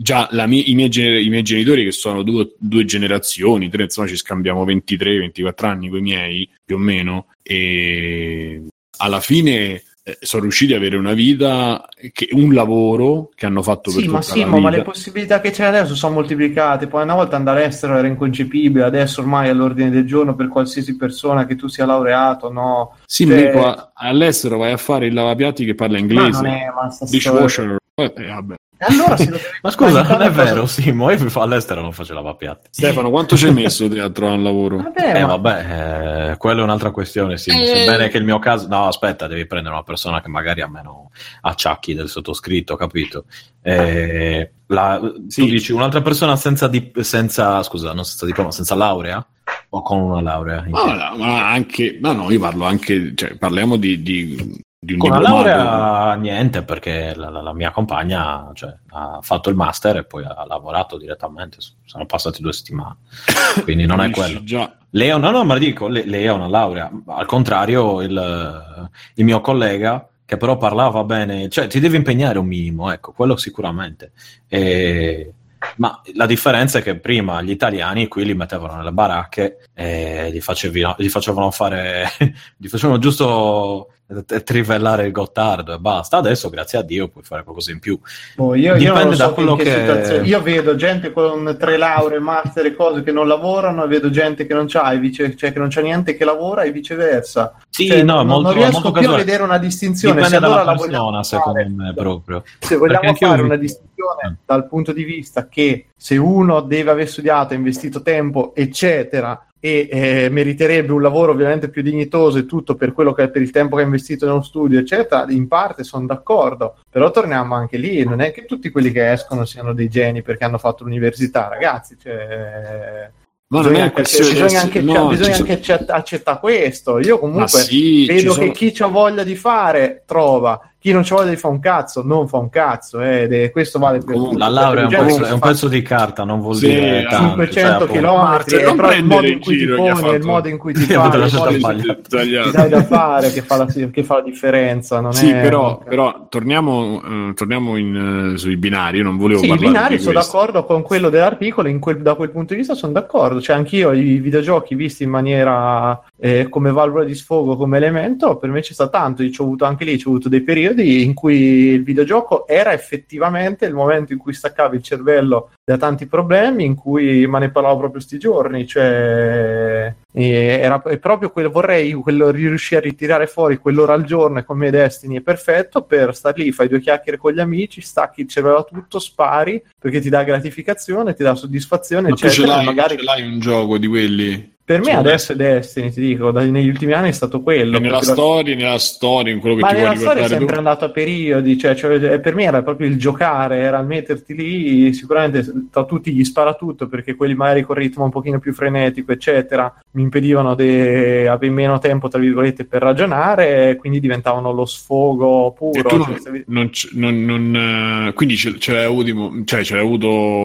già mia- i, miei, i miei genitori che sono due, due generazioni, tre, insomma ci scambiamo 23-24 anni con i miei più o meno e alla fine eh, sono riusciti ad avere una vita, che, un lavoro che hanno fatto per Sì, ma tutta sì, la ma, ma le possibilità che c'è adesso sono moltiplicate. Poi una volta andare all'estero era inconcepibile, adesso ormai è all'ordine del giorno per qualsiasi persona che tu sia laureato, no? Sì, cioè- Mirko, a- all'estero vai a fare il lavapiatti che parla Ma inglese, non è, ma sta dishwasher, eh, vabbè. Allora se lo- Ma scusa, non è cosa- vero, Simo, io all'estero non faccio lavapiatti. Stefano, quanto ci hai messo a trovare un lavoro? Vabbè, Eh ma- vabbè, eh, quella è un'altra questione, sì. Sebbene che il mio caso... No, aspetta, devi prendere una persona che magari ha meno acciacchi del sottoscritto, capito? Eh, la- Sì. Tu dici un'altra persona senza, dip- senza, scusa, non senza diploma, senza laurea? O con una laurea? Ma, ma anche, ma no, io parlo anche, cioè, parliamo di, di, di Con diplomato. laurea niente, perché la, la- la mia compagna cioè, ha fatto il master e poi ha lavorato direttamente. Sono passate due settimane, *coughs* quindi non è quello. Già. Lei, ha- no, no, ma dico, le- lei ha una laurea. Al contrario, il, il mio collega, che però parlava bene, cioè ti devi impegnare un minimo, ecco, quello sicuramente. E- ma la differenza è che prima gli italiani qui li mettevano nelle baracche e gli, facevi- gli facevano fare, *laughs* gli facevano giusto trivellare il Gottardo e basta. Adesso, grazie a Dio, puoi fare qualcosa in più. Boh, io, io Dipende non lo da so quello che, Io vedo gente con tre lauree, master e cose che non lavorano, e vedo gente che non c'ha, e vice- cioè che non c'ha niente che lavora e viceversa. Sì, Cioè, no, non, molto, non riesco molto più a casuale. vedere una distinzione. Dipende Se allora dalla la vogliamo persona, fare- secondo me, proprio. Se vogliamo Perché fare vi- una distinzione Eh. dal punto di vista che se uno deve aver studiato, investito tempo, eccetera, e eh, meriterebbe un lavoro ovviamente più dignitoso e tutto per quello che per il tempo che ha investito nello studio, eccetera, in parte sono d'accordo. Però torniamo anche lì, non è che tutti quelli che escono siano dei geni perché hanno fatto l'università, ragazzi. Cioè, Ma bisogna anche, bisogna anche, no, bisogna ci anche accett- accettare questo. Io comunque sì, vedo sono- che chi ha voglia di fare trova, chi non c'ha voglia di fare un cazzo non fa un cazzo. eh, ed è- questo vale per Comunque, tutti. La laurea è un, Gente pezzo, è un fa pezzo di carta, non vuol Sì, dire tanto. 500 cioè, appunto- km Marcel, è non proprio il modo in cui ti *laughs* è il modo in cui ti cui ti dai da fare che fa la, che fa la differenza. Non Sì, è- però, però torniamo, eh, torniamo in, eh, sui binari. Io non volevo Sì, i parlare binari di sono questo. d'accordo con quello dell'articolo, in quel- da quel punto di vista sono d'accordo. Cioè, anch'io i videogiochi visti in maniera eh, come valvola di sfogo, come elemento, per me c'è stato tanto. Io ci ho avuto anche lì, ci ho avuto dei periodi in cui il videogioco era effettivamente il momento in cui staccavi il cervello da tanti problemi, in cui ma ne parlavo proprio sti giorni. Cioè, era è proprio quello, vorrei quello, riuscire a ritirare fuori quell'ora al giorno e come Destiny è perfetto per star lì, fai due chiacchiere con gli amici, stacchi il cervello a tutto, spari perché ti dà gratificazione, ti dà soddisfazione, Ma tu ce eccetera. l'hai, Magari ce l'hai un gioco di quelli? Per me Sì, adesso è Destiny, ti dico, dai- negli ultimi anni è stato quello. E nella la- storia, nella storia, in quello che ma ti vuoi nella storia è sempre tu? andato a periodi, cioè, cioè, per me era proprio il giocare, era il metterti lì, sicuramente tra tutti gli spara tutto, perché quelli magari con ritmo un pochino più frenetico, eccetera, mi impedivano di avere meno tempo, tra virgolette, per ragionare, e quindi diventavano lo sfogo puro. cioè, non, stavi- non c- non- non, eh, quindi ce, ce l'hai avuto, cioè ce l'hai avuto,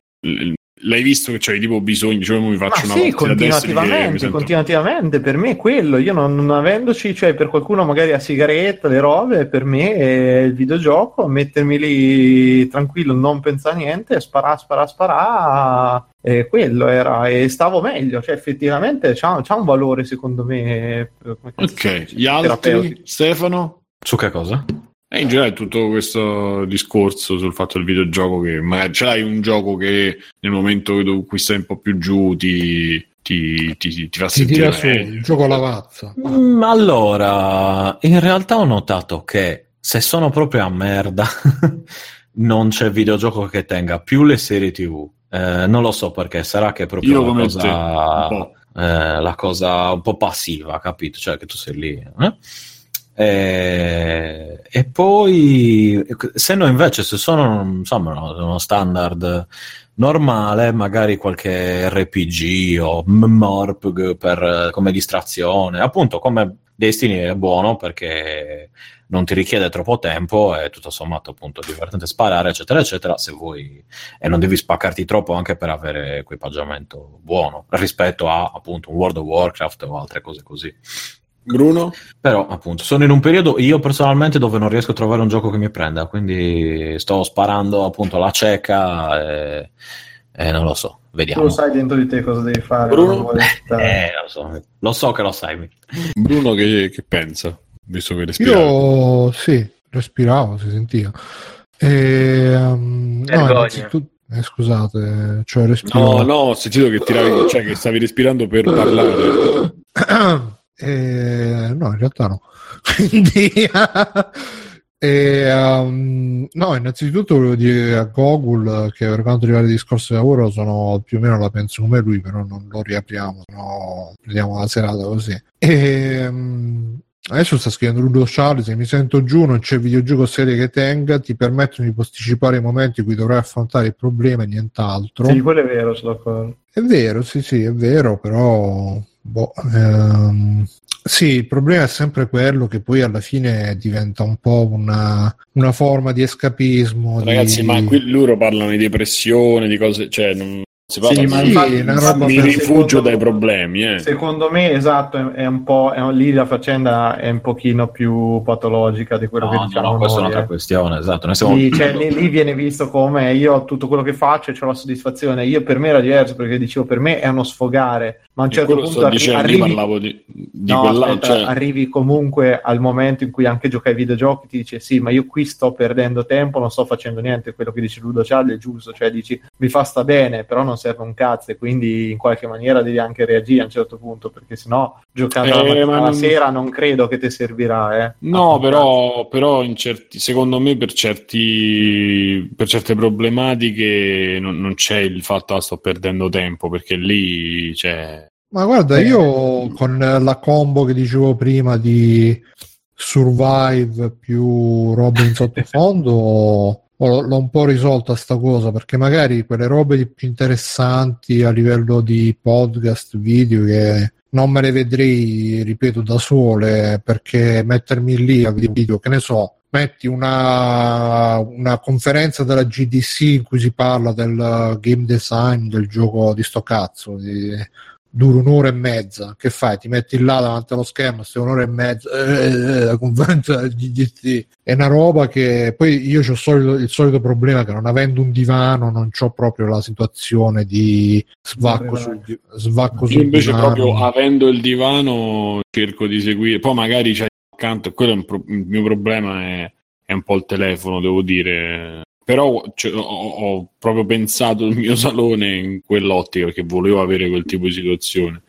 l'hai visto che c'hai tipo bisogno, cioè mi Ma faccio una sì, continuativamente, sento- continuativamente, per me è quello, io non, non avendoci, cioè per qualcuno magari a sigaretta, le robe, per me è il videogioco, mettermi lì tranquillo, non pensare a niente, spara, spara, spara, e quello era, e stavo meglio, cioè effettivamente c'ha, c'ha un valore secondo me. Ok, gli altri. Stefano? Su che cosa? E in generale tutto questo discorso sul fatto del videogioco che magari ce l'hai un gioco che nel momento in cui stai un po' più giù ti, ti, ti, ti fa sentire su, il gioco lavazza. Mm, allora, in realtà ho notato che se sono proprio a merda, *laughs* non c'è videogioco che tenga più le serie TV. Eh, non lo so perché, sarà che è proprio Io la cosa, te, un po'. eh, la cosa un po' passiva, capito? Cioè che tu sei lì. eh? Eh, e poi, se no invece, se sono insomma uno standard normale, magari qualche RPG o MMORPG per, come distrazione, appunto come Destiny è buono perché non ti richiede troppo tempo e tutto sommato appunto è divertente sparare eccetera eccetera se vuoi e non devi spaccarti troppo anche per avere equipaggiamento buono rispetto a appunto un World of Warcraft o altre cose così Bruno? però appunto sono in un periodo io personalmente dove non riesco a trovare un gioco che mi prenda quindi sto sparando appunto alla cieca e, e non lo so Tu vediamo lo sai dentro di te cosa devi fare. Bruno? *laughs* eh, lo so lo so che lo sai Bruno che, che pensa? Visto che respira. Io sì, respiravo, si sentiva. E, um, no, eh, scusate, cioè respiro. No, no, ho sentito che tiravi, cioè che stavi respirando per parlare. *clears throat* Eh, no, in realtà no. *laughs* Quindi, e, um, no, innanzitutto volevo dire a Gogol che per quanto riguarda i discorsi di lavoro sono più o meno la penso come lui, però non lo riapriamo, no, prendiamo la serata così. E, um, adesso sta scrivendo Ludo Charlie, se mi sento giù non c'è videogioco serie che tenga, ti permettono di posticipare i momenti in cui dovrai affrontare il problema e nient'altro. Sì, quello è vero, sono d'accordo. È vero, sì, sì, è vero, però boh, ehm, sì, il problema è sempre quello che poi alla fine diventa un po' una, una forma di escapismo. di- Ragazzi, ma qui loro parlano di depressione, di cose, cioè non, Si parla Sì, di- ma Sì, infatti- roba mi rifugio secondo- dai problemi. Eh. Secondo me, esatto, è, è un po' è, lì la faccenda è un pochino più patologica di quello No, che no, diciamo no, questa è noi, un'altra eh. questione, esatto. Lì, cioè, lì, lì viene visto come io tutto quello che faccio e ho la soddisfazione. Io per me era diverso perché dicevo per me è uno sfogare, ma a un certo punto arri- dicendo, arrivi, parlavo di, di no, quella, aspetta, cioè, arrivi comunque al momento in cui anche giochi ai videogiochi ti dice sì, ma io qui sto perdendo tempo, non sto facendo niente, quello che dice Ludo Cialli è giusto, cioè dici mi fa sta bene, però non serve un cazzo e quindi in qualche maniera devi anche reagire a un certo punto, perché sennò giocando Eh, la mattina ma alla non- sera non credo che ti servirà, eh. No, Ah, però, però in certi, secondo me per, certi, per certe problematiche non, non c'è il fatto che sto perdendo tempo, perché lì c'è... Ma guarda, Eh. io con la combo che dicevo prima di Survive più robe in sottofondo l'ho un po' risolta sta cosa perché magari quelle robe più interessanti a livello di podcast, video che non me le vedrei, ripeto, da sole perché mettermi lì a video, che ne so, metti una, una conferenza della GDC in cui si parla del game design del gioco di sto cazzo, di- dura un'ora e mezza. Che fai? Ti metti là davanti allo schermo, stai un'ora e mezza, eh, eh, la conferenza del GDC. È una roba che poi io ho il solito, il solito problema che non avendo un divano non ho proprio la situazione di svacco sul, svacco sul invece divano. proprio avendo il divano cerco di seguire, poi magari c'è accanto, quello è pro- il mio problema è, è un po' il telefono, devo dire. Però cioè, ho, ho proprio pensato il mio salone in quell'ottica perché volevo avere quel tipo di situazione.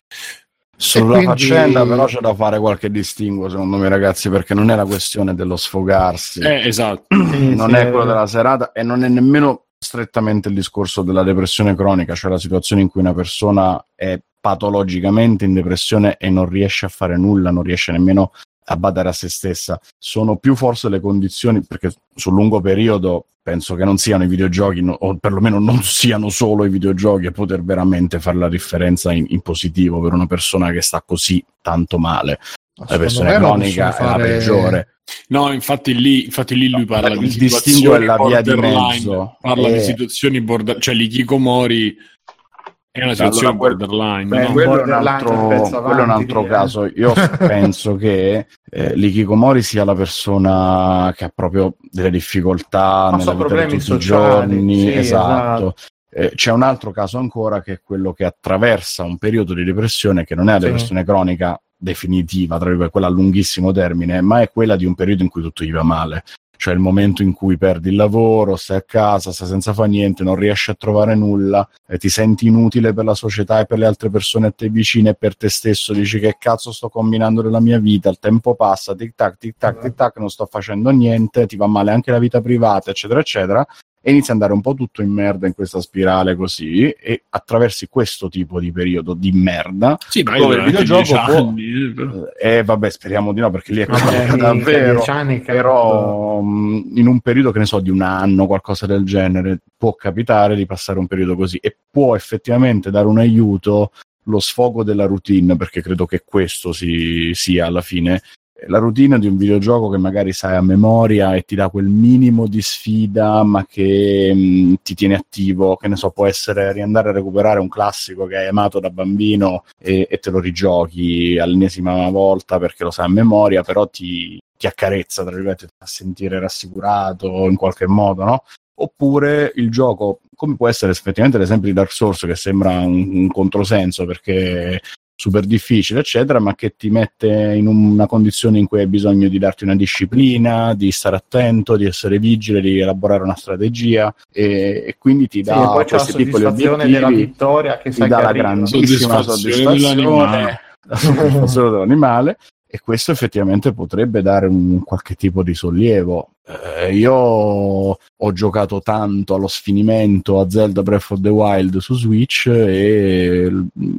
Sulla quindi- faccenda però c'è da fare qualche distinguo secondo me ragazzi perché non è la questione dello sfogarsi Eh, esatto. *clears throat* Non sì, è quello della serata e non è nemmeno strettamente il discorso della depressione cronica, cioè la situazione in cui una persona è patologicamente in depressione e non riesce a fare nulla, non riesce nemmeno a badare a se stessa. Sono più forse le condizioni, perché sul lungo periodo penso che non siano i videogiochi, no- o perlomeno non siano solo i videogiochi a poter veramente fare la differenza in, in positivo per una persona che sta così tanto male. La lo cronica possono è la fare- peggiore. No, infatti lì, infatti lì lui parla di situazioni è la via di borderline, mezzo. Parla Eh. di situazioni border, cioè l'Ikikomori è una situazione Allora, borderline. beh, no? quello è un altro, quello è un avanti, altro eh. caso. Io *laughs* penso che eh, l'Ikikomori sia la persona che ha proprio delle difficoltà Ma nella vita di problemi tutti i sociali, giorni. sì, esatto. Eh, c'è un altro caso ancora che è quello che attraversa un periodo di depressione che non è la Sì. depressione cronica definitiva, tra virgolette, quella a lunghissimo termine, ma è quella di un periodo in cui tutto gli va male. Cioè il momento in cui perdi il lavoro, stai a casa, stai senza fare niente, non riesci a trovare nulla, e ti senti inutile per la società e per le altre persone a te vicine e per te stesso, dici che cazzo sto combinando nella mia vita, il tempo passa, tic tac, tic tac, tic tac, non sto facendo niente, ti va male anche la vita privata, eccetera, eccetera, e inizia ad andare un po' tutto in merda in questa spirale così, e attraversi questo tipo di periodo di merda, Sì, ma dove il videogioco può- eh, però. e vabbè, speriamo di no, perché lì è minchia, davvero anni però mh, in un periodo che ne so di un anno qualcosa del genere può capitare di passare un periodo così e può effettivamente dare un aiuto lo sfogo della routine perché credo che questo si, sia alla fine la routine di un videogioco che magari sai a memoria e ti dà quel minimo di sfida ma che mh, ti tiene attivo che ne so può essere riandare a recuperare un classico che hai amato da bambino e, e te lo rigiochi all'ennesima volta perché lo sai a memoria però ti, ti accarezza tra virgolette ti fa sentire rassicurato in qualche modo no? oppure il gioco come può essere effettivamente l'esempio di Dark Souls che sembra un, un controsenso perché super difficile, eccetera, ma che ti mette in una condizione in cui hai bisogno di darti una disciplina, di stare attento, di essere vigile, di elaborare una strategia e, e quindi ti Sì, dà e poi c'è la questi piccoli soddisfazione della obiettivi, vittoria che ti dà la grandissima Soddisfazione soddisfazione, *laughs* dell'animale. E questo effettivamente potrebbe dare un qualche tipo di sollievo. Eh, io ho giocato tanto allo sfinimento a Zelda Breath of the Wild su Switch e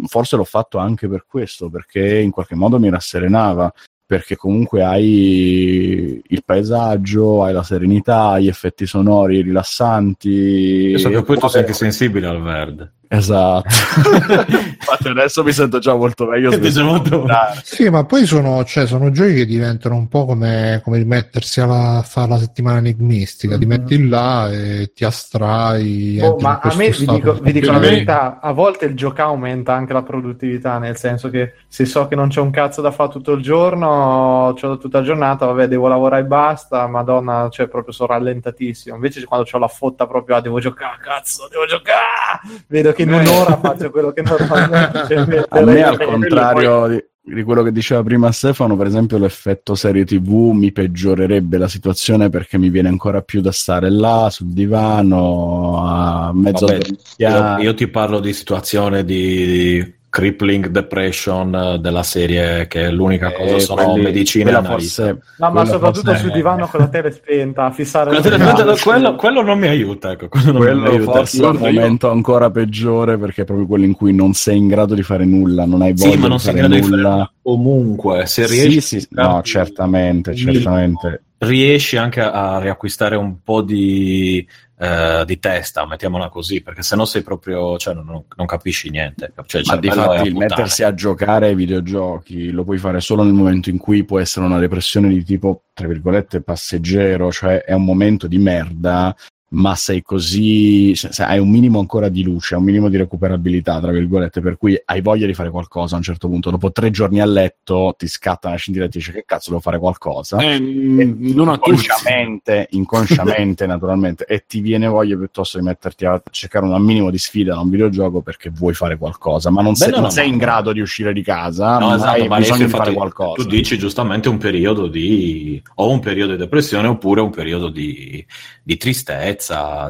forse l'ho fatto anche per questo, perché in qualche modo mi rasserenava. Perché comunque hai il paesaggio, hai la serenità, gli effetti sonori rilassanti. Penso che poi tu sei anche sensibile al verde. Esatto. *laughs* Infatti adesso mi sento già molto meglio. Molto- Sì, ma poi sono, cioè, sono giochi che diventano un po' come, come rimettersi alla, a fare la settimana enigmistica. Ti metti là e ti astrai. Oh, ma a me vi dico, vi dico la verità, a volte il gioco aumenta anche la produttività, nel senso che se so che non c'è un cazzo da fare tutto il giorno, c'ho tutta la giornata, vabbè, devo lavorare e basta, madonna, cioè proprio sono rallentatissimo. Invece quando ho la fotta proprio, ah, devo giocare, cazzo, devo giocare! Vedo che in un'ora faccio quello che normalmente *laughs* A me, al contrario di, di quello che diceva prima Stefano, per esempio, l'effetto serie TV mi peggiorerebbe la situazione perché mi viene ancora più da stare là sul divano a mezzo Vabbè, io, io ti parlo di situazione di crippling depression eh, della serie che l'unica cosa sono medicine e analisi. No, ma soprattutto forse- sul divano con la tele spenta, a fissare Quello, il quello- quello- quello non mi aiuta, ecco, quello non mi quello aiuta. forse è un momento ancora peggiore perché è proprio quello in cui non sei in grado di fare nulla, non hai voglia Sì, ma non di sei fare in grado di nulla. fare comunque. Se Sì, riesci, sì, no, certamente, certamente. riesci anche a riacquistare un po' di, eh, di testa, mettiamola così, perché sennò sei proprio, cioè, non, non capisci niente. Cioè, il Ma di cervello è a fatti il mettersi a giocare ai videogiochi lo puoi fare solo nel momento in cui può essere una depressione di tipo, tra virgolette, passeggero, cioè è un momento di merda, ma sei così, se, se hai un minimo ancora di luce, un minimo di recuperabilità, tra virgolette, per cui hai voglia di fare qualcosa a un certo punto. Dopo tre giorni a letto ti scatta una scintilla e ti dice che cazzo devo fare qualcosa. Eh, mm, non inconsciamente, inconsciamente *laughs* naturalmente, e ti viene voglia piuttosto di metterti a cercare un minimo di sfida da un videogioco perché vuoi fare qualcosa, ma non, sei, Bello non no, sei in grado di uscire di casa, No, esatto, hai ma bisogno di fare qualcosa. Tu dici giustamente un periodo di o un periodo di depressione oppure un periodo di, di tristezza,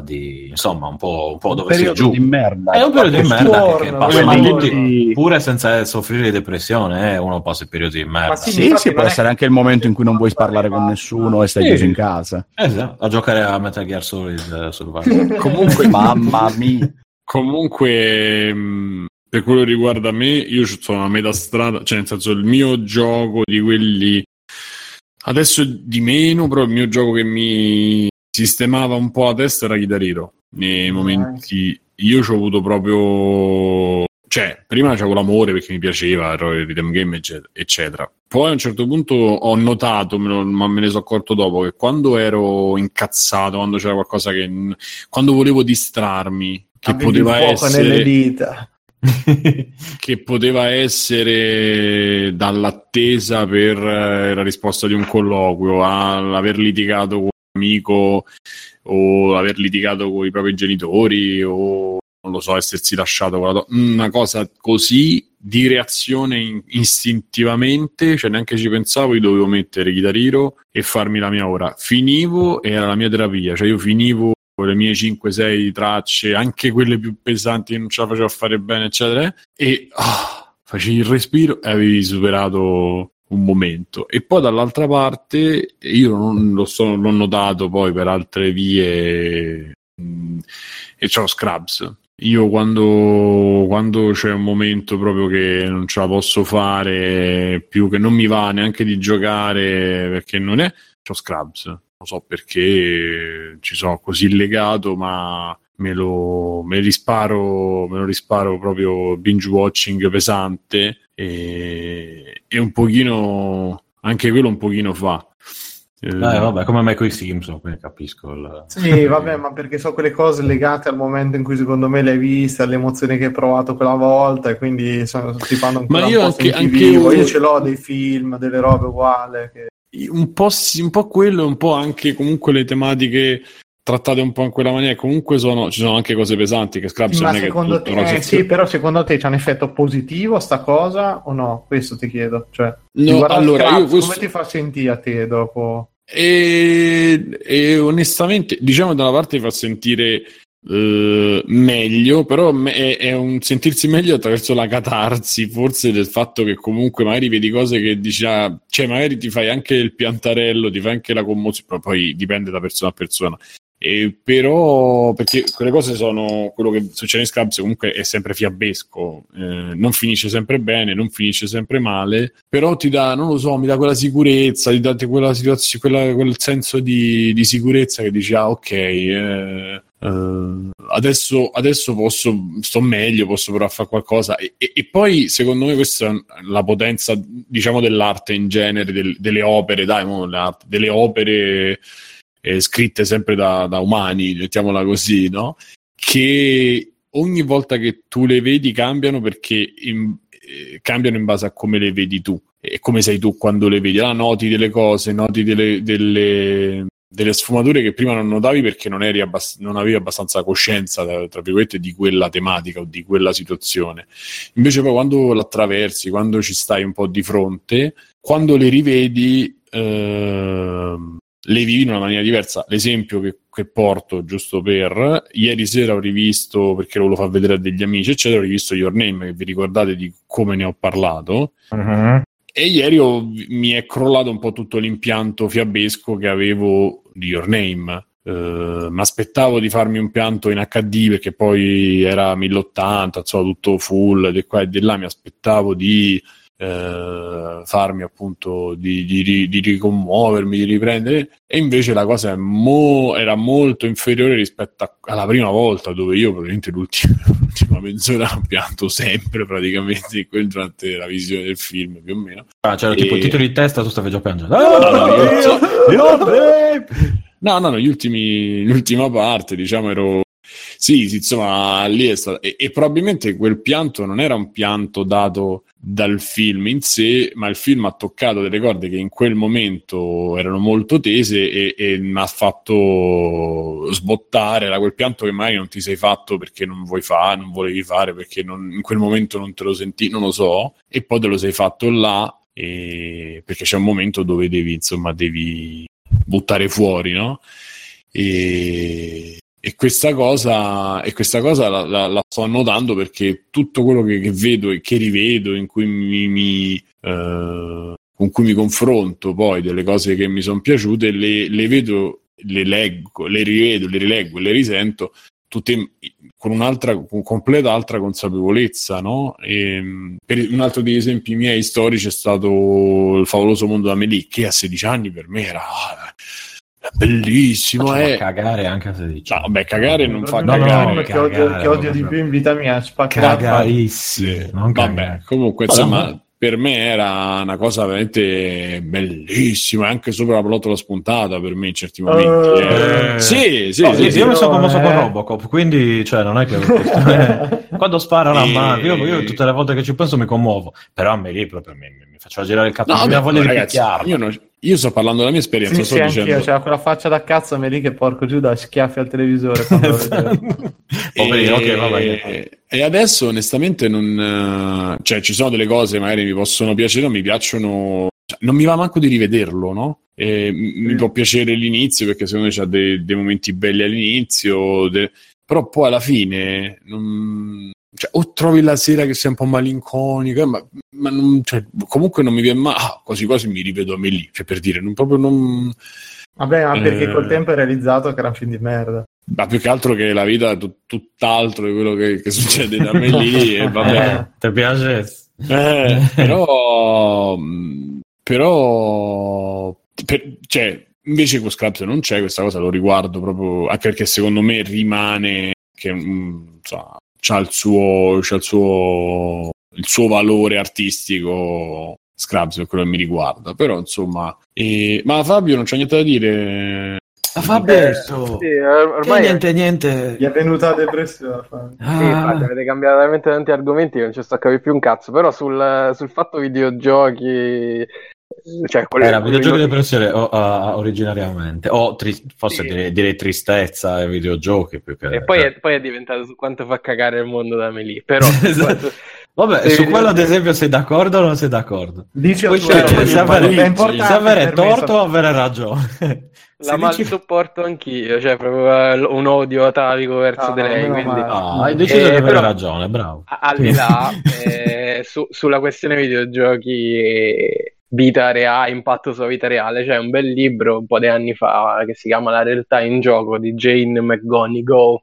di insomma un po', un po' un dove sei periodo giù. di merda. È un periodo di merda che, storno, che passa tutti- pure senza soffrire di depressione, eh, uno passa i periodi di merda. Ma sì, Sì, sì, può è- essere anche il momento in cui non vuoi parlare con nessuno e stai Sì. chiuso in casa. Esatto, a giocare a Metal Gear Solid eh, Survival. *laughs* Comunque, Mamma mia. Comunque, mh, per quello che riguarda me, io sono a metà strada, cioè nel senso il mio gioco di quelli adesso di meno, però il mio gioco che mi sistemava un po' la testa era Guitar Hero. Nei momenti io ci ho avuto proprio cioè, prima c'avevo l'amore perché mi piaceva, ero il rhythm game, eccetera. Poi a un certo punto ho notato, ma me ne sono accorto dopo, che quando ero incazzato, quando c'era qualcosa che... quando volevo distrarmi, che Avevi poteva essere *laughs* che poteva essere dall'attesa per eh, la risposta di un colloquio all'aver litigato con amico o aver litigato con i propri genitori o non lo so, essersi lasciato con la do- una cosa così di reazione in- istintivamente, cioè neanche ci pensavo, io dovevo mettere Guitar e farmi la mia ora. Finivo e era la mia terapia, cioè io finivo le mie 5-6 tracce, anche quelle più pesanti che non ce la facevo a fare bene, eccetera, e ah, facevi il respiro e avevi superato un momento. E poi dall'altra parte, io non lo so, l'ho notato poi per altre vie, mh, e c'ho Scrubs. Io quando, quando c'è un momento proprio che non ce la posso fare più, che non mi va neanche di giocare perché non è, c'ho Scrubs. Non so perché ci sono così legato, ma me lo, me risparo, me lo risparo proprio binge watching pesante e, e un pochino, anche quello un pochino fa. Eh, Eh, vabbè, come me con i Simpson, quindi capisco. Il... Sì, vabbè, ma perché sono quelle cose legate al momento in cui secondo me l'hai vista, alle emozioni che hai provato quella volta, e quindi sono, ti fanno ancora Ma un io po' anche- senti anche vivo. io- Io ce l'ho dei film, delle robe uguali. Che... un po', sì, un po' quello e un po' anche comunque le tematiche trattate un po' in quella maniera. Comunque sono, ci sono anche cose pesanti che Scraps Ma non secondo te, eh, sì, però secondo te c'è un effetto positivo sta cosa o no? Questo ti chiedo. Cioè, No, allora, Scraps, io questo- come ti fa sentire a te dopo? E, e onestamente, diciamo da una parte fa sentire eh, meglio, però è, è un sentirsi meglio attraverso la catarsi, forse del fatto che comunque magari vedi cose che dici, ah, cioè magari ti fai anche il piantarello, ti fai anche la commozione, però poi dipende da persona a persona. E però, perché quelle cose sono quello che succede in Scrubs comunque è sempre fiabesco, eh, non finisce sempre bene, non finisce sempre male, però ti dà, non lo so, mi dà quella sicurezza, ti dà quella quella- quel senso di, di sicurezza che dici, ah ok, eh, eh, adesso, adesso posso, sto meglio, posso provare a fare qualcosa. E, e, e, poi, secondo me, questa è la potenza, diciamo, dell'arte in genere, del, delle opere, dai, delle opere eh, scritte sempre da, da umani, mettiamola così, no? Che ogni volta che tu le vedi cambiano perché in, eh, cambiano in base a come le vedi tu e come sei tu quando le vedi. Allora noti delle cose, noti delle, delle, delle sfumature che prima non notavi perché non, abbast- non avevi abbastanza coscienza, tra virgolette, di quella tematica o di quella situazione. Invece poi quando l'attraversi, quando ci stai un po' di fronte, quando le rivedi... Eh, le vivi in una maniera diversa. L'esempio che, che, porto, giusto per ieri sera ho rivisto, perché lo volevo far vedere a degli amici, eccetera, ho rivisto Your Name, che vi ricordate di come ne ho parlato. Uh-huh. E ieri ho, mi è crollato un po' tutto l'impianto fiabesco che avevo di Your Name. Uh, mi aspettavo di farmi un pianto in HD perché poi era 1080, insomma, tutto full, di qua e di là. Mi aspettavo di eh, farmi appunto di, di, di, ricommuovermi, di riprendere e invece la cosa mo- era molto inferiore rispetto a- alla prima volta dove io probabilmente l'ultima, *laughs* l'ultima mezz'ora ho pianto sempre praticamente durante la visione del film più o meno. Ah, c'era e... tipo il titolo di testa tu stavi già piangendo. No, no, no, io, io, no, no, no, gli ultimi, l'ultima parte diciamo ero sì, sì, insomma, lì è stato. E, e, probabilmente quel pianto non era un pianto dato dal film in sé, ma il film ha toccato delle corde che in quel momento erano molto tese e, e mi ha fatto sbottare. Era quel pianto che magari non ti sei fatto perché non vuoi fare, non volevi fare, perché non, in quel momento non te lo senti, non lo so, e poi te lo sei fatto là. E... perché c'è un momento dove devi, insomma, devi buttare fuori, no? E, e questa cosa, e questa cosa la, la, la, sto annotando perché tutto quello che, che, vedo e che rivedo, in cui mi, mi eh, con cui mi confronto poi delle cose che mi sono piaciute, le, le, vedo, le leggo, le rivedo, le rileggo, le risento tutte con un'altra, con completa altra consapevolezza, no? E, per un altro degli esempi miei storici è stato il favoloso mondo d'Amelie, che a 16 anni per me era bellissimo è eh. cagare anche a 16 no beh cagare non, fa no, cagare no, che, odio, che odio di più in vita mia spaccare cagarissimo vabbè comunque insomma per me era una cosa veramente bellissima, anche sopra la plottola spuntata per me in certi momenti. Uh, eh. Sì, sì, oh, sì, io sì, mi sono commosso eh. con Robocop, quindi cioè, non è che *laughs* quando spara la mano, io, io, tutte le volte che ci penso mi commuovo, però a me lì proprio mi, mi faceva girare il cazzo, no, mi voglia di picchiarlo. Io non, io sto parlando della mia esperienza. Sì, sto sì, dicendo... anch'io, c'era quella faccia da cazzo a me lì che porco giù da schiaffi al televisore. *laughs* e... okay, vabbè. e adesso onestamente non... Cioè ci sono delle cose magari mi possono piacere, non mi piacciono... Cioè, non mi va manco di rivederlo, no? E mi può piacere l'inizio perché secondo me c'ha dei, dei momenti belli all'inizio, de... però poi alla fine non cioè, o trovi la sera che sei un po' malinconica, ma, ma non, cioè, comunque non mi viene mai, ah, quasi quasi mi rivedo a me lì, cioè per dire, non proprio non... Vabbè, ma perché eh... col tempo hai realizzato che era un film di merda. Ma più che altro che la vita è t- tutt'altro di quello che, che, succede da me lì, *laughs* e vabbè. Eh, ti piace? Eh, *laughs* però... però... Per, cioè, invece con Scraps non c'è questa cosa, lo riguardo proprio, anche perché secondo me rimane che, mh, insomma, c'ha il suo, c'ha il suo, il suo valore artistico Scrubs per quello che mi riguarda. Però insomma e... ma Fabio non c'è niente da dire? A Fabio eh, sì, ormai niente niente. Gli è venuta la depressione ah. sì, infatti avete cambiato veramente tanti argomenti non ci sto a capire più un cazzo. Però sul, sul fatto videogiochi cioè, era videogiochi di pressione o, uh, originariamente o tri- forse sì. direi, direi, tristezza ai videogiochi più che, e poi, cioè... è, poi, è, diventato su quanto fa cagare il mondo da me lì però *laughs* esatto. vabbè su quello ad esempio sei d'accordo o non sei d'accordo? Dici poi c'è se avere, avere torto o avere ragione. *laughs* La mal dici... sopporto anch'io cioè proprio un odio atavico verso ah, di lei quindi... ah, hai deciso eh, di avere ragione bravo. al di là *laughs* eh, su, sulla questione videogiochi eh, vita reale, impatto sulla vita reale. C'è un bel libro un po' di anni fa che si chiama La realtà in gioco di Jane McGonigal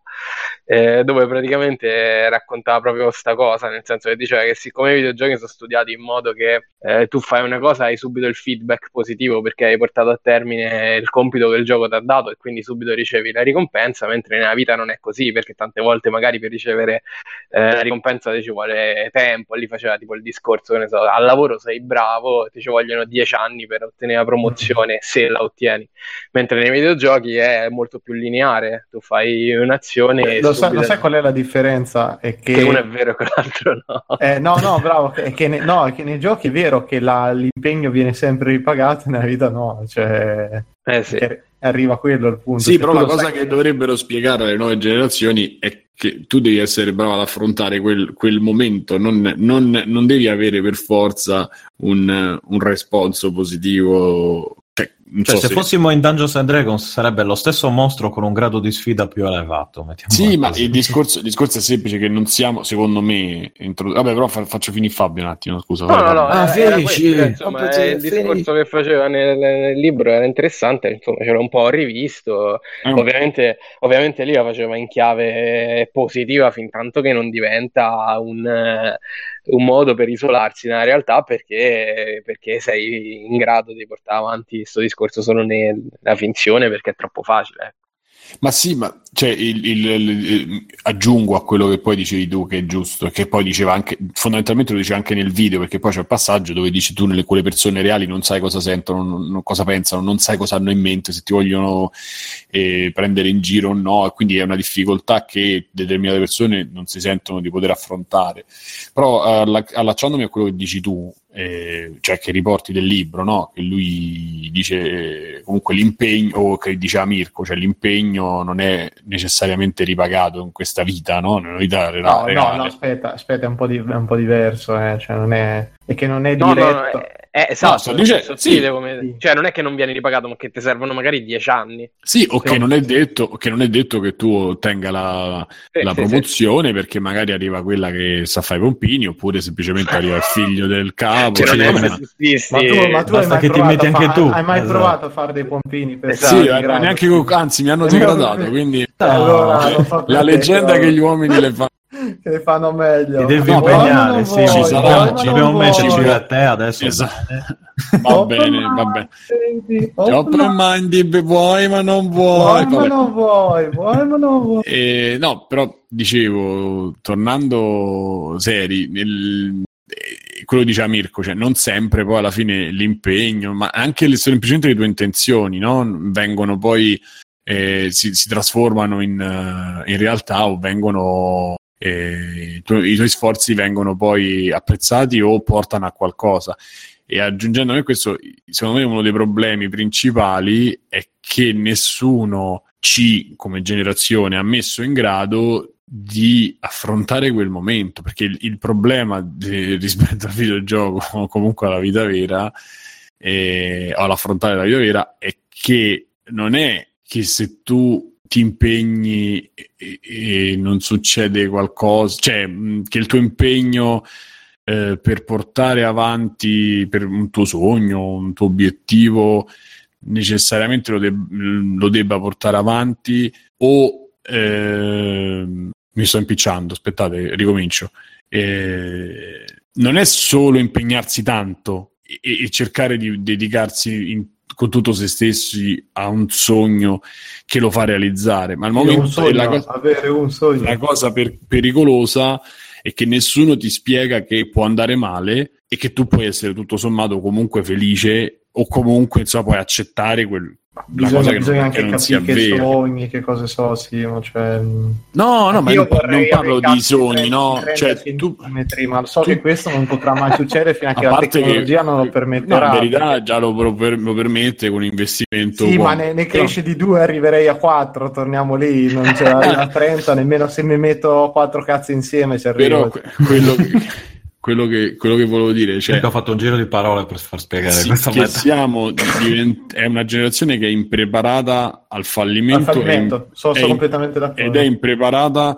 eh, dove praticamente raccontava proprio questa cosa, nel senso che diceva che siccome i videogiochi sono studiati in modo che eh, tu fai una cosa hai subito il feedback positivo perché hai portato a termine il compito che il gioco ti ha dato e quindi subito ricevi la ricompensa, mentre nella vita non è così, perché tante volte magari per ricevere eh, la ricompensa ci vuole tempo, lì faceva tipo il discorso, che so, al lavoro sei bravo, ti ci vogliono dieci anni per ottenere la promozione se la ottieni, mentre nei videogiochi è molto più lineare, tu fai un'azione Lo, sa- lo sai qual è la differenza? È che, che uno è vero e quell'altro no. Eh, no, no, bravo, è che, ne- no, è che nei giochi è vero che la- l'impegno viene sempre ripagato, nella vita no, cioè Eh sì. che arriva quello il punto. Sì, Se però la cosa sai che dovrebbero spiegare alle nuove generazioni è che tu devi essere bravo ad affrontare quel, quel momento, non, non- non devi avere per forza un, un responso positivo. Cioè, non Cioè, so se se- fossimo in Dungeons and Dragons sarebbe lo stesso mostro con un grado di sfida più elevato. Sì, ma il discorso, il discorso è semplice che non siamo, secondo me, intro- vabbè, però fa- faccio finire Fabio un attimo, scusa. No, no, no. Ah, era felici. questo, insomma, eh, il discorso che faceva nel, nel libro era interessante, insomma, c'era un po' rivisto, Eh, ovviamente, ovviamente lì la faceva in chiave positiva fin tanto che non diventa un, un modo per isolarsi nella realtà perché, perché sei in grado di portare avanti questo discorso solo nella finzione perché è troppo facile. ecco. Ma sì, ma cioè, il- il- il- aggiungo a quello che poi dicevi tu, che è giusto, che poi diceva anche, fondamentalmente lo dice anche nel video, perché poi c'è il passaggio dove dici tu, nelle quelle persone reali non sai cosa sentono, non, non- cosa pensano, non sai cosa hanno in mente, se ti vogliono eh, prendere in giro o no, e quindi è una difficoltà che determinate persone non si sentono di poter affrontare. Però alla- allacciandomi a quello che dici tu, eh, cioè che riporti del libro, no? Che lui dice eh, comunque l'impegno, o che diceva Mirko, cioè l'impegno non è necessariamente ripagato in questa vita, no? Nella vita No, reale. no, no, aspetta, aspetta, è un po', di- è un po' diverso, eh, cioè non è, è che non è No, no, no, diretto. è, è esatto, sto dicendo- è sottile sì. come- Sì. cioè non è che non vieni ripagato, ma che ti servono magari dieci anni. Sì, o che non è detto, che non è detto che tu ottenga la, Sì, la sì, sì. promozione perché magari arriva quella che sa fare i pompini, oppure semplicemente arriva il figlio del capo. Cioè, cioè, ma- Ma tu, ma tu basta hai mai che ti provato metti a anche fa- tu. Hai mai Esatto. provato a fare dei pompini per Esatto. Sì, eh, neanche con- anzi mi hanno degradato, quindi Eh, allora, *laughs* la leggenda che gli uomini le fanno. Che le fanno meglio. Ti devi No, impegnare, sì, vuoi, ci dobbiamo- ci dobbiamo metterci vuoi. a te adesso. Esatto. *laughs* Va bene, va bene. Open mind. vuoi ma non vuoi. Vuoi ma non vuoi, vuoi ma non vuoi. Eh, no, però dicevo, tornando seri, nel- eh, quello che diceva Mirko, cioè non sempre poi alla fine l'impegno, ma anche le, semplicemente le tue intenzioni, no? Vengono poi, eh, si, si trasformano in, eh, in realtà o vengono, i, tuoi, sforzi vengono poi apprezzati o portano a qualcosa. E aggiungendo a questo, secondo me uno dei problemi principali è che nessuno ci, come generazione, ha messo in grado di affrontare quel momento, perché il, il problema di- *laughs* rispetto al videogioco o comunque alla vita vera, eh, o all'affrontare la vita vera, è che non è che se tu ti impegni e, e non succede qualcosa, cioè che il tuo impegno eh, per portare avanti per un tuo sogno, un tuo obiettivo, necessariamente lo, deb- lo debba portare avanti o ehm, mi sto impicciando, aspettate, ricomincio. Eh, non è solo impegnarsi tanto e, e cercare di dedicarsi in- con tutto se stessi a un sogno che lo fa realizzare, ma al momento è sogno, la cosa, avere un sogno. la cosa per- pericolosa è che nessuno ti spiega che può andare male e che tu puoi essere tutto sommato comunque felice o comunque insomma, puoi accettare quel, la Bisogna, bisogna non, anche che non capire che vera. sogni, che cose so, sì, ma cioè... No, no, ma Io non, parlo di sogni, no? 30 Cioè, tu, ma so tu- che questo non potrà mai succedere fino a che a la tecnologia che- non lo No, permetterà. in verità già lo, lo per- lo permette con un investimento Sì, ma buono. ne, ne cresce di due, arriverei a quattro, torniamo lì, non ce l'arriva *laughs* a 30, nemmeno se mi metto quattro cazzi insieme ci arrivo. Però que- quello, che- quello, che, quello che volevo dire, cioè, ho fatto un giro di parole per far spiegare sì, questa che meta. siamo divent- è una generazione che è impreparata al Al fallimento, fallimento, sono, è- sono è- completamente d'accordo. ed è impreparata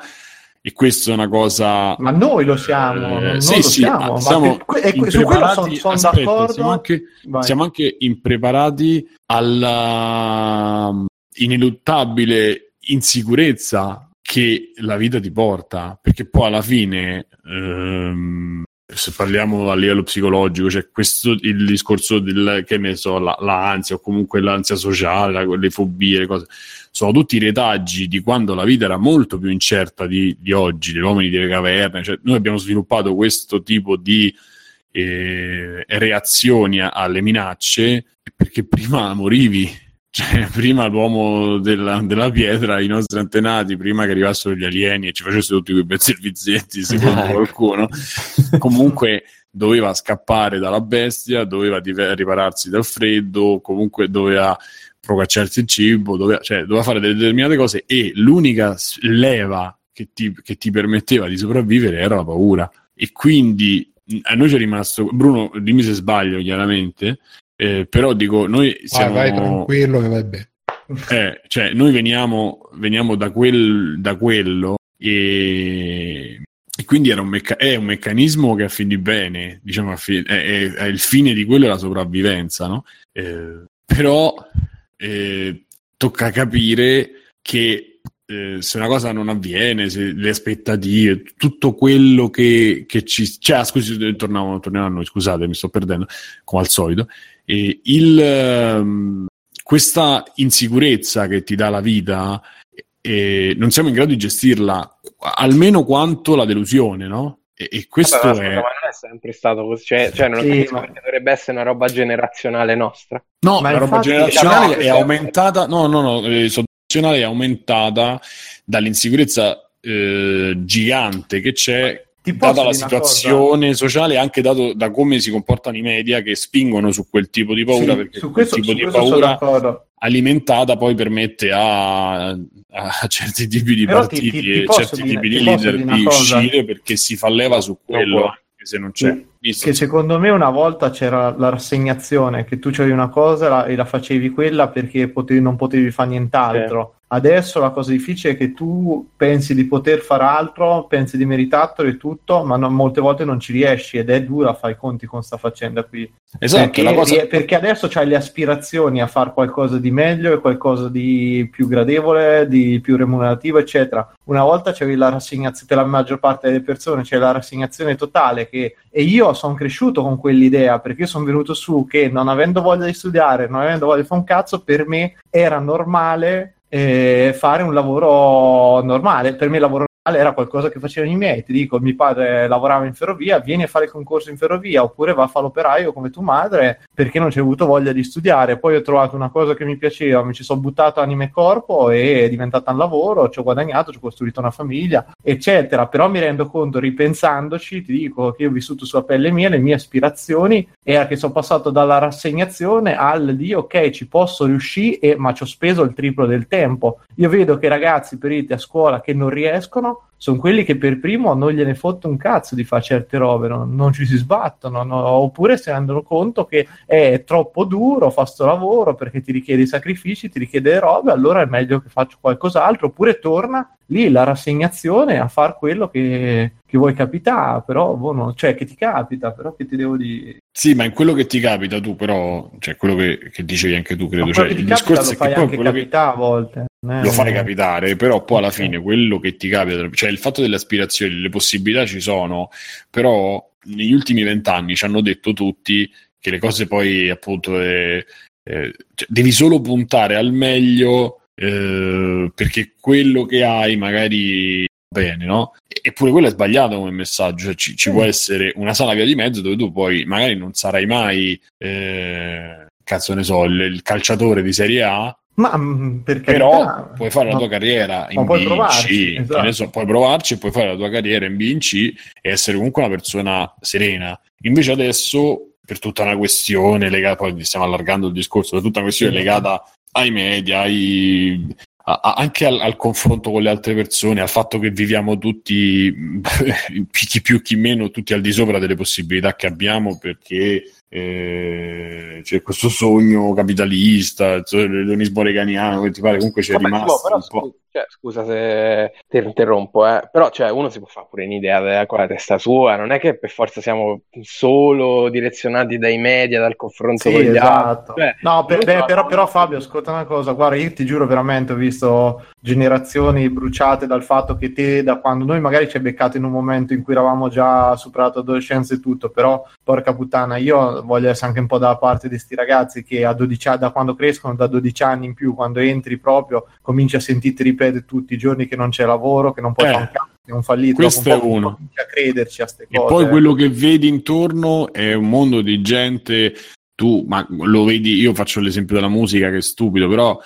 e questa è una cosa Ma noi lo siamo, Eh, sì, lo sì, siamo. ma siamo per- que- que- su quello sono impreparati- son aspetta, d'accordo. Siamo anche, siamo anche impreparati alla ineluttabile insicurezza che la vita ti porta, perché poi alla fine, ehm, se parliamo a livello psicologico, c'è questo il discorso del che ne so, la, l'ansia o comunque l'ansia sociale, la, le fobie, le cose, sono tutti retaggi di quando la vita era molto più incerta di, di oggi, degli uomini delle caverne. Cioè, noi abbiamo sviluppato questo tipo di eh, reazioni alle minacce perché prima morivi cioè, *laughs* prima l'uomo della, della, pietra, i nostri antenati, prima che arrivassero gli alieni e ci facessero tutti quei bei servizietti, secondo ecco. qualcuno, comunque doveva scappare dalla bestia, doveva ripararsi dal freddo, comunque doveva procacciarsi il cibo, doveva, cioè, doveva fare delle determinate cose e l'unica leva che ti, che ti permetteva di sopravvivere era la paura. E quindi a noi ci è rimasto, Bruno, dimmi se sbaglio chiaramente, eh, però dico, noi siamo... Vai, vai tranquillo che vai bene. Eh, cioè, noi veniamo, veniamo da, quel, da quello e, e quindi un mecca- è un meccanismo che a fin di bene, diciamo, fi- è, è, è, il fine di quello è la sopravvivenza, no? Eh, però eh, tocca capire che eh, se una cosa non avviene, se le aspettative, tutto quello che, che ci... Cioè, scusi, torniamo, torniamo a noi, scusate, mi sto perdendo, come al solito. E il, um, questa insicurezza che ti dà la vita, eh, non siamo in grado di gestirla almeno quanto la delusione, no? E, e questo Vabbè, è... Ma non è sempre stato così, cioè, cioè non sì, ma... dovrebbe essere una roba generazionale nostra. No, ma la roba generazionale è aumentata, no, no, no, eh, è aumentata dall'insicurezza eh, gigante che c'è data la situazione cosa? sociale anche dato da come si comportano i media che spingono su quel tipo di paura sì, perché questo, quel tipo di paura alimentata poi permette a, a *laughs* certi tipi di Però partiti ti, ti, ti e certi dire, tipi di leader di uscire perché si fa leva su quello anche se non c'è. che secondo me una volta c'era la rassegnazione che tu c'avevi una cosa e la facevi quella perché potevi, non potevi fare nient'altro Adesso la cosa difficile è che tu pensi di poter fare altro, pensi di meritartelo e tutto, ma non, molte volte non ci riesci ed è dura fare i conti con questa faccenda qui. Esatto, perché, cosa... perché adesso c'hai le aspirazioni a fare qualcosa di meglio e qualcosa di più gradevole, di più remunerativo, eccetera. Una volta c'avevi la rassegnazione, per la maggior parte delle persone c'è la rassegnazione totale che... e io sono cresciuto con quell'idea perché io sono venuto su che non avendo voglia di studiare, non avendo voglia di fare un cazzo, per me era normale eh, fare un lavoro normale. Per me il era qualcosa che facevano i miei. Ti dico, mio padre lavorava in ferrovia, vieni a fare il concorso in ferrovia oppure va a fare l'operaio come tua madre perché non c'è avuto voglia di studiare. Poi ho trovato una cosa che mi piaceva, mi ci sono buttato anima e corpo e è diventata un lavoro, ci ho guadagnato, ci ho costruito una famiglia, eccetera. Però mi rendo conto, ripensandoci, ti dico che io ho vissuto sulla pelle mia, le mie aspirazioni era che sono passato dalla rassegnazione al di ok, ci posso riuscire, ma ci ho speso il triplo del tempo. Io vedo che ragazzi periti a scuola che non riescono sono quelli che per primo non gliene fotte un cazzo di fare certe robe, no? non ci si sbattono, no? oppure si rendono conto che è troppo duro fare sto lavoro perché ti richiede i sacrifici, ti richiede robe, allora è meglio che faccio qualcos'altro, oppure torna lì la rassegnazione a fare quello che, che vuoi capitare, però boh, no, cioè che ti capita, però che ti devo dire. Sì, ma in quello che ti capita tu, però, cioè quello che, che dicevi anche tu, credo. Cioè, il discorso è che poi quello che a volte. Eh, lo fai capitare, però poi alla fine quello che ti capita, cioè il fatto delle aspirazioni, le possibilità ci sono, però negli ultimi vent'anni ci hanno detto tutti che le cose poi appunto eh, eh, cioè, devi solo puntare al meglio eh, perché quello che hai magari va bene, no? Eppure quello è sbagliato come messaggio, cioè, ci, ci può essere una sana via di mezzo dove tu poi magari non sarai mai, eh, cazzo ne so, il, il calciatore di Serie A, ma mm, perché però puoi fare la tua carriera in B in C, esatto. so, puoi provarci, puoi fare la tua carriera in B in C e essere comunque una persona serena. Invece adesso, per tutta una questione legata, poi stiamo allargando il discorso, per tutta una questione sì. legata ai media, ai, a, anche al, al, confronto con le altre persone, al fatto che viviamo tutti, *laughs* chi più chi meno, tutti al di sopra delle possibilità che abbiamo perché eh, c'è questo sogno capitalista, il l'edonismo reganiano che ti pare comunque c'è Vabbè, rimasto però un po'. scu- cioè, scusa se ti interrompo, eh, però cioè, uno si può fare pure un'idea della con la testa sua, non è che per forza siamo solo direzionati dai media, dal confronto Sì, con gli esatto. altri. Cioè, No, per- beh, però, però Fabio, ascolta una cosa, guarda, io ti giuro veramente, ho visto generazioni bruciate dal fatto che te, da quando noi magari ci hai beccato in un momento in cui eravamo già superato adolescenza e tutto, però porca puttana, io voglio essere anche un po' dalla parte di sti ragazzi che a 12 anni, da quando crescono, da 12 anni in più, quando entri proprio, cominci a sentirti ripetere tutti i giorni che non c'è lavoro, che non puoi Eh, fare un cazzo, che è un fallito, questo un è uno. cominci a crederci a ste E cose. poi quello che vedi intorno è un mondo di gente, tu, ma lo vedi, io faccio l'esempio della musica che è stupido, però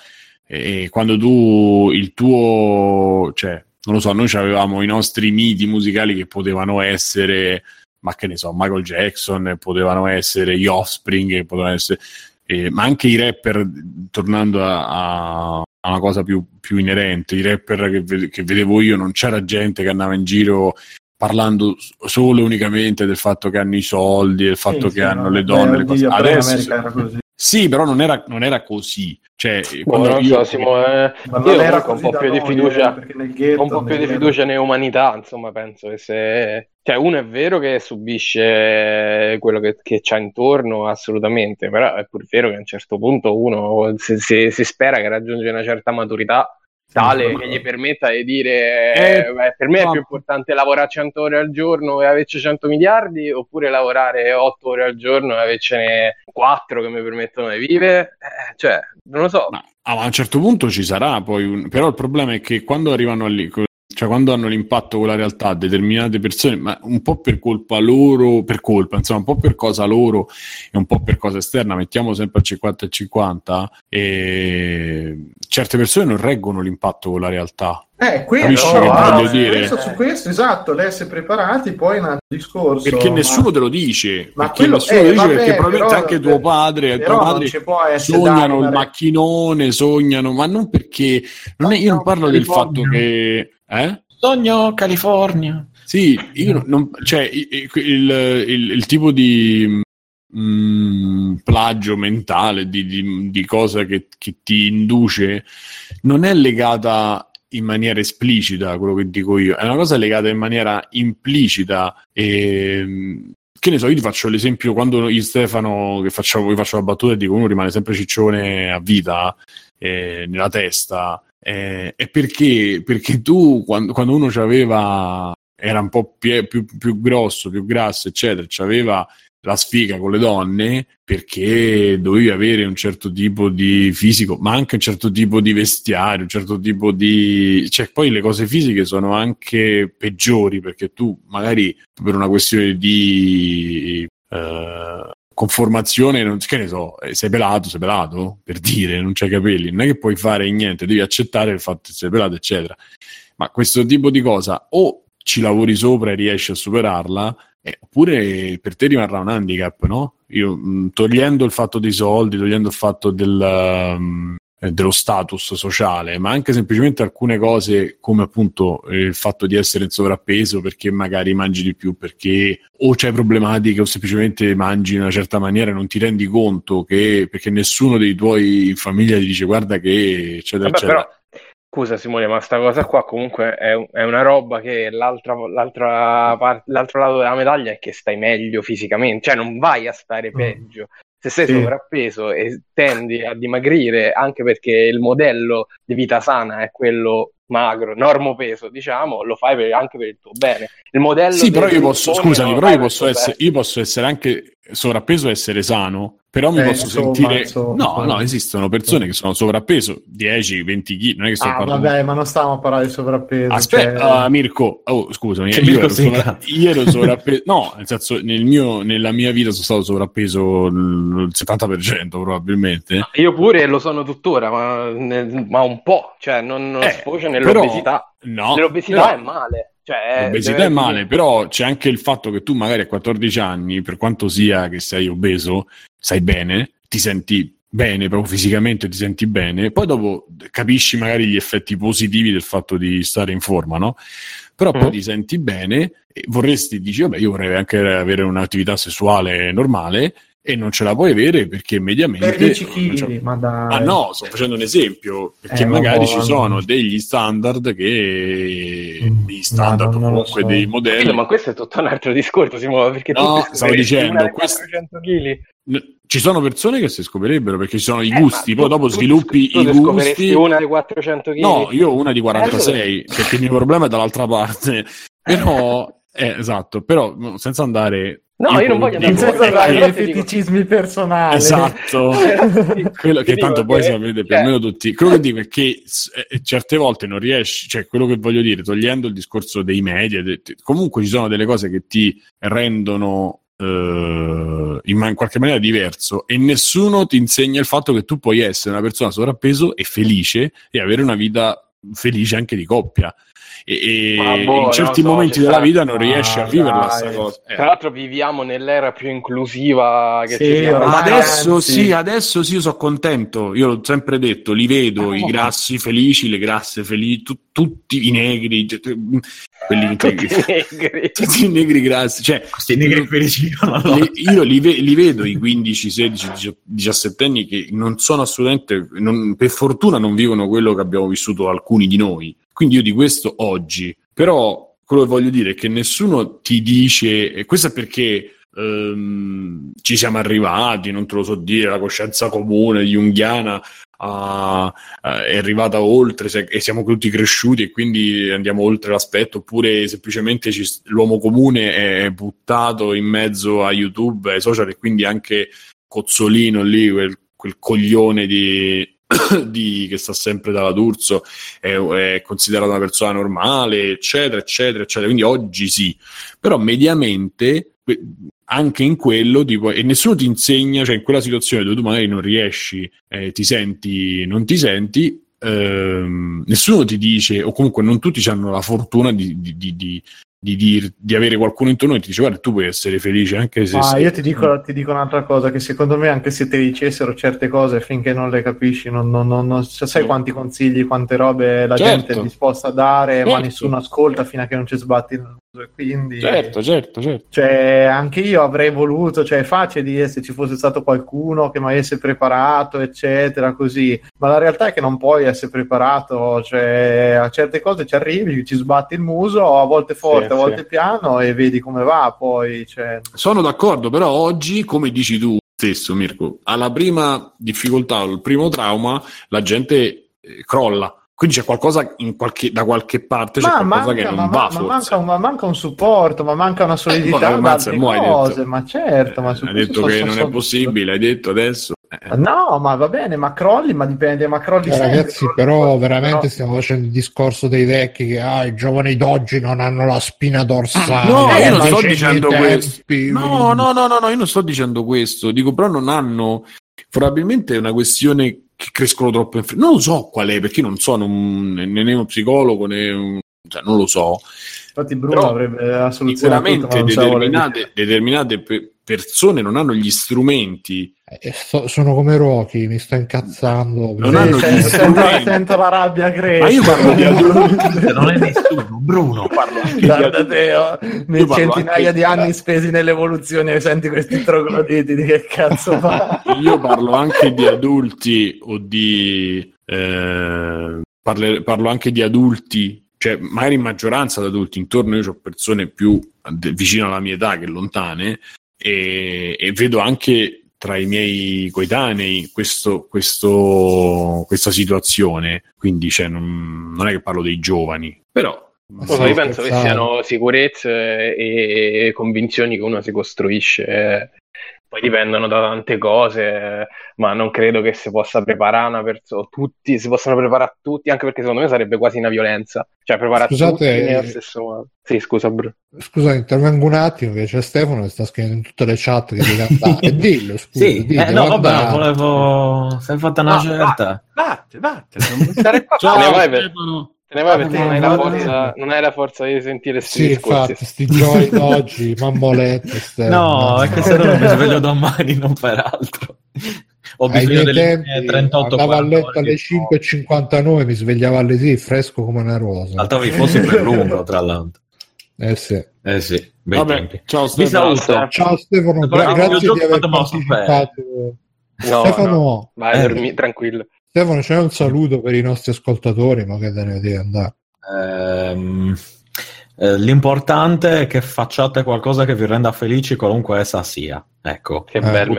eh, quando tu il tuo, cioè, non lo so, noi avevamo i nostri miti musicali che potevano essere, ma che ne so, Michael Jackson, potevano essere gli Offspring, potevano essere, eh, ma anche i rapper, tornando a, a- una cosa più, più inerente, i rapper che, che vedevo io, non c'era gente che andava in giro parlando solo e unicamente del fatto che hanno i soldi, del fatto Sì, che sì, hanno no, le beh, donne, le cose. Adesso America era così. Sì, però non era, non era così. Cioè, quando non io- so, Simo, eh, Ma io non era comunque un po' più di fiducia, eh, un po' più di fiducia nell'umanità, insomma, penso che se... Cioè, uno è vero che subisce quello che, che c'ha intorno, assolutamente, però è pur vero che a un certo punto uno se- se- si spera che raggiunge una certa maturità tale che gli permetta di dire Eh, "Beh, per me è più importante lavorare 100 ore al giorno e averci 100 miliardi oppure lavorare 8 ore al giorno e avercene 4 che mi permettono di vivere? Eh, cioè non lo so. Ma ah, ma a un certo punto ci sarà poi un... Però il problema è che quando arrivano lì, cioè quando hanno l'impatto con la realtà, determinate persone, ma un po' per colpa loro, per colpa, insomma, un po' per cosa loro e un po' per cosa esterna, mettiamo sempre a 50 e 50, e certe persone non reggono l'impatto con la realtà. Eh, quello, Capisci che ah, voglio su dire? questo, su questo, esatto, l'essere preparati poi è un altro discorso. Perché ma- nessuno te lo dice, ma perché quello- nessuno eh, lo dice vabbè, perché probabilmente però- anche tuo padre e tua madre sognano il ma- macchinone, sognano, ma non perché non è- io non parlo del fatto che eh? Sogno California. Sì, io non, cioè il, il- il tipo di mm, plagio mentale, di, di- di cosa che, che ti induce, non è legata in maniera esplicita a quello che dico io, è una cosa legata in maniera implicita. E, che ne so, io ti faccio l'esempio quando io Stefano, che facciamo, io faccio la battuta e dico uno rimane sempre ciccione a vita eh, nella testa. Eh, è perché, perché tu quando, quando uno aveva era un po' più, più, più grosso, più grasso, eccetera, c'aveva la sfiga con le donne perché dovevi avere un certo tipo di fisico, ma anche un certo tipo di vestiario, un certo tipo di... cioè poi le cose fisiche sono anche peggiori perché tu magari per una questione di eh, conformazione, non, che ne so, eh, sei pelato, sei pelato, per dire, non c'hai capelli, non è che puoi fare niente, devi accettare il fatto che sei pelato, eccetera. Ma questo tipo di cosa o ci lavori sopra e riesci a superarla, eh, oppure per te rimarrà un handicap, no? Io, mh, togliendo il fatto dei soldi, togliendo il fatto del, um, dello status sociale, ma anche semplicemente alcune cose come appunto eh, il fatto di essere in sovrappeso perché magari mangi di più, perché o c'hai problematiche o semplicemente mangi in una certa maniera e non ti rendi conto che perché nessuno dei tuoi in famiglia ti dice guarda che eccetera Vabbè, eccetera. però, scusa Simone, ma sta cosa qua comunque è, è una roba che l'altra, l'altra parte, l'altro lato della medaglia è che stai meglio fisicamente, cioè non vai a stare Mm. peggio. Se sei Sì. sovrappeso e tendi a dimagrire, anche perché il modello di vita sana è quello magro, normopeso, diciamo, lo fai per- anche per il tuo bene. Il modello Sì, però io posso, scusami, però io posso, essere, io posso essere anche sovrappeso e essere sano, però mi Eh, posso insomma, sentire... insomma, no, insomma. no, esistono persone che sono sovrappeso, 10, 20 kg, non è che sto Ah, parlando... vabbè, ma non stiamo a parlare di sovrappeso. Aspetta, cioè- ah, Mirko, oh, scusami, io Mirko ero, sovra- io ero sovrappeso, no, nel senso, nel mio, nella mia vita sono stato sovrappeso il 70% probabilmente. Io pure lo sono tuttora, ma, nel- ma un po', cioè non, non Eh, sfocia però- nell'obesità. No, L'obesità però- è male. Cioè, L'obesità deve- è male, però c'è anche il fatto che tu magari a 14 anni, per quanto sia che sei obeso, sai bene, ti senti bene, proprio fisicamente ti senti bene, poi dopo capisci magari gli effetti positivi del fatto di stare in forma, no? Però poi Mm. ti senti bene e vorresti, dici, vabbè, io vorrei anche avere un'attività sessuale normale e non ce la puoi avere perché mediamente... Per 10 non c'è- kg, ma dai. Ah no, sto facendo un esempio, perché Eh, magari ci sono degli standard che... Mm, degli standard no, non lo comunque so. dei modelli... ma questo è tutto un altro discorso, Simone, perché No, tu ti stavo dicendo, questo- 400 kg. N- Ci sono persone che si scoprirebbero perché ci sono i Eh, gusti, poi tu- dopo tu- sviluppi tu i gusti. una dei 400 kg. No, io ho una di 46, perché il mio problema è dall'altra parte. *laughs* Però, eh, esatto, però senza andare... No, io non voglio andare senza Ecco, dare io i feticismi personali. Esatto. *laughs* quello che tanto poi che- sapete più o cioè- meno tutti. Quello che dico è che s- eh, certe volte non riesci, cioè quello che voglio dire, togliendo il discorso dei media, comunque ci sono delle cose che ti rendono eh, in qualche maniera diverso e nessuno ti insegna il fatto che tu puoi essere una persona sovrappeso e felice e avere una vita felice anche di coppia. E, e boh, in certi so, momenti della sta- vita non Ah, riesci a viverla dai. cosa. Eh. Tra l'altro viviamo nell'era più inclusiva che Sì, mai. adesso sì, adesso sì, io sono contento. Io l'ho sempre detto, li vedo i grassi felici, le grasse felici, tu- tutti i negri, cioè, quelli Tutti negri. *laughs* tutti negri grassi. Cioè, Questi negri felici io non lo- li- io li, ve- li vedo i 15, 16, 17 anni che non sono assolutamente, non- per fortuna non vivono quello che abbiamo vissuto alcuni di noi. Quindi io di questo oggi. Però quello che voglio dire è che nessuno ti dice, e questo è perché ehm, ci siamo arrivati, non te lo so dire, la coscienza comune junghiana ha- eh, è arrivata oltre se- e siamo tutti cresciuti e quindi andiamo oltre l'aspetto, oppure semplicemente ci- l'uomo comune è buttato in mezzo a YouTube, ai social e quindi anche Cozzolino lì, quel, quel coglione di, *coughs* di- che sta sempre dalla D'Urso, è, è considerato una persona normale, eccetera, eccetera, eccetera. Quindi oggi sì, però mediamente anche in quello tipo, e nessuno ti insegna, cioè in quella situazione dove tu magari non riesci, eh, ti senti, non ti senti, ehm, nessuno ti dice, o comunque non tutti hanno la fortuna di, di, di, di, avere qualcuno intorno che ti dice guarda tu puoi essere felice anche se Ma sei- io ti dico, ti dico un'altra cosa, che secondo me anche se ti dicessero certe cose finché non le capisci, non, non- non- non- cioè, sai quanti consigli, quante robe la Certo. gente è disposta a dare, ma Certo. nessuno ascolta fino a che non ci sbatti quindi, certo certo certo cioè, anche io avrei voluto, cioè è facile dire se ci fosse stato qualcuno che mi avesse preparato, eccetera, così, ma la realtà è che non puoi essere preparato, cioè a certe cose ci arrivi, ci sbatti il muso, a volte forte, Sì, a volte sì. piano e vedi come va, poi, cioè... Sono d'accordo, però oggi, come dici tu stesso, Mirko, alla prima difficoltà, al primo trauma, la gente eh, crolla. Quindi c'è qualcosa in qualche- da qualche parte, c'è Ma qualcosa manca, che non ma, va, ma forse. manca, un, ma manca un supporto, ma manca una solidità Eh, ma- cose, detto- ma certo, ma su Hai detto che non è possibile, hai detto adesso. Eh, No, ma va bene, ma crolli, ma dipende, ma crolli Eh, ragazzi, però veramente però- stiamo facendo il discorso dei vecchi che ah, i giovani d'oggi non hanno la spina dorsale. No, io non sto c'è dicendo questo. No, no, no, no, no, io non sto dicendo questo. Dico, però non hanno. Probabilmente è una questione che crescono troppo in fretta. Non lo so qual è, perché io non sono un, né uno psicologo né un. Cioè, non lo so. Infatti Bruno Però avrebbe la soluzione tutto, Sicuramente voler determinate, determinate pe- persone non hanno gli strumenti. Eh, sto- sono come Rocky, mi sto incazzando. Non Sì, hanno sento, gli sento- sento la rabbia crescere. Ma io parlo di *laughs* adulti. non è nessuno, Bruno. Parlo anche di Guarda Io parlo centinaia anche- di anni spesi nell'evoluzione e senti questi trogloditi di che cazzo fa? Io parlo anche di adulti o di. eh, parle- parlo anche di adulti, cioè magari in maggioranza di adulti. Intorno io ho persone più vicino alla mia età che lontane e, e vedo anche tra i miei coetanei questo, questo- questa situazione. Quindi cioè, non, non è che parlo dei giovani, però. Ma so, io penso che siano sicurezze e convinzioni che uno si costruisce. Poi dipendono da tante cose, ma non credo che si possa preparare una persona, tutti, si possano preparare tutti, anche perché secondo me sarebbe quasi una violenza. Cioè, preparare Scusate, tutti nello eh, stesso modo. Sì, scusa, Bru. Scusa, intervengo un attimo che c'è Stefano che sta scrivendo in tutte le chat che deve *laughs* andare. dillo, scusa, Sì, dillo, eh, no, vabbè, guarda. volevo. Sei fatta una No, certa. Vattene, vattene, non stare qua. Ciao, Stefano. Ne vai perché non hai, la forza, non hai la forza di sentire questi Sì, discorsi. infatti, sti giorni *laughs* oggi, mammolette, *laughs* Stefano. No, è che se no non mi sveglio *laughs* domani, non per altro. Ho bisogno delle tempi mie 38 andavo a 40 letto alle di 5.59 mi svegliavo alle 6 fresco come una rosa Saltavi fossi per lungo, tra l'altro. Eh sì. Eh sì, Vabbè, ciao Vi Stefano. saluto. Ciao Stefano, Però gra- grazie di aver partecipato. No, Stefano, no. Vai, eh, dormi tranquillo. Stefano, c'è un saluto per i nostri ascoltatori, ma che te ne devi andare? Ehm, eh, l'importante è che facciate qualcosa che vi renda felici qualunque essa sia. Ecco. Che Eh, bel.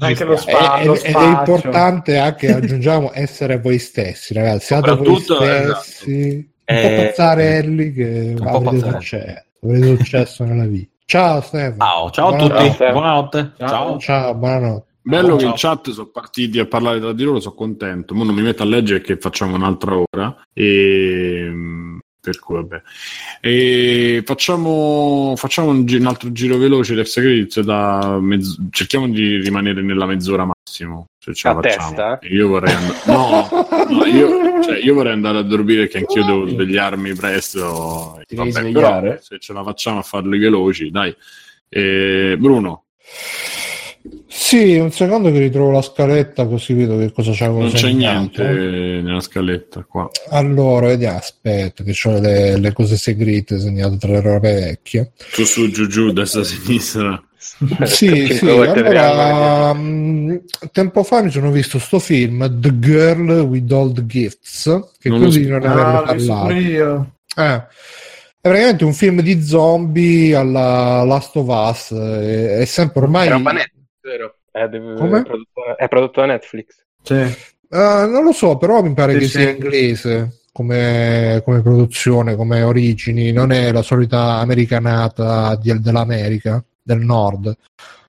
Anche lo Ed spa- è, lo ed è importante anche, *laughs* aggiungiamo, essere voi stessi, ragazzi. Siate voi Soprattutto, stessi, un Eh, po' pazzarelli che un po' avrete successo, avrete successo nella vita. Ciao Stefano. Ciao, ciao a tutti. Buonanotte. Ciao. ciao. Ciao, buonanotte. Bello che Ciao. in chat sono partiti a parlare tra di loro, sono contento. Mo non mi metto a leggere che facciamo un'altra ora. E... Per cui vabbè. E facciamo, facciamo un, gi- un altro giro veloce del Secrets da mezz- cerchiamo di rimanere nella mezz'ora massimo. Se ce la A facciamo. testa? Io vorrei andare. No, no, io, cioè, io vorrei andare a dormire che anch'io devo svegliarmi presto. Ti Vabbè, però se ce la facciamo a farli veloci, dai. E, Bruno, Sì, un secondo che ritrovo la scaletta così vedo che cosa c'è non c'è niente nella scaletta qua. Allora, vediamo, aspetta, che ho le, le cose segrete segnate tra le robe vecchie. Su, su, giù, giù, destra, sinistra. Sì, *laughs* sì, allora, mh, tempo fa mi sono visto sto film, The Girl with All the Gifts, che Non so. non Ah, averne l'ho visto parlato. io. Eh, è praticamente un film di zombie alla Last of Us, è, è sempre ormai... È vero? È, de- Come? è prodotto, è prodotto da Netflix. Sì. Eh, non lo so, però mi pare Sì, che sì. sia inglese come, come produzione, come origini, non è la solita americanata di- dell'America, del nord.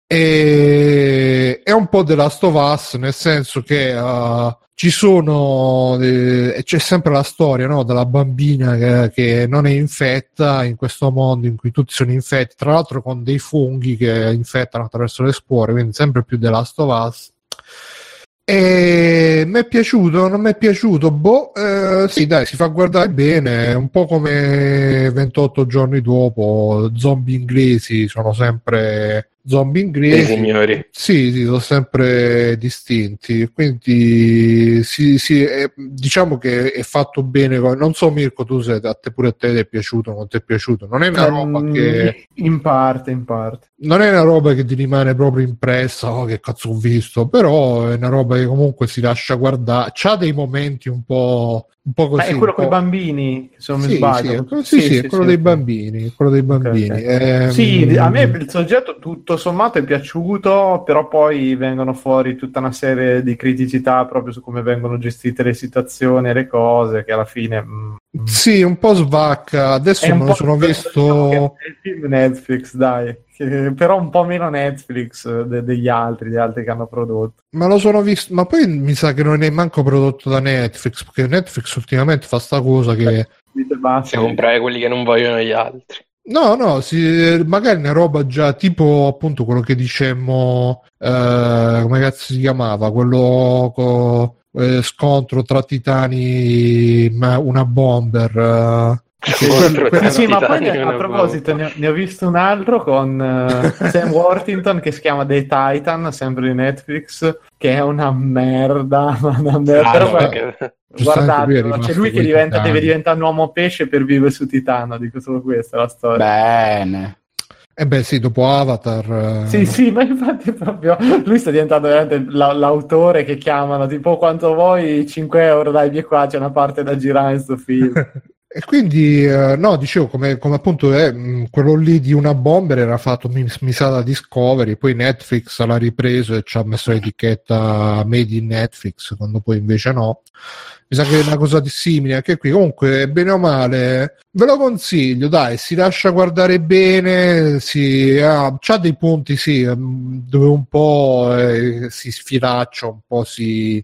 E è un po' The Last of Us, nel senso che eh, ci sono, eh, c'è sempre la storia no, della bambina che, che non è infetta in questo mondo in cui tutti sono infetti, tra l'altro con dei funghi che infettano attraverso le spore, quindi sempre più of Us. E mi è piaciuto, non mi è piaciuto, boh, eh, sì dai, si fa guardare bene, un po' come 28 giorni dopo, zombie inglesi sono sempre zombie inglesi. signori. Sì, sì, sono sempre distinti, quindi sì, sì, è- diciamo che è fatto bene. Non so Mirko, tu se a te pure a te ti è piaciuto, non ti è piaciuto. Non è una roba Mm, che In parte, in parte. non è una roba che ti rimane proprio impressa, oh, che cazzo ho visto, però è una roba che comunque si lascia guardare. C'ha dei momenti un po', un po' Ma così. è quello con i bambini, se non mi Sì, sbaglio. sì, sì, sì, è quello dei bambini, quello dei bambini. ok. Ehm, Sì, a me il soggetto tutto sommato è piaciuto, però poi vengono fuori tutta una serie di criticità proprio su come vengono gestite le situazioni e le cose, che alla fine... mm, mm. Sì, un po' svacca. Adesso me lo sono diciamo visto. è il film Netflix, dai, che- però un po' meno Netflix de- degli altri, gli altri che hanno prodotto. Ma lo sono visto, ma poi mi sa che non è manco prodotto da Netflix, perché Netflix ultimamente fa sta cosa che. Se comprare quelli che non vogliono gli altri. no, no, si- magari una roba già tipo appunto quello che dicemmo, eh, come cazzo si chiamava, quello co- eh, scontro tra titani, ma una bomber. eh. Sì, sì, ma poi ne- a proposito, ne ho, ne ho visto un altro con eh, *laughs* Sam Worthington che si chiama The Titan, sempre di Netflix, che è una merda, *laughs* ma una merda. Ah, Però no, guarda- perché- Giustamente lui c'è lui che diventa, deve diventare un uomo pesce per vivere su Titano, dico solo questa è la storia. Bene. Eh beh, sì, dopo Avatar. eh, Sì, sì, ma infatti proprio lui sta diventando veramente la- l'autore che chiamano, tipo quanto vuoi 5 euro, dai, via qua, c'è una parte da girare in sto film. *laughs* E quindi, eh, no, dicevo, come, come appunto mh, quello lì di una bomber era fatto, mi, mi sa, da Discovery, poi Netflix l'ha ripreso e ci ha messo l'etichetta Made in Netflix, quando poi invece no. Mi sa che è una cosa di simile anche qui. Comunque, bene o male, ve lo consiglio, dai, si lascia guardare bene, si, ha, c'ha dei punti, sì, mh, dove un po' eh, si sfilaccia, un po' si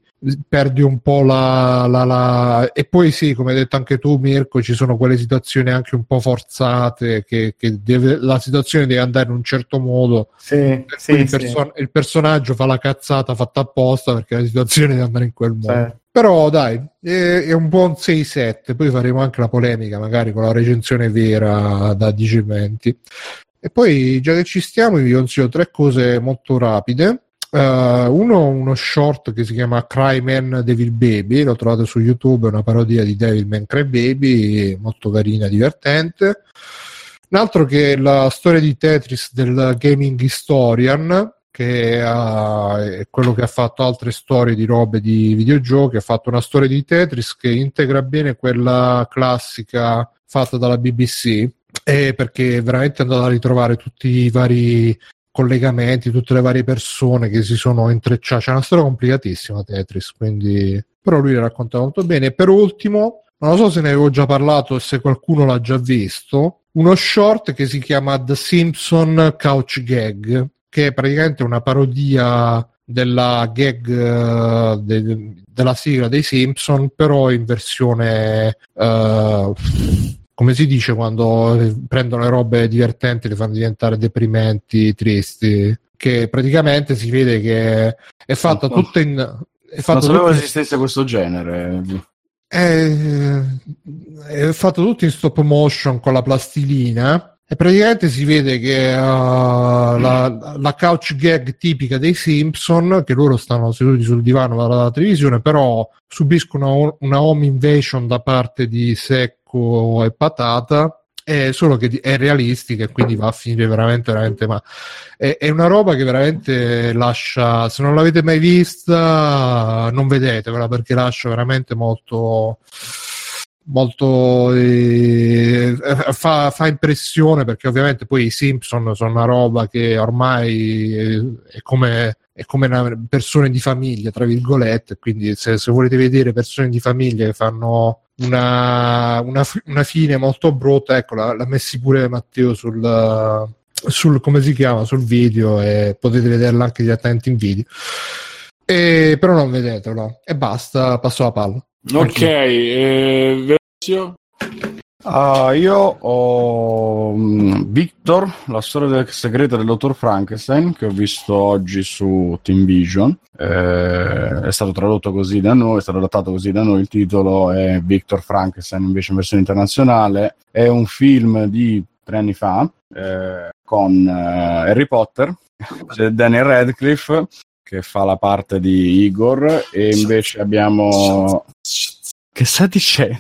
perdi un po' la, la, la- E poi sì, come hai detto anche tu, Mirko, ci sono quelle situazioni anche un po' forzate, che, che deve- la situazione deve andare in un certo modo. Sì, sì, il, sì. perso- il personaggio fa la cazzata fatta apposta perché la situazione deve andare in quel modo. Però dai, è, è un buon 6-7, poi faremo anche la polemica magari con la recensione vera da 10 20. E poi, già che ci stiamo, vi consiglio tre cose molto rapide. Eh, uno, uno short che si chiama Cryman Devil Baby, lo trovate su YouTube, è una parodia di Devilman Crybaby, molto carina, divertente. un altro che è la storia di Tetris del Gaming Historian, che uh, è quello che ha fatto altre storie di robe di videogiochi, ha fatto una storia di Tetris che integra bene quella classica fatta dalla BBC, e perché è veramente andato a ritrovare tutti i vari collegamenti, tutte le varie persone che si sono intrecciate. C'è una storia complicatissima Tetris, quindi... però lui la racconta molto bene. E per ultimo, non so se ne avevo già parlato e se qualcuno l'ha già visto, uno short che si chiama The Simpson Couch Gag, che è praticamente una parodia della gag uh, de- della sigla dei Simpson, però in versione uh, come si dice quando prendono le robe divertenti le fanno diventare deprimenti, tristi, che praticamente si vede che è fatta tutta in... È non sapevo esistesse questo genere. È, è fatto tutto in stop motion con la plastilina e praticamente si vede che uh, la, la, couch gag tipica dei Simpson, che loro stanno seduti sul divano dalla televisione, però subiscono una home invasion da parte di Sec secco e patata è solo che è realistica e quindi va a finire veramente veramente ma è, è, una roba che veramente lascia se non l'avete mai vista non vedetevela perché lascia veramente molto molto eh, fa, fa, impressione perché ovviamente poi i Simpson sono una roba che ormai è, come è come persone di famiglia, tra virgolette, quindi se, se volete vedere persone di famiglia che fanno una, una, una fine molto brutta, ecco, l'ha messi pure Matteo sul, sul, come si chiama, sul video e potete vederla anche direttamente in video. E, però non vedetelo e basta, passo la palla. Ok, eh, versione Uh, io ho um, Victor, la storia del segreto del dottor Frankenstein, che ho visto oggi su Team Vision. Eh, è stato tradotto così da noi, è stato adattato così da noi. Il titolo è Victor Frankenstein, invece in versione internazionale. È un film di tre anni fa eh, con eh, Harry Potter, c'è *laughs* Daniel Radcliffe che fa la parte di Igor, e invece abbiamo. Che sta dicendo?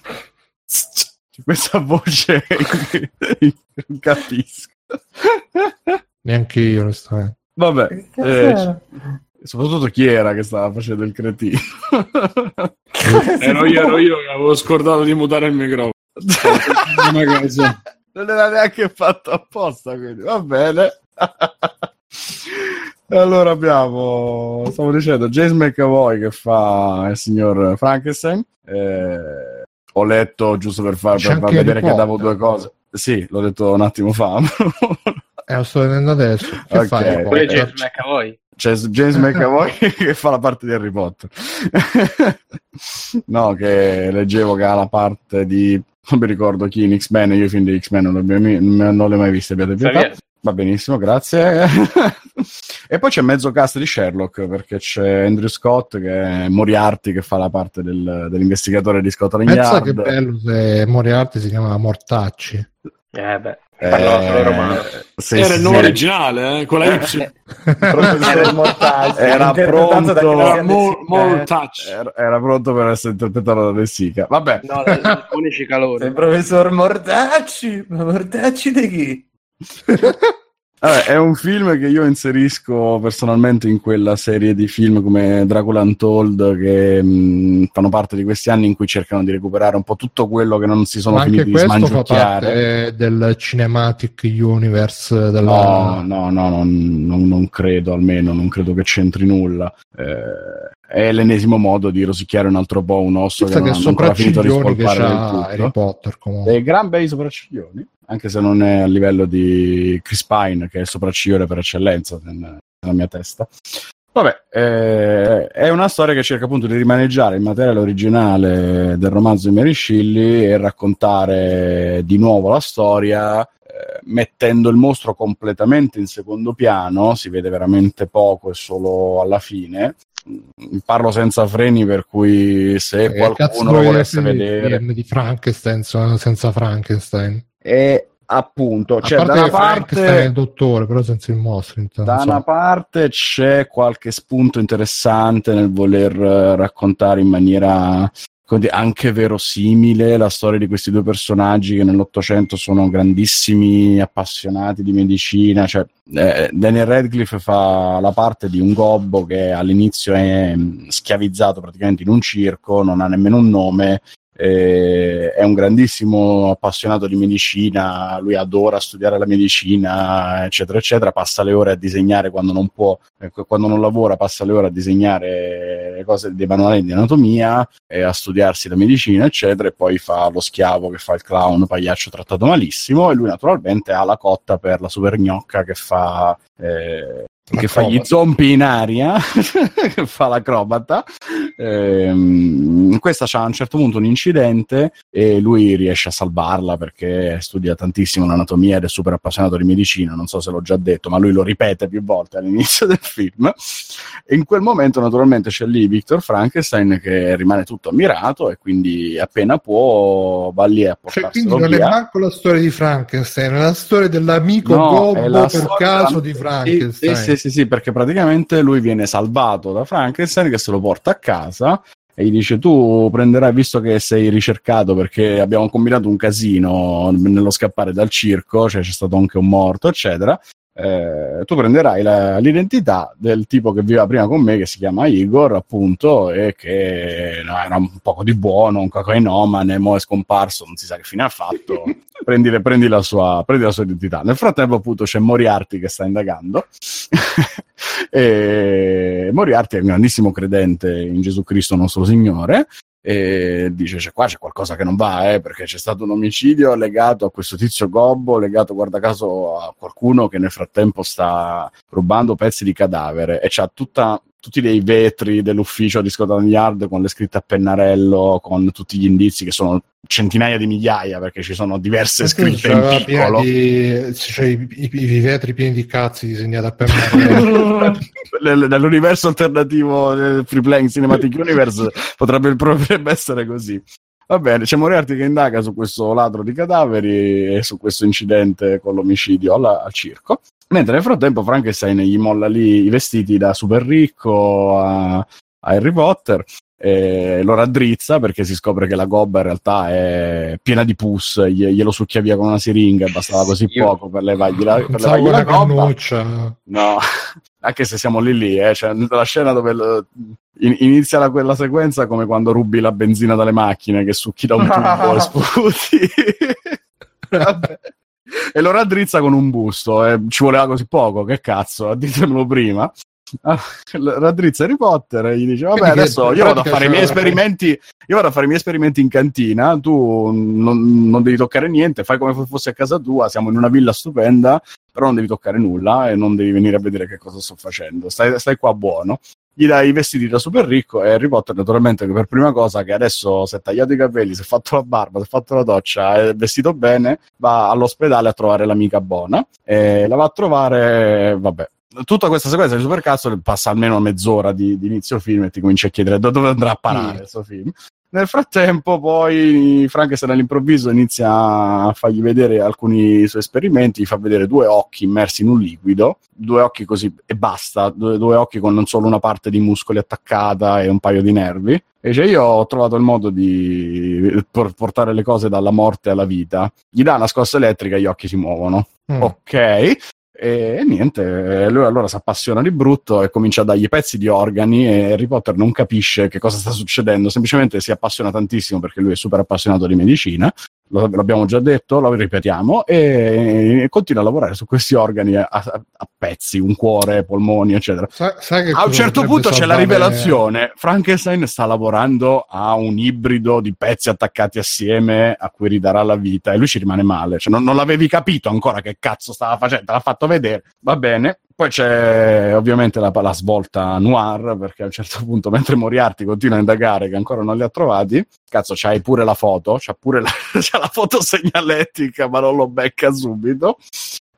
questa voce non capisco. Neanche io, onestamente. Vabbè, eh, soprattutto chi era che stava facendo il cretino? ero io, ero io che avevo scordato di mutare il microfono. *laughs* non era neanche fatto apposta, quindi va bene. Allora abbiamo, stavo dicendo, James McAvoy che fa il signor Frankenstein. Eh, ho letto giusto per far, per far vedere che davo due cose. Sì, l'ho detto un attimo fa. eh, lo sto vedendo adesso. Che okay. fai? Poi c'è James McAvoy. C'è James McAvoy *laughs* che fa la parte di Harry Potter. no, che leggevo che ha la parte di non mi ricordo chi in X-Men, io i film di X-Men non, non, non li ho mai visti, abbiate pietà. Va benissimo, grazie. *laughs* e poi c'è mezzo cast di Sherlock perché c'è Andrew Scott che è Moriarty che fa la parte del, dell'investigatore di Scotland Yard. Pensa che bello se Moriarty si chiama Mortacci. Eh beh. Parlava solo romano. Sì, era il nome sì. originale, eh, con la Y. *laughs* era pronto era, more, more era, era, pronto per essere interpretato da De Sica. Vabbè. No, unici calori. Il professor Mortacci. Ma Mortacci di chi? *laughs* Vabbè, è un film che io inserisco personalmente in quella serie di film come Dracula Untold che mh, fanno parte di questi anni in cui cercano di recuperare un po' tutto quello che non si sono Ma finiti di smangiucchiare. Fa parte del Cinematic Universe della... No, no, no, no non, non, credo almeno, non credo che c'entri nulla. Eh, è l'ennesimo modo di rosicchiare un altro po' un osso Pensa che, che non ha finito di spolpare Harry Potter comunque. Dei gran bei sopracciglioni anche se non è a livello di Chris Pine, che è il sopracciglione per eccellenza nella mia testa. Vabbè, eh, è una storia che cerca appunto di rimaneggiare il materiale originale del romanzo di Mary Shelley e raccontare di nuovo la storia, eh, mettendo il mostro completamente in secondo piano, si vede veramente poco e solo alla fine. Parlo senza freni, per cui se eh, qualcuno volesse vedere di Frankenstein senza Frankenstein e appunto c'è da una parte il dottore però senza il mostro intanto, da una parte c'è qualche spunto interessante nel voler raccontare in maniera anche verosimile la storia di questi due personaggi che nell'Ottocento sono grandissimi appassionati di medicina. Cioè, eh, Daniel Radcliffe fa la parte di un gobbo che all'inizio è mm, schiavizzato praticamente in un circo, non ha nemmeno un nome eh, è un grandissimo appassionato di medicina, lui adora studiare la medicina, eccetera, eccetera, passa le ore a disegnare quando non può, eh, quando non lavora, passa le ore a disegnare le cose dei manuali di anatomia, e a studiarsi la medicina, eccetera, e poi fa lo schiavo che fa il clown pagliaccio trattato malissimo, e lui naturalmente ha la cotta per la super gnocca che fa eh, che fa gli zombie in aria, *laughs* che fa l'acrobata. Ehm, questa c'ha a un certo punto un incidente e lui riesce a salvarla perché studia tantissimo l'anatomia ed è super appassionato di medicina. Non so se l'ho già detto, ma lui lo ripete più volte all'inizio del film. E in quel momento, naturalmente, c'è lì Victor Frankenstein che rimane tutto ammirato e quindi appena può va lì a Cioè, portarselo quindi non è via. manco la storia di Frankenstein, è la storia dell'amico No, gobbo è per caso di Frankenstein. Sì, sì, sì, sì, perché praticamente lui viene salvato da Frankenstein che se lo porta a casa e gli dice tu prenderai, visto che sei ricercato perché abbiamo combinato un casino nello scappare dal circo, cioè c'è stato anche un morto, eccetera. Eh, tu prenderai la- l'identità del tipo che viveva prima con me, che si chiama Igor, appunto, e che no, era un poco di buono, un cocainomane, mo è scomparso, non si sa che fine ha fatto. *laughs* prendi, prendi la sua, prendi la sua identità. Nel frattempo, appunto, c'è Moriarty che sta indagando. *laughs* e Moriarty è un grandissimo credente in Gesù Cristo, nostro Signore. E dice: c'è, Qua c'è qualcosa che non va, eh, perché c'è stato un omicidio legato a questo tizio Gobbo, legato, guarda caso, a qualcuno che nel frattempo sta rubando pezzi di cadavere. E c'ha tutta, tutti dei vetri dell'ufficio di Scotland Yard con le scritte a pennarello, con tutti gli indizi che sono centinaia di migliaia perché ci sono diverse scritte in piccolo. di, cioè, i, i- i vetri pieni di cazzi disegnati a pennarello. Nel- *laughs* nell'universo alternativo del Free Playing Cinematic Universe potrebbe, potrebbe essere così. Va bene, c'è Moriarty che indaga su questo ladro di cadaveri e su questo incidente con l'omicidio alla- al circo. Mentre nel frattempo Frankenstein gli molla lì i vestiti da super ricco a, a Harry Potter e lo raddrizza perché si scopre che la gobba in realtà è piena di pus, glie- glielo succhia via con una siringa e bastava così Io- poco per levargli la, per levargli la una gobba. No, *laughs* anche se siamo lì lì, eh, cioè, la scena dove in- inizia la, quella sequenza come quando rubi la benzina dalle macchine che succhi da un tubo e *laughs* sputi. Vabbè. E lo raddrizza con un busto, eh, ci voleva così poco, che cazzo, ditemelo prima. Ah, raddrizza Harry Potter e gli dice vabbè Quindi adesso io vado a fare i miei esperimenti io vado a fare i miei esperimenti in cantina tu non, non devi toccare niente fai come se fosse a casa tua siamo in una villa stupenda però non devi toccare nulla e non devi venire a vedere che cosa sto facendo. Stai, stai qua buono gli dai i vestiti da super ricco e Harry Potter naturalmente che per prima cosa che adesso si è tagliato i capelli si è fatto la barba si è fatto la doccia è vestito bene va all'ospedale a trovare l'amica buona e la va a trovare vabbè tutta questa sequenza di supercazzo passa almeno mezz'ora di, di inizio film e ti cominci a chiedere da dove andrà a parare questo film. Nel frattempo, poi Frankenstein all'improvviso inizia a fargli vedere alcuni suoi esperimenti, gli fa vedere due occhi immersi in un liquido, due occhi così e basta, due, due occhi con non solo una parte di muscoli attaccata e un paio di nervi. E dice: Io ho trovato il modo di por- portare le cose dalla morte alla vita. Gli dà una scossa elettrica e gli occhi si muovono. Mm. Ok. E niente, lui allora si appassiona di brutto e comincia a dargli pezzi di organi e Harry Potter non capisce che cosa sta succedendo, semplicemente si appassiona tantissimo perché lui è super appassionato di medicina, l'abbiamo già detto, lo ripetiamo, e continua a lavorare su questi organi a, a- pezzi, un cuore, polmoni, eccetera. Sai che A un certo punto c'è la salvare- rivelazione, Frankenstein sta lavorando a un ibrido di pezzi attaccati assieme a cui ridarà la vita e lui ci rimane male, cioè non, non l'avevi capito ancora che cazzo stava facendo, te l'ha fatto vedere, va bene. Poi c'è ovviamente la, la svolta noir, perché a un certo *laughs* punto, mentre Moriarty continua a indagare che ancora non li ha trovati, cazzo, c'hai pure la foto, c'ha pure la, *laughs* c'ha la foto segnaletica, ma non lo becca subito.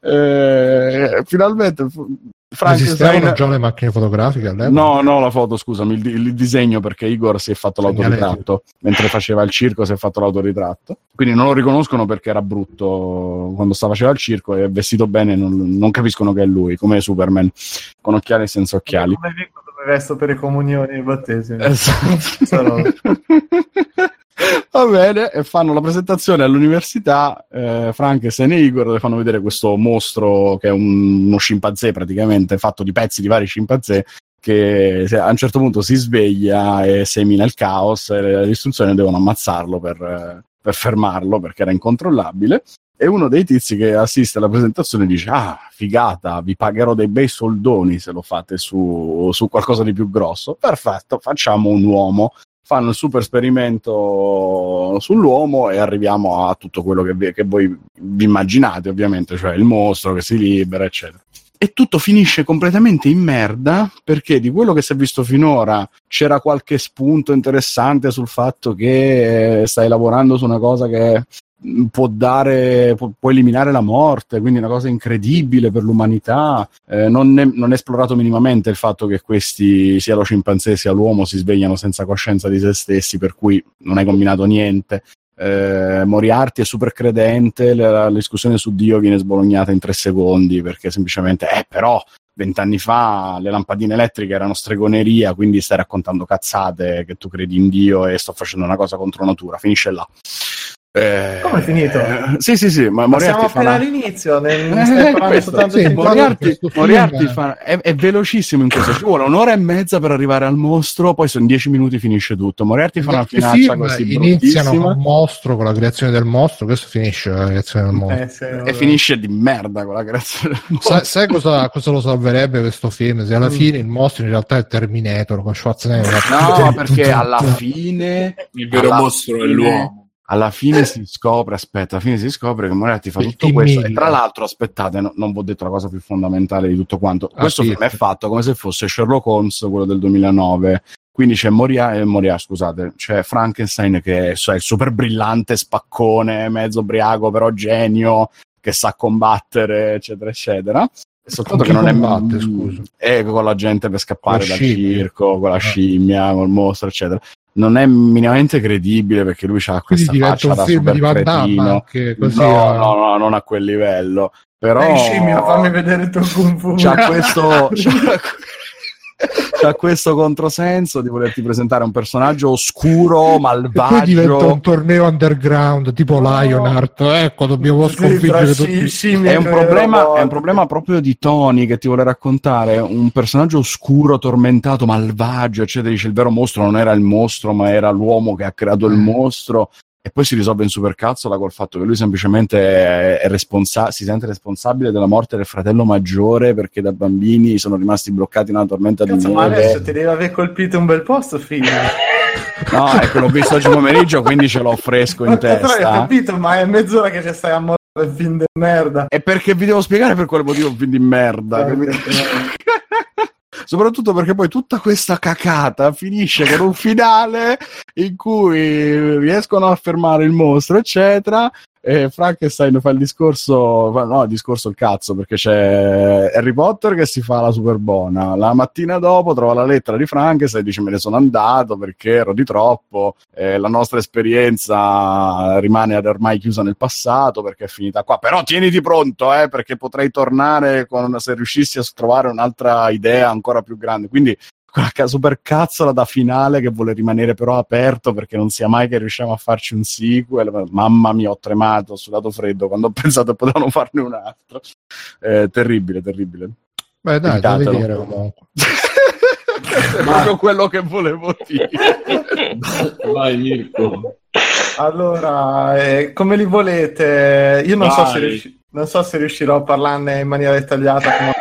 Eh, finalmente fu- Esistevano Frankenstein già le macchine fotografiche all'epoca? No, no, la foto, scusami, il, il disegno perché Igor si è fatto l'autoritratto mentre faceva il circo, si è fatto l'autoritratto. Quindi non lo riconoscono perché era brutto quando stava faceva il circo e vestito bene, non, non capiscono che è lui, come Superman, con occhiali e senza occhiali. Come resto per le comunioni e i battesimi. Esatto. Va bene, e fanno la presentazione all'università. Eh, Frankenstein e Igor le fanno vedere questo mostro che è un- uno scimpanzé praticamente fatto di pezzi di vari scimpanzé. Che a un certo punto si sveglia e semina il caos e le istruzioni devono ammazzarlo per, eh, per fermarlo perché era incontrollabile. E uno dei tizi che assiste alla presentazione dice: Ah, figata, vi pagherò dei bei soldoni se lo fate su, su qualcosa di più grosso. Perfetto, facciamo un uomo fanno il super esperimento sull'uomo e arriviamo a tutto quello che, vi- che voi vi immaginate, ovviamente, cioè il mostro che si libera, eccetera. E tutto finisce completamente in merda perché di quello che si è visto finora c'era qualche spunto interessante sul fatto che eh, stai lavorando su una cosa che può dare, può, può eliminare la morte, quindi una cosa incredibile per l'umanità. Eh, non, è, non è esplorato minimamente il fatto che questi, sia lo scimpanzé sia l'uomo, si svegliano senza coscienza di se stessi, per cui non hai combinato niente. Eh, Moriarty è super credente, la, la discussione su Dio viene sbolognata in tre secondi perché semplicemente, eh, però vent'anni fa le lampadine elettriche erano stregoneria, quindi stai raccontando cazzate che tu credi in Dio e sto facendo una cosa contro natura. Finisce là. Eh, Come è finito? eh, sì, sì, sì, ma Ma siamo appena una- all'inizio, ne *laughs* Eh, questo, sì, Moriarty- Moriarty è- fa- è, è velocissimo in questo, ci vuole un'ora e mezza per arrivare al mostro, poi sono dieci minuti finisce tutto. Moriarty fa una finaccia film così iniziano con il mostro, con la creazione del mostro, questo finisce con la creazione del mostro. Eh, sì, e finisce di merda con la creazione del mostro. Sai, sai cosa, cosa lo salverebbe questo film? Se alla fine il mostro in realtà è Terminator con Schwarzenegger. No, *laughs* perché alla fine Il vero mostro è fine- l'uomo. Alla fine si scopre, aspetta, alla fine si scopre che Moriarty fa tutto questo. E tra l'altro, aspettate, no- non vi ho detto la cosa più fondamentale di tutto quanto. Ah, Questo film è fatto come se fosse Sherlock Holmes, quello del 2009. Quindi c'è Moria, eh, Moria, scusate, c'è Frankenstein che è, cioè, il super brillante spaccone, mezzo ubriaco, però genio, che sa combattere, eccetera, eccetera. E Soltanto che non è combatte, scusa? è con la gente per scappare dal circo, con la Ah. scimmia, col mostro, eccetera. Non è minimamente credibile perché lui ha Quindi questa diventa faccia da film super di Van Damme anche così. No, eh. no, no, non a quel livello. Però Dai, scimmia, fammi vedere il tuo kung fu. c'ha questo, c'ha, *laughs* *laughs* c'ha questo controsenso di volerti presentare un personaggio oscuro, E poi diventa malvagio. un torneo underground tipo Lionheart. Ecco, dobbiamo Sì, sconfiggere sci- tutti. scimmie È un, problema, è un problema proprio di Tony che ti vuole raccontare un personaggio oscuro, tormentato, malvagio, eccetera. Dice il vero mostro non era il mostro, ma era l'uomo che ha creato il Mm. mostro. E poi si risolve in supercazzola col fatto che lui semplicemente è, responsa- si sente responsabile della morte del fratello maggiore perché da bambini sono rimasti bloccati in una tormenta di Cazzo, ma adesso neve. ti devi aver colpito un bel posto, figlio. *laughs* No, ecco, l'ho visto oggi pomeriggio, quindi ce l'ho fresco in Però hai testa. capito, ma è mezz'ora che ci stai a morire il film di merda. E perché vi devo spiegare per quale motivo un film di merda. *laughs* Soprattutto perché poi tutta questa cacata finisce con un finale in cui riescono a fermare il mostro, eccetera. E Frankenstein fa il discorso, no, il discorso il cazzo, perché c'è Harry Potter che si fa la super buona. La mattina dopo trova la lettera di Frankenstein e dice: Me ne sono andato perché ero di troppo. eh, la nostra esperienza rimane ormai chiusa nel passato perché è finita qua. Però tieniti pronto, eh, perché potrei tornare con, se riuscissi a trovare un'altra idea ancora più grande. Quindi quella ca- super cazzola da finale che vuole rimanere però aperto perché non sia mai che riusciamo a farci un sequel. Mamma mia, ho tremato, ho sudato freddo quando ho *laughs* pensato che potevano farne un altro. Eh, terribile, terribile. Beh, dai, da vedere comunque. *laughs* è proprio quello che volevo dire. *laughs* Vai Mirko. Allora, eh, come li volete? Io non so, riusci- non so se riuscirò a parlarne in maniera dettagliata. come-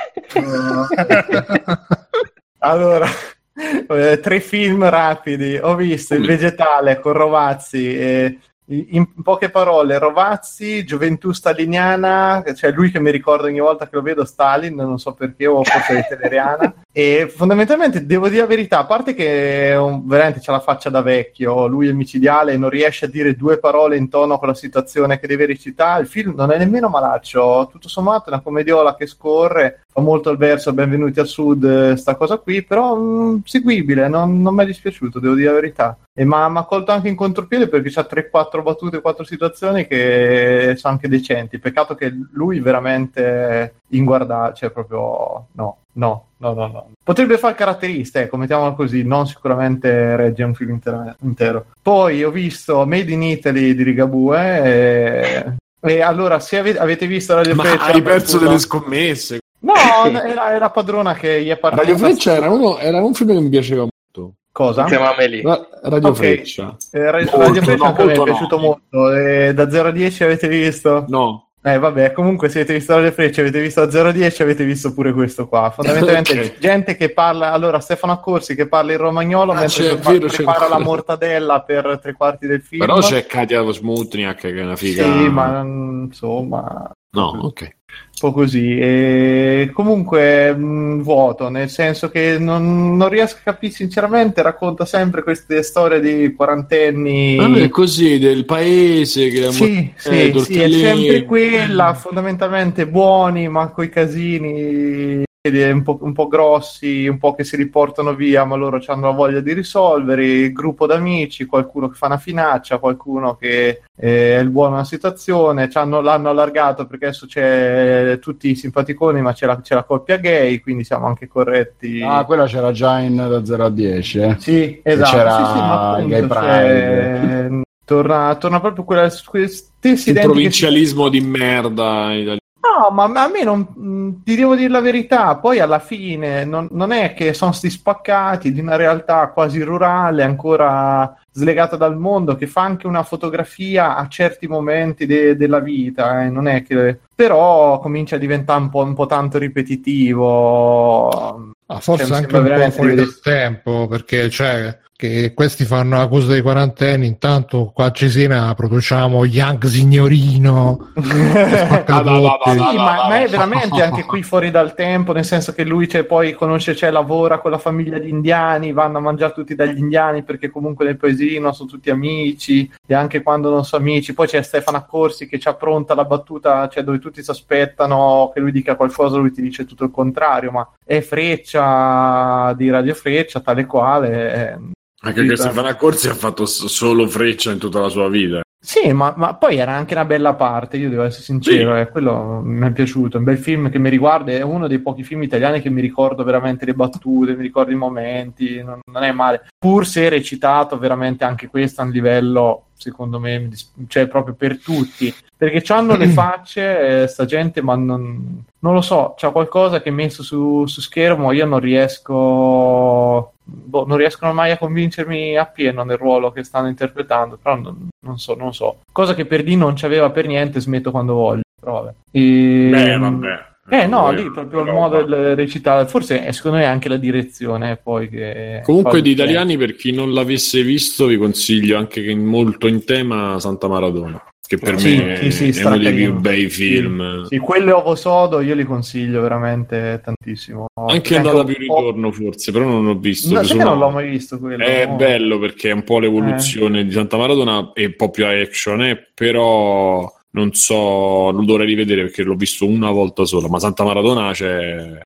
allora, *laughs* eh, tre film rapidi. Ho visto Il vegetale con Rovazzi. e in poche parole, Rovazzi, gioventù staliniana, cioè lui che mi ricorda ogni volta che lo vedo Stalin, non so perché, o forse è *laughs* hitleriana. E fondamentalmente devo dire la verità, a parte che un- veramente c'ha la faccia da vecchio, lui è micidiale non riesce a dire due parole in tono con la situazione che deve recitare, il film non è nemmeno malaccio, tutto sommato è una commediola che scorre, molto al verso benvenuti al sud eh, sta cosa qui però mh, seguibile non, non mi è dispiaciuto devo dire la verità e ma mi ha colto anche in contropiede perché c'ha 3-4 battute 4 situazioni che sono anche decenti peccato che lui veramente inguardabile cioè proprio no no no no no potrebbe fare caratterista ecco mettiamolo così non sicuramente regge un film intero, intero. poi ho visto Made in Italy di Rigabue e... E allora, se avete, avete visto Radio Ma Freccia, hai perso delle scommesse. *laughs* No, era, era padrona che gli è partita. Radio Freccia era, uno, era un film che mi piaceva molto. Cosa? Insieme a Meli. Ra- Radio Ok. Freccia. Eh, Ra- Molto, Radio Freccia no, me è molto no. piaciuto molto. Eh, da 0 a 10 avete visto? No. Eh, vabbè, comunque se avete visto Radio Freccia, avete visto da 0 a 10, avete visto pure questo qua. Fondamentalmente *laughs* Ok. gente che parla, allora Stefano Accorsi che parla in romagnolo Ah, mentre prepara, vero, prepara la mortadella per tre quarti del film. Però c'è Katia Smutniak che è una figa. Sì, ma mm, insomma, No, ok. Un po' così. E comunque mh, vuoto, nel senso che non, non riesco a capire sinceramente, racconta sempre queste storie di quarantenni. Vabbè, è così, del paese che la Sì, eh, sì, sì, è sempre quella, fondamentalmente buoni, ma coi casini un po', un po' grossi, un po' che si riportano via, ma loro hanno la voglia di risolvere, il gruppo d'amici, qualcuno che fa una finaccia, qualcuno che eh, è il buono della situazione, c'hanno- l'hanno allargato perché adesso c'è tutti i simpaticoni, ma c'è la, c'è la coppia gay, quindi siamo anche corretti. Ah, quella c'era già in da 0 a 10. Eh. Sì, esatto. c'era sì, sì, appunto, Gay cioè, torna, torna proprio quella, quelle stesse Il provincialismo di merda italiano. No, ma a me non mh, ti devo dire la verità. Poi alla fine non, non è che sono sti spaccati di una realtà quasi rurale, ancora slegata dal mondo, che fa anche una fotografia a certi momenti de- della vita. eh, Non è che... Però comincia a diventare un po', un po' tanto ripetitivo. Ah, forse Cioè, anche un po' fuori dal tempo, perché cioè, che questi fanno la cosa dei quarantenni, intanto qua a Cesena produciamo Young Signorino. *laughs* spaccabotti. Sì, ma, ma è veramente anche qui fuori dal tempo, nel senso che lui c'è, poi conosce, c'è, lavora con la famiglia di indiani, vanno a mangiare tutti dagli indiani perché comunque nel paesino sono tutti amici e anche quando non sono amici. Poi c'è Stefano Accorsi che c'ha pronta la battuta, cioè dove tutti si aspettano che lui dica qualcosa, lui ti dice tutto il contrario, ma è Freccia di Radio Freccia, tale quale. eh, Anche. Stefano Accorsi ha fatto solo freccia in tutta la sua vita. Sì, ma, ma poi era anche una bella parte, io devo essere sincero, Sì. eh, quello mi è piaciuto, è un bel film che mi riguarda, è uno dei pochi film italiani che mi ricordo veramente le battute, mi ricordo i momenti, non, non è male, pur se recitato veramente anche questo a un livello, secondo me, cioè proprio per tutti, perché hanno le *clears throat* facce, eh, sta gente, ma non, non lo so, c'è qualcosa che messo su, su schermo, io non riesco, boh, non riescono mai a convincermi appieno nel ruolo che stanno interpretando, però non, non so, non so. Cosa che per D non c'aveva per niente, smetto quando voglio, però vabbè. E- Beh, vabbè. Eh no, lì proprio il modo del recitare, forse eh, secondo me anche la direzione poi che... Comunque di italiani, per chi non l'avesse visto, vi consiglio anche che molto in tema Santa Maradona, che per Sì, me sì, sì, è uno dei più bei film. Sì, quello ovo sodo io li consiglio veramente tantissimo. Anche andata più ritorno forse, però non l'ho visto. No, che non l'ho mai visto quello. È no. bello perché è un po' l'evoluzione di Santa Maradona e un po' più action, eh, però non so, lo dovrei rivedere perché l'ho visto una volta sola, ma Santa Maradona c'è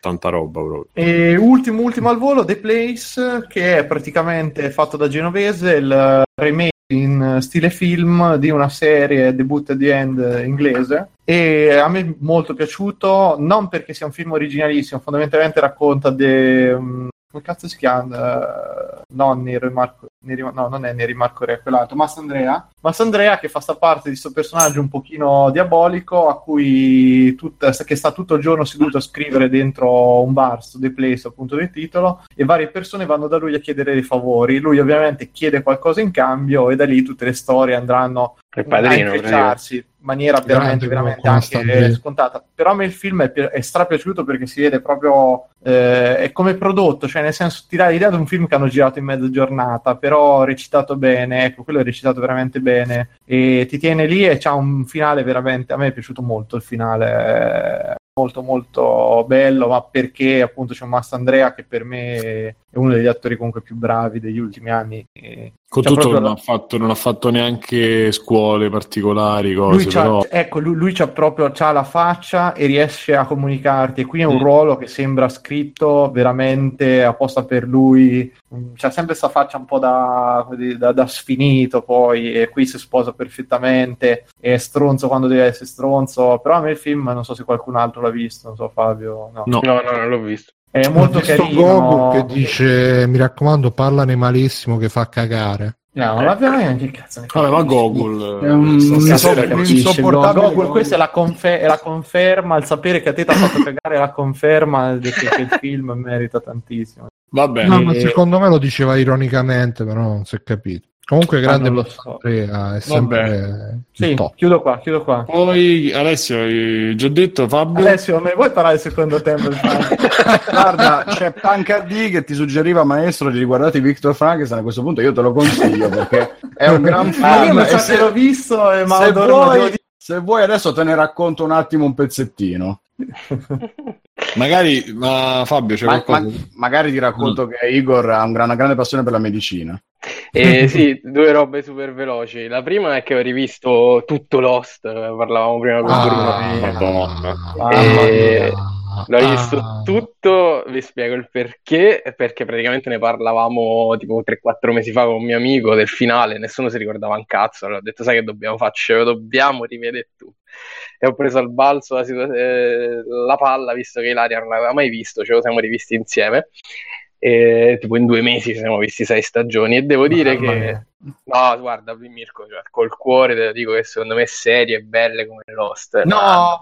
tanta roba proprio. E ultimo, ultimo al volo, The Place, che è praticamente fatto da Genovese, il remake in stile film di una serie debut at the end inglese. E a me è molto piaciuto non perché sia un film originalissimo fondamentalmente racconta de, um, come cazzo si chiama Eh, no, Nero e Marco Neri- no non è Neri Marco Re quell'altro. Massandrea Massandrea che fa sta parte di questo personaggio un pochino diabolico a cui tutta, che sta tutto il giorno seduto a scrivere dentro un bar su The Place appunto del titolo e varie persone vanno da lui a chiedere dei favori. Lui ovviamente chiede qualcosa in cambio e da lì tutte le storie andranno Il padrino, a intrecciarsi in maniera veramente, veramente anche Constantine. scontata. Però a me il film è, pi- è strapiaciuto perché si vede proprio eh, è come prodotto, cioè nel senso ti dà l'idea di un film che hanno girato in mezza giornata, però recitato bene, ecco, quello è recitato veramente bene e ti tiene lì e c'ha un finale veramente, a me è piaciuto molto il finale, eh, molto molto bello, ma perché appunto c'è un Mastandrea che per me è uno degli attori comunque più bravi degli ultimi anni. E Con c'ha tutto proprio non la- ha, fatto, non ha fatto neanche scuole particolari, cose, lui c'ha, però... ecco, lui, lui c'ha proprio c'ha la faccia e riesce a comunicarti. E qui è un Mm. ruolo che sembra scritto veramente apposta per lui. Mm, C'ha sempre questa faccia un po' da, da- da sfinito, poi e qui si sposa perfettamente. È stronzo quando deve essere stronzo. Però a me il film, non so se qualcun altro l'ha visto, non so Fabio. No. No. No, no, non l'ho visto. È molto visto carino. Goku che dice mi raccomando parlane malissimo che fa cagare No, ma veramente che cazzo ne Vabbè, ma? Gogol... È un- insopportabile Gogol, questa è la, confe- è la conferma, il sapere che a te ti ha fatto cagare è la conferma di che, che il film merita tantissimo. Va bene. no, ma Eh, secondo me lo diceva ironicamente però non si è capito comunque grande non lo so. Andrea è sempre il Sì, chiudo qua, chiudo qua. Poi Alessio, hai già detto Fabio? Alessio, me vuoi parlare del secondo tempo? *laughs* Guarda, c'è Punk D che ti suggeriva, maestro, di riguardare Victor Frankenstein. A questo punto io te lo consiglio perché è un gran Ah, io film. non so se, l'ho visto, e ma se vuoi, se vuoi adesso te ne racconto un attimo un pezzettino. *laughs* Magari, ma Fabio, c'è Ma- qualcosa? ma- magari ti racconto che Igor ha una grande passione per la medicina. Eh, sì, due robe super veloci. La prima è che ho rivisto tutto Lost, parlavamo prima con Bruno. Ah, Madonna. Eh, ah, L'ho rivisto ah. tutto, vi spiego il perché, perché praticamente ne parlavamo tipo 3-4 mesi fa con un mio amico del finale, nessuno si ricordava un cazzo, allora ho detto sai che dobbiamo fare, dobbiamo rivedere tu. E ho preso al balzo la, eh, la palla, visto che Ilaria non l'aveva mai visto, ce lo siamo rivisti insieme. E, tipo in due mesi ci siamo visti sei stagioni e devo dire Mamma che mia. no guarda Mirko cioè, col cuore te lo dico che secondo me serie belle come Lost No,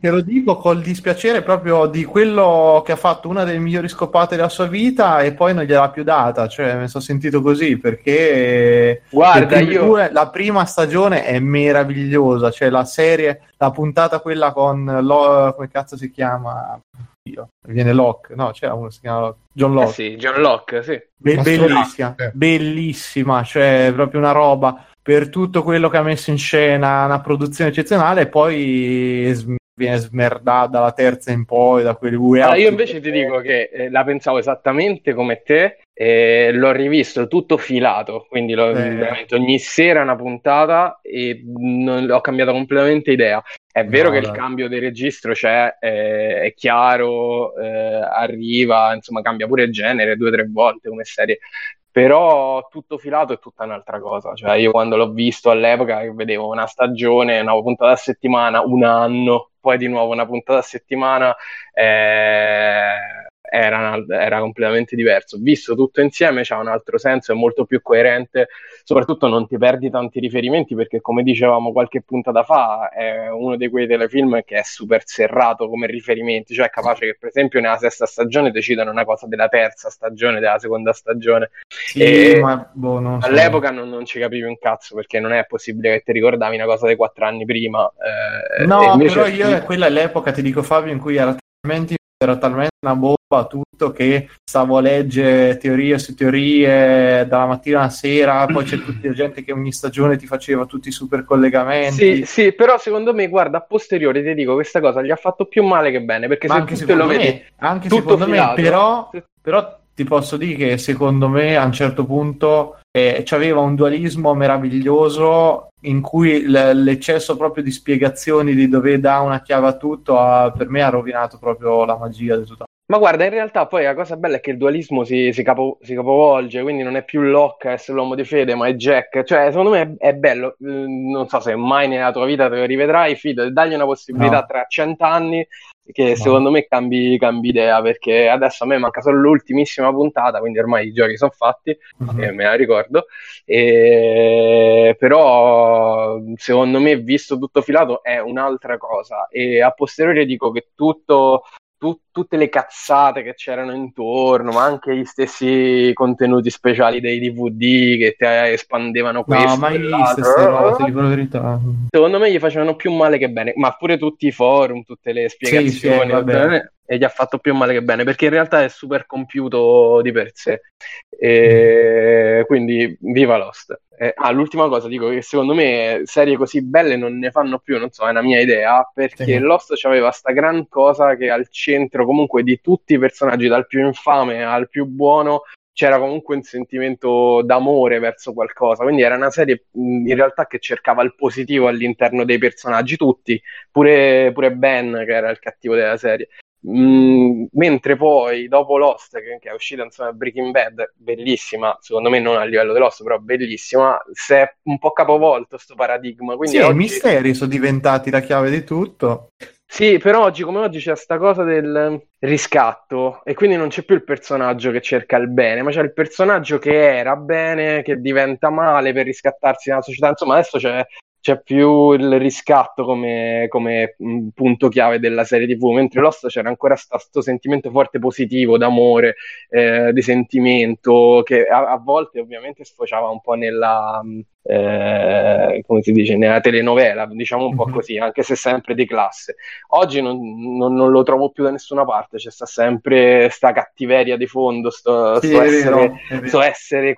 te lo dico col dispiacere proprio di quello che ha fatto una delle migliori scopate della sua vita e poi non gliel'ha più data, cioè mi sono sentito così perché guarda io due- la prima stagione è meravigliosa, cioè la serie, la puntata quella con Lo- come cazzo si chiama? Dio, viene Locke, no, c'era uno che si chiama Locke, John Eh Locke. sì, John Locke, sì. Be- bellissima, Locke. bellissima, cioè proprio una roba per tutto quello che ha messo in scena, una produzione eccezionale, e poi sm- viene smerdata dalla terza in poi, da quelli UE. Allora, io invece ti dico che eh, la pensavo esattamente come te, e l'ho rivisto tutto filato, quindi l'ho, Eh. ogni sera una puntata e non, ho cambiato completamente idea. È vero No, che dai. il cambio di registro c'è, eh, è chiaro, eh, arriva, insomma cambia pure genere due o tre volte come serie, però tutto filato è tutta un'altra cosa. Cioè, io quando l'ho visto all'epoca che vedevo una stagione, una puntata a settimana, un anno, poi di nuovo una puntata a settimana, eh, era, era completamente diverso. Visto tutto insieme c'ha un altro senso, è molto più coerente, soprattutto non ti perdi tanti riferimenti perché come dicevamo qualche puntata fa è uno di quei telefilm che è super serrato come riferimenti, cioè è capace che per esempio nella sesta stagione decidano una cosa della terza stagione, della seconda stagione. Sì, e- ma boh, non so. All'epoca non, non ci capivi un cazzo perché non è possibile che ti ricordavi una cosa dei quattro anni prima. eh, No, invece- però io quella è l'epoca, ti dico Fabio, in cui era talmente, era talmente una bomba tutto che stavo a leggere teorie su teorie dalla mattina alla sera, poi c'è tutta la gente che ogni stagione ti faceva tutti i super collegamenti. Sì, sì, però secondo me, guarda, a posteriori ti dico questa cosa gli ha fatto più male che bene perché Ma se anche tu lo vedi me, anche tutto secondo me, filato, però, se- però ti posso dire che secondo me a un certo punto eh, c'aveva un dualismo meraviglioso in cui l- l'eccesso proprio di spiegazioni di dove dà una chiave a tutto ha- per me ha rovinato proprio la magia di tutto. Ma guarda, in realtà poi la cosa bella è che il dualismo si, si capo- si capovolge, quindi non è più Locke essere l'uomo di fede, ma è Jack. Cioè, secondo me è, è bello. Mm, Non so se mai nella tua vita te lo rivedrai, fido, dagli una possibilità No. tra cent'anni che No. secondo me cambi, cambi idea, perché adesso a me manca solo l'ultimissima puntata, quindi ormai i giochi sono fatti, eh, me la ricordo. E... Però secondo me, visto tutto filato, è un'altra cosa. E a posteriori dico che tutto tu- tutte le cazzate che c'erano intorno, ma anche gli stessi contenuti speciali dei DVD che te espandevano questo. No, mai viste queste robe, dico la verità. Secondo me gli facevano più male che bene, ma pure tutti i forum, tutte le spiegazioni. sì, tutte- e gli ha fatto più male che bene, perché in realtà è super compiuto di per sé. E quindi viva Lost. Eh, ah, l'ultima cosa dico che secondo me serie così belle non ne fanno più, non so, è una mia idea, perché Sì. Lost aveva sta gran cosa che al centro comunque di tutti i personaggi, dal più infame al più buono, c'era comunque un sentimento d'amore verso qualcosa, quindi era una serie in realtà che cercava il positivo all'interno dei personaggi tutti, pure, pure Ben che era il cattivo della serie. Mm, mentre poi dopo Lost, che, che è uscita insomma Breaking Bad, bellissima, secondo me non a livello di Lost, però bellissima, si è un po' capovolto sto paradigma. Quindi Sì, i oggi- misteri sono diventati la chiave di tutto. Sì, però oggi come oggi c'è sta cosa del riscatto e quindi non c'è più il personaggio che cerca il bene, ma c'è il personaggio che era bene, che diventa male per riscattarsi nella società. Insomma, adesso c'è, c'è più il riscatto come, come, punto chiave della serie TV, mentre Lost c'era ancora questo sentimento forte positivo, d'amore, eh, di sentimento, che a, a volte ovviamente sfociava un po' nella... eh, come si dice, nella telenovela, diciamo un po' Mhm. così, anche se sempre di classe. Oggi non, non- non lo trovo più da nessuna parte, c'è sta sempre sta cattiveria di fondo, sto, Sì, sto essere, vero, sto essere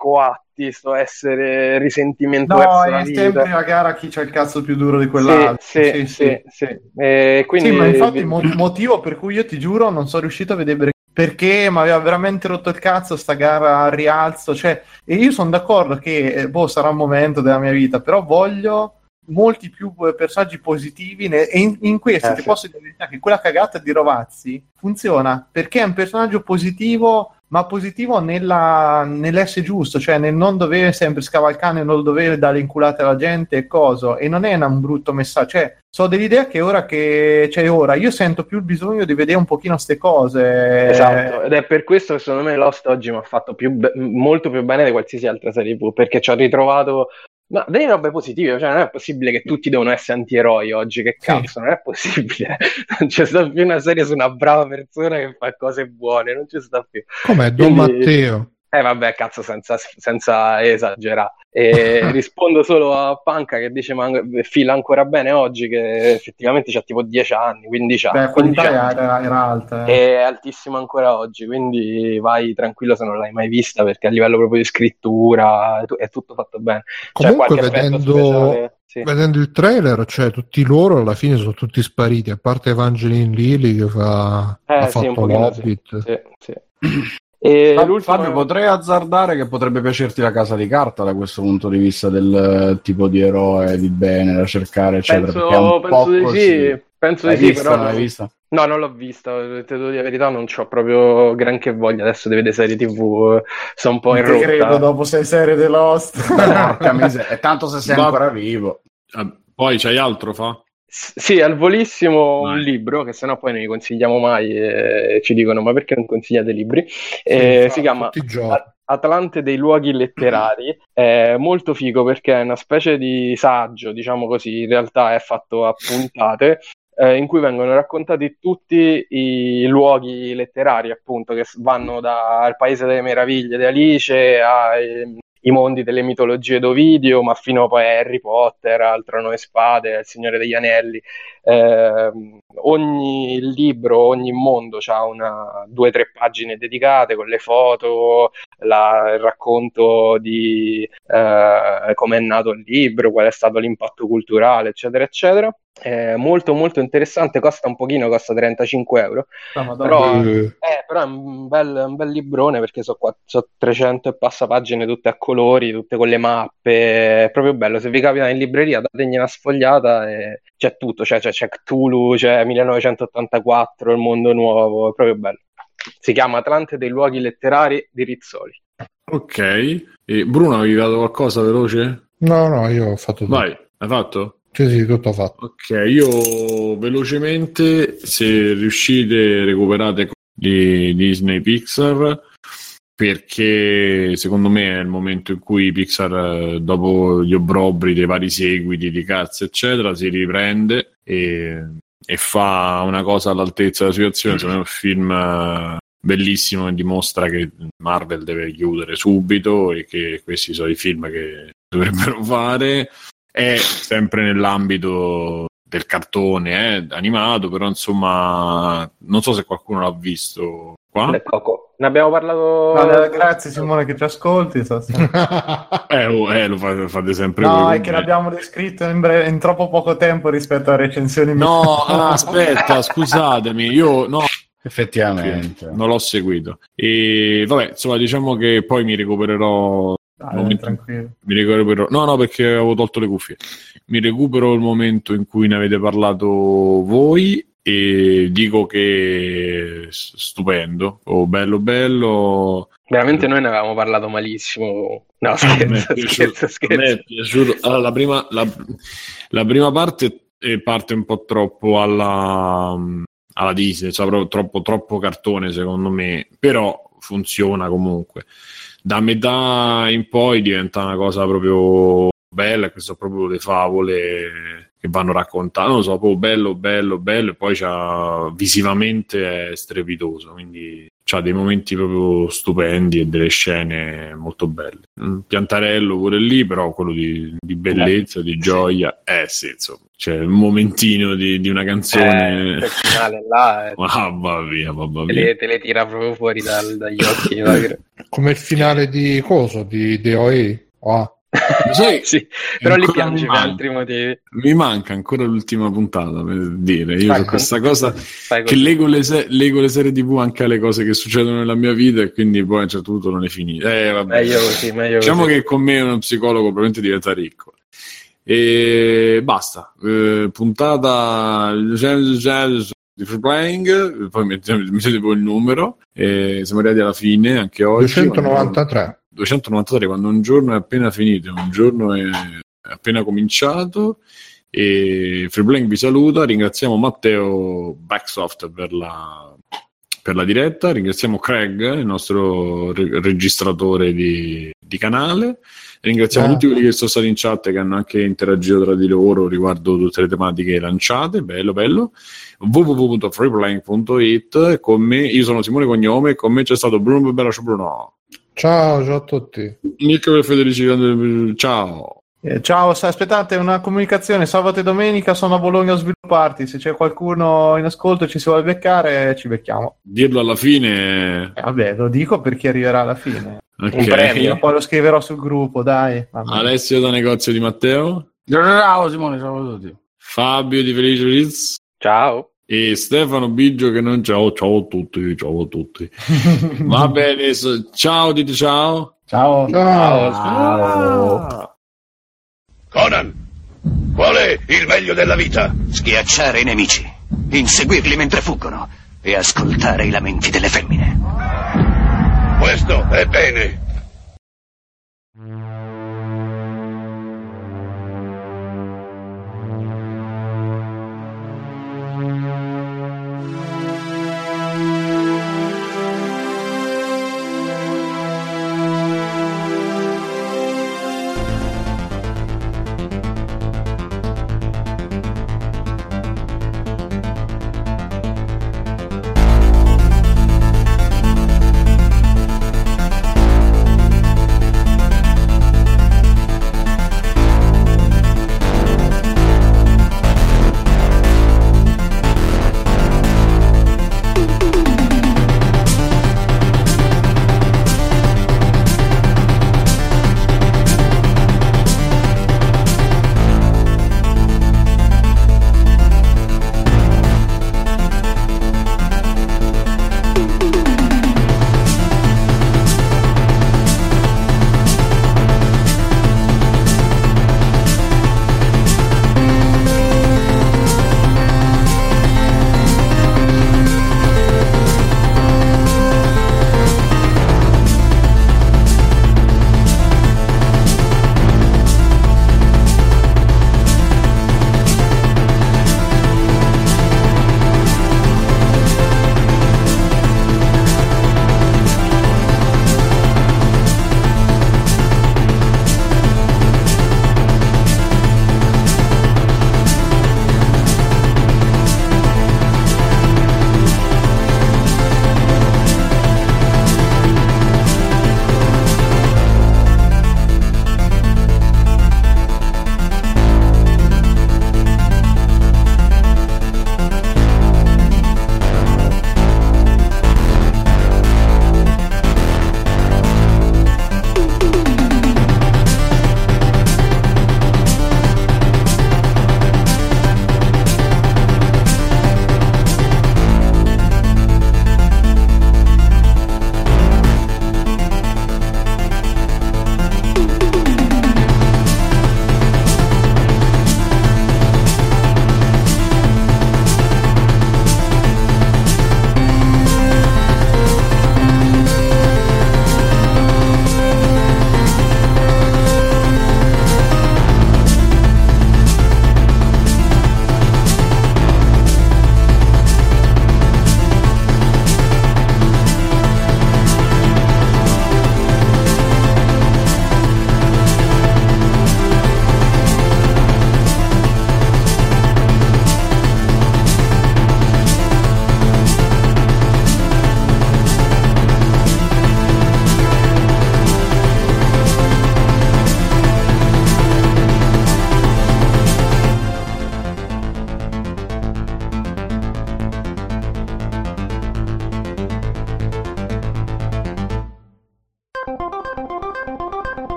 coatti, sto essere risentimento No, la è vita. sempre la gara chi c'ha il cazzo più duro di Sì, quell'altro. sì, sì, sì. E quindi Sì, ma infatti il mo- motivo per cui io ti giuro non sono riuscito a vedere perché mi aveva veramente rotto il cazzo sta gara al rialzo, cioè, e io sono d'accordo che eh, boh, sarà un momento della mia vita, però voglio molti più eh, personaggi positivi ne- e in, in questo Eh, ti sì. posso dire la che quella cagata di Rovazzi funziona perché è un personaggio positivo ma positivo nella, nell'essere giusto, cioè nel non dover sempre scavalcare, non dover dare inculate alla gente e coso, e non è un brutto messaggio, cioè so dell'idea che ora che c'è ora, io sento più il bisogno di vedere un pochino ste cose. Esatto, ed è per questo che secondo me Lost oggi mi ha fatto più be- molto più bene di qualsiasi altra serie perché ci ho ritrovato ma delle robe positive, cioè non è possibile che tutti devono essere antieroi oggi, che Sì. cazzo, non è possibile. *laughs* Non c'è sta più una serie su una brava persona che fa cose buone, non c'è sta più. Com'è Don Quindi- Matteo? Eh vabbè, cazzo, senza, senza esagerare. E *laughs* rispondo solo a Panca che dice ma fila ancora bene oggi, che effettivamente c'ha tipo 10 anni, 15 anni. Beh, la qualità 15 anni. era, era alta. eh. È altissimo ancora oggi, quindi vai tranquillo se non l'hai mai vista perché a livello proprio di scrittura è, tu- è tutto fatto bene. C'è Comunque effetto vedendo, speciale, sì. vedendo il trailer, cioè tutti loro alla fine sono tutti spariti, a parte Evangeline Lilly che fa, Eh, ha sì, un fatto sì. l'Hobbit. Sì, sì. *clears throat* E Fabio, Fabio, potrei azzardare che potrebbe piacerti la casa di carta da questo punto di vista del eh, tipo di eroe di bene da cercare, eccetera. penso, perché è un penso po' di così. sì, penso L'hai di sì, vista? però Non l'hai vista? No, non l'ho vista, te devo dire la verità, non ho proprio granché voglia adesso di vedere serie TV, sono un po' in ti credo rotta. dopo sei serie The Lost. Porca miseria. E tanto se sei *laughs* Va- ancora vivo. Ah, Poi c'hai altro fa? Sì, al volissimo un libro, che sennò poi non li consigliamo mai e ci dicono ma perché non consigliate libri? Eh, infatti, si chiama Atlante dei luoghi letterari, è molto figo perché è una specie di saggio, diciamo così, in realtà è fatto a puntate, eh, in cui vengono raccontati tutti i luoghi letterari, appunto, che vanno dal Paese delle Meraviglie di Alice ai i mondi delle mitologie d'Ovidio, ma fino poi a Harry Potter, al Trono e Spade, al Signore degli Anelli. Ehm, ogni libro, ogni mondo ha una, due o tre pagine dedicate con le foto, la- il racconto di eh, come è nato il libro, qual è stato l'impatto culturale, eccetera, eccetera. È molto molto interessante, costa un pochino, costa 35 euro, Ah, però, Eh, eh, però è un bel, un bel librone perché sono 300 e passa pagine tutte a colori, tutte con le mappe, è proprio bello. Se vi capita in libreria, dategli una sfogliata e c'è tutto, cioè, c'è, c'è Cthulhu, c'è 1984, il mondo nuovo, è proprio bello. Si chiama Atlante dei luoghi letterari di Rizzoli. Ok. E Bruno, avevi dato qualcosa veloce? No, no, io ho fatto tutto. Vai, hai fatto? Sì, sì, tutto fatto. Ok, io velocemente, se riuscite, recuperate di Disney Pixar perché secondo me è il momento in cui Pixar, eh, dopo gli obbrobri dei vari seguiti di cazzo, eccetera, si riprende e, e fa una cosa all'altezza della situazione. Secondo me è un film eh, bellissimo che dimostra che Marvel deve chiudere subito e che questi sono i film che dovrebbero fare. È sempre nell'ambito del cartone eh, animato, però insomma non so se qualcuno l'ha visto qua. Del Coco. Ne abbiamo parlato. Vabbè, grazie Simone che ci ascolti. so- so- *laughs* Eh, oh, eh, lo fate, fate sempre No, voi è che l'abbiamo descritto in, breve- in troppo poco tempo rispetto a recensioni. No, ah, *laughs* aspetta, scusatemi, io no, Effettivamente. non l'ho seguito. E vabbè, insomma, diciamo che poi mi recupererò. Dai, momento- tranquillo. Mi recupero. No, no, perché avevo tolto le cuffie. Mi recupero il momento in cui ne avete parlato voi e dico che stupendo, oh, bello, bello. Veramente noi ne avevamo parlato malissimo. No, scherzo, piaciuto- scherzo, scherzo. Allora, la prima, la, la prima parte parte un po' troppo alla, alla Disney, cioè proprio troppo, troppo cartone secondo me, però funziona comunque. Da metà in poi diventa una cosa proprio bella, che sono proprio le favole che vanno raccontate, non lo so, proprio bello, bello, bello, e poi c'ha, visivamente è strepitoso, quindi ha dei momenti proprio stupendi e delle scene molto belle. Un piantarello pure lì, però quello di, di bellezza, di gioia, eh sì, insomma, c'è un momentino di, di una Eh, canzone, quel finale là eh, mamma mia, mamma te, mia. le, te le tira proprio fuori dal- dagli occhi. Come il finale di Coso, di DOE. Ah. Sai, *laughs* sì, però lì ancora piange per altri motivi. Mi manca ancora l'ultima puntata per dire. Io su questa cosa che leggo le, se- leggo le serie TV anche alle cose che succedono nella mia vita e quindi poi a un certo punto non è finita. Eh, vabbè. Meglio così, meglio Diciamo così. che con me uno psicologo probabilmente diventa ricco. E basta. Eh, puntata di free playing, poi mettete, mettete poi il numero. E siamo arrivati alla fine anche oggi. 293. 293 quando un giorno è appena finito, un giorno è appena cominciato e Freeplaying vi saluta, ringraziamo Matteo Backsoft per la, per la diretta, ringraziamo Craig, il nostro re- registratore di, di canale, ringraziamo Ah. tutti quelli che sono stati in chat che hanno anche interagito tra di loro riguardo tutte le tematiche lanciate, bello bello. www.freeplaying.it con me, io sono Simone Cognome e con me c'è stato Bruno Bella Bruno Ciao, ciao a tutti. Nick Federici, ciao. Eh, ciao, aspettate una comunicazione. Sabato e domenica sono a Bologna a svilupparti. Se c'è qualcuno in ascolto e ci si vuole beccare, ci becchiamo. Dirlo alla fine. Eh, vabbè, lo dico per chi arriverà alla fine. Ok. Un premio. Poi lo scriverò sul gruppo, dai. Vabbè. Alessio da negozio di Matteo, Ciao Simone, ciao a tutti. Fabio di Felice Ciao. E Stefano Biggio che non ciao, ciao a tutti, ciao a tutti. *laughs* Va bene, so- ciao, dite ciao. Ciao. Ciao. Ah. Conan, qual è il meglio della vita? Schiacciare i nemici, inseguirli mentre fuggono e ascoltare i lamenti delle femmine. Questo è bene.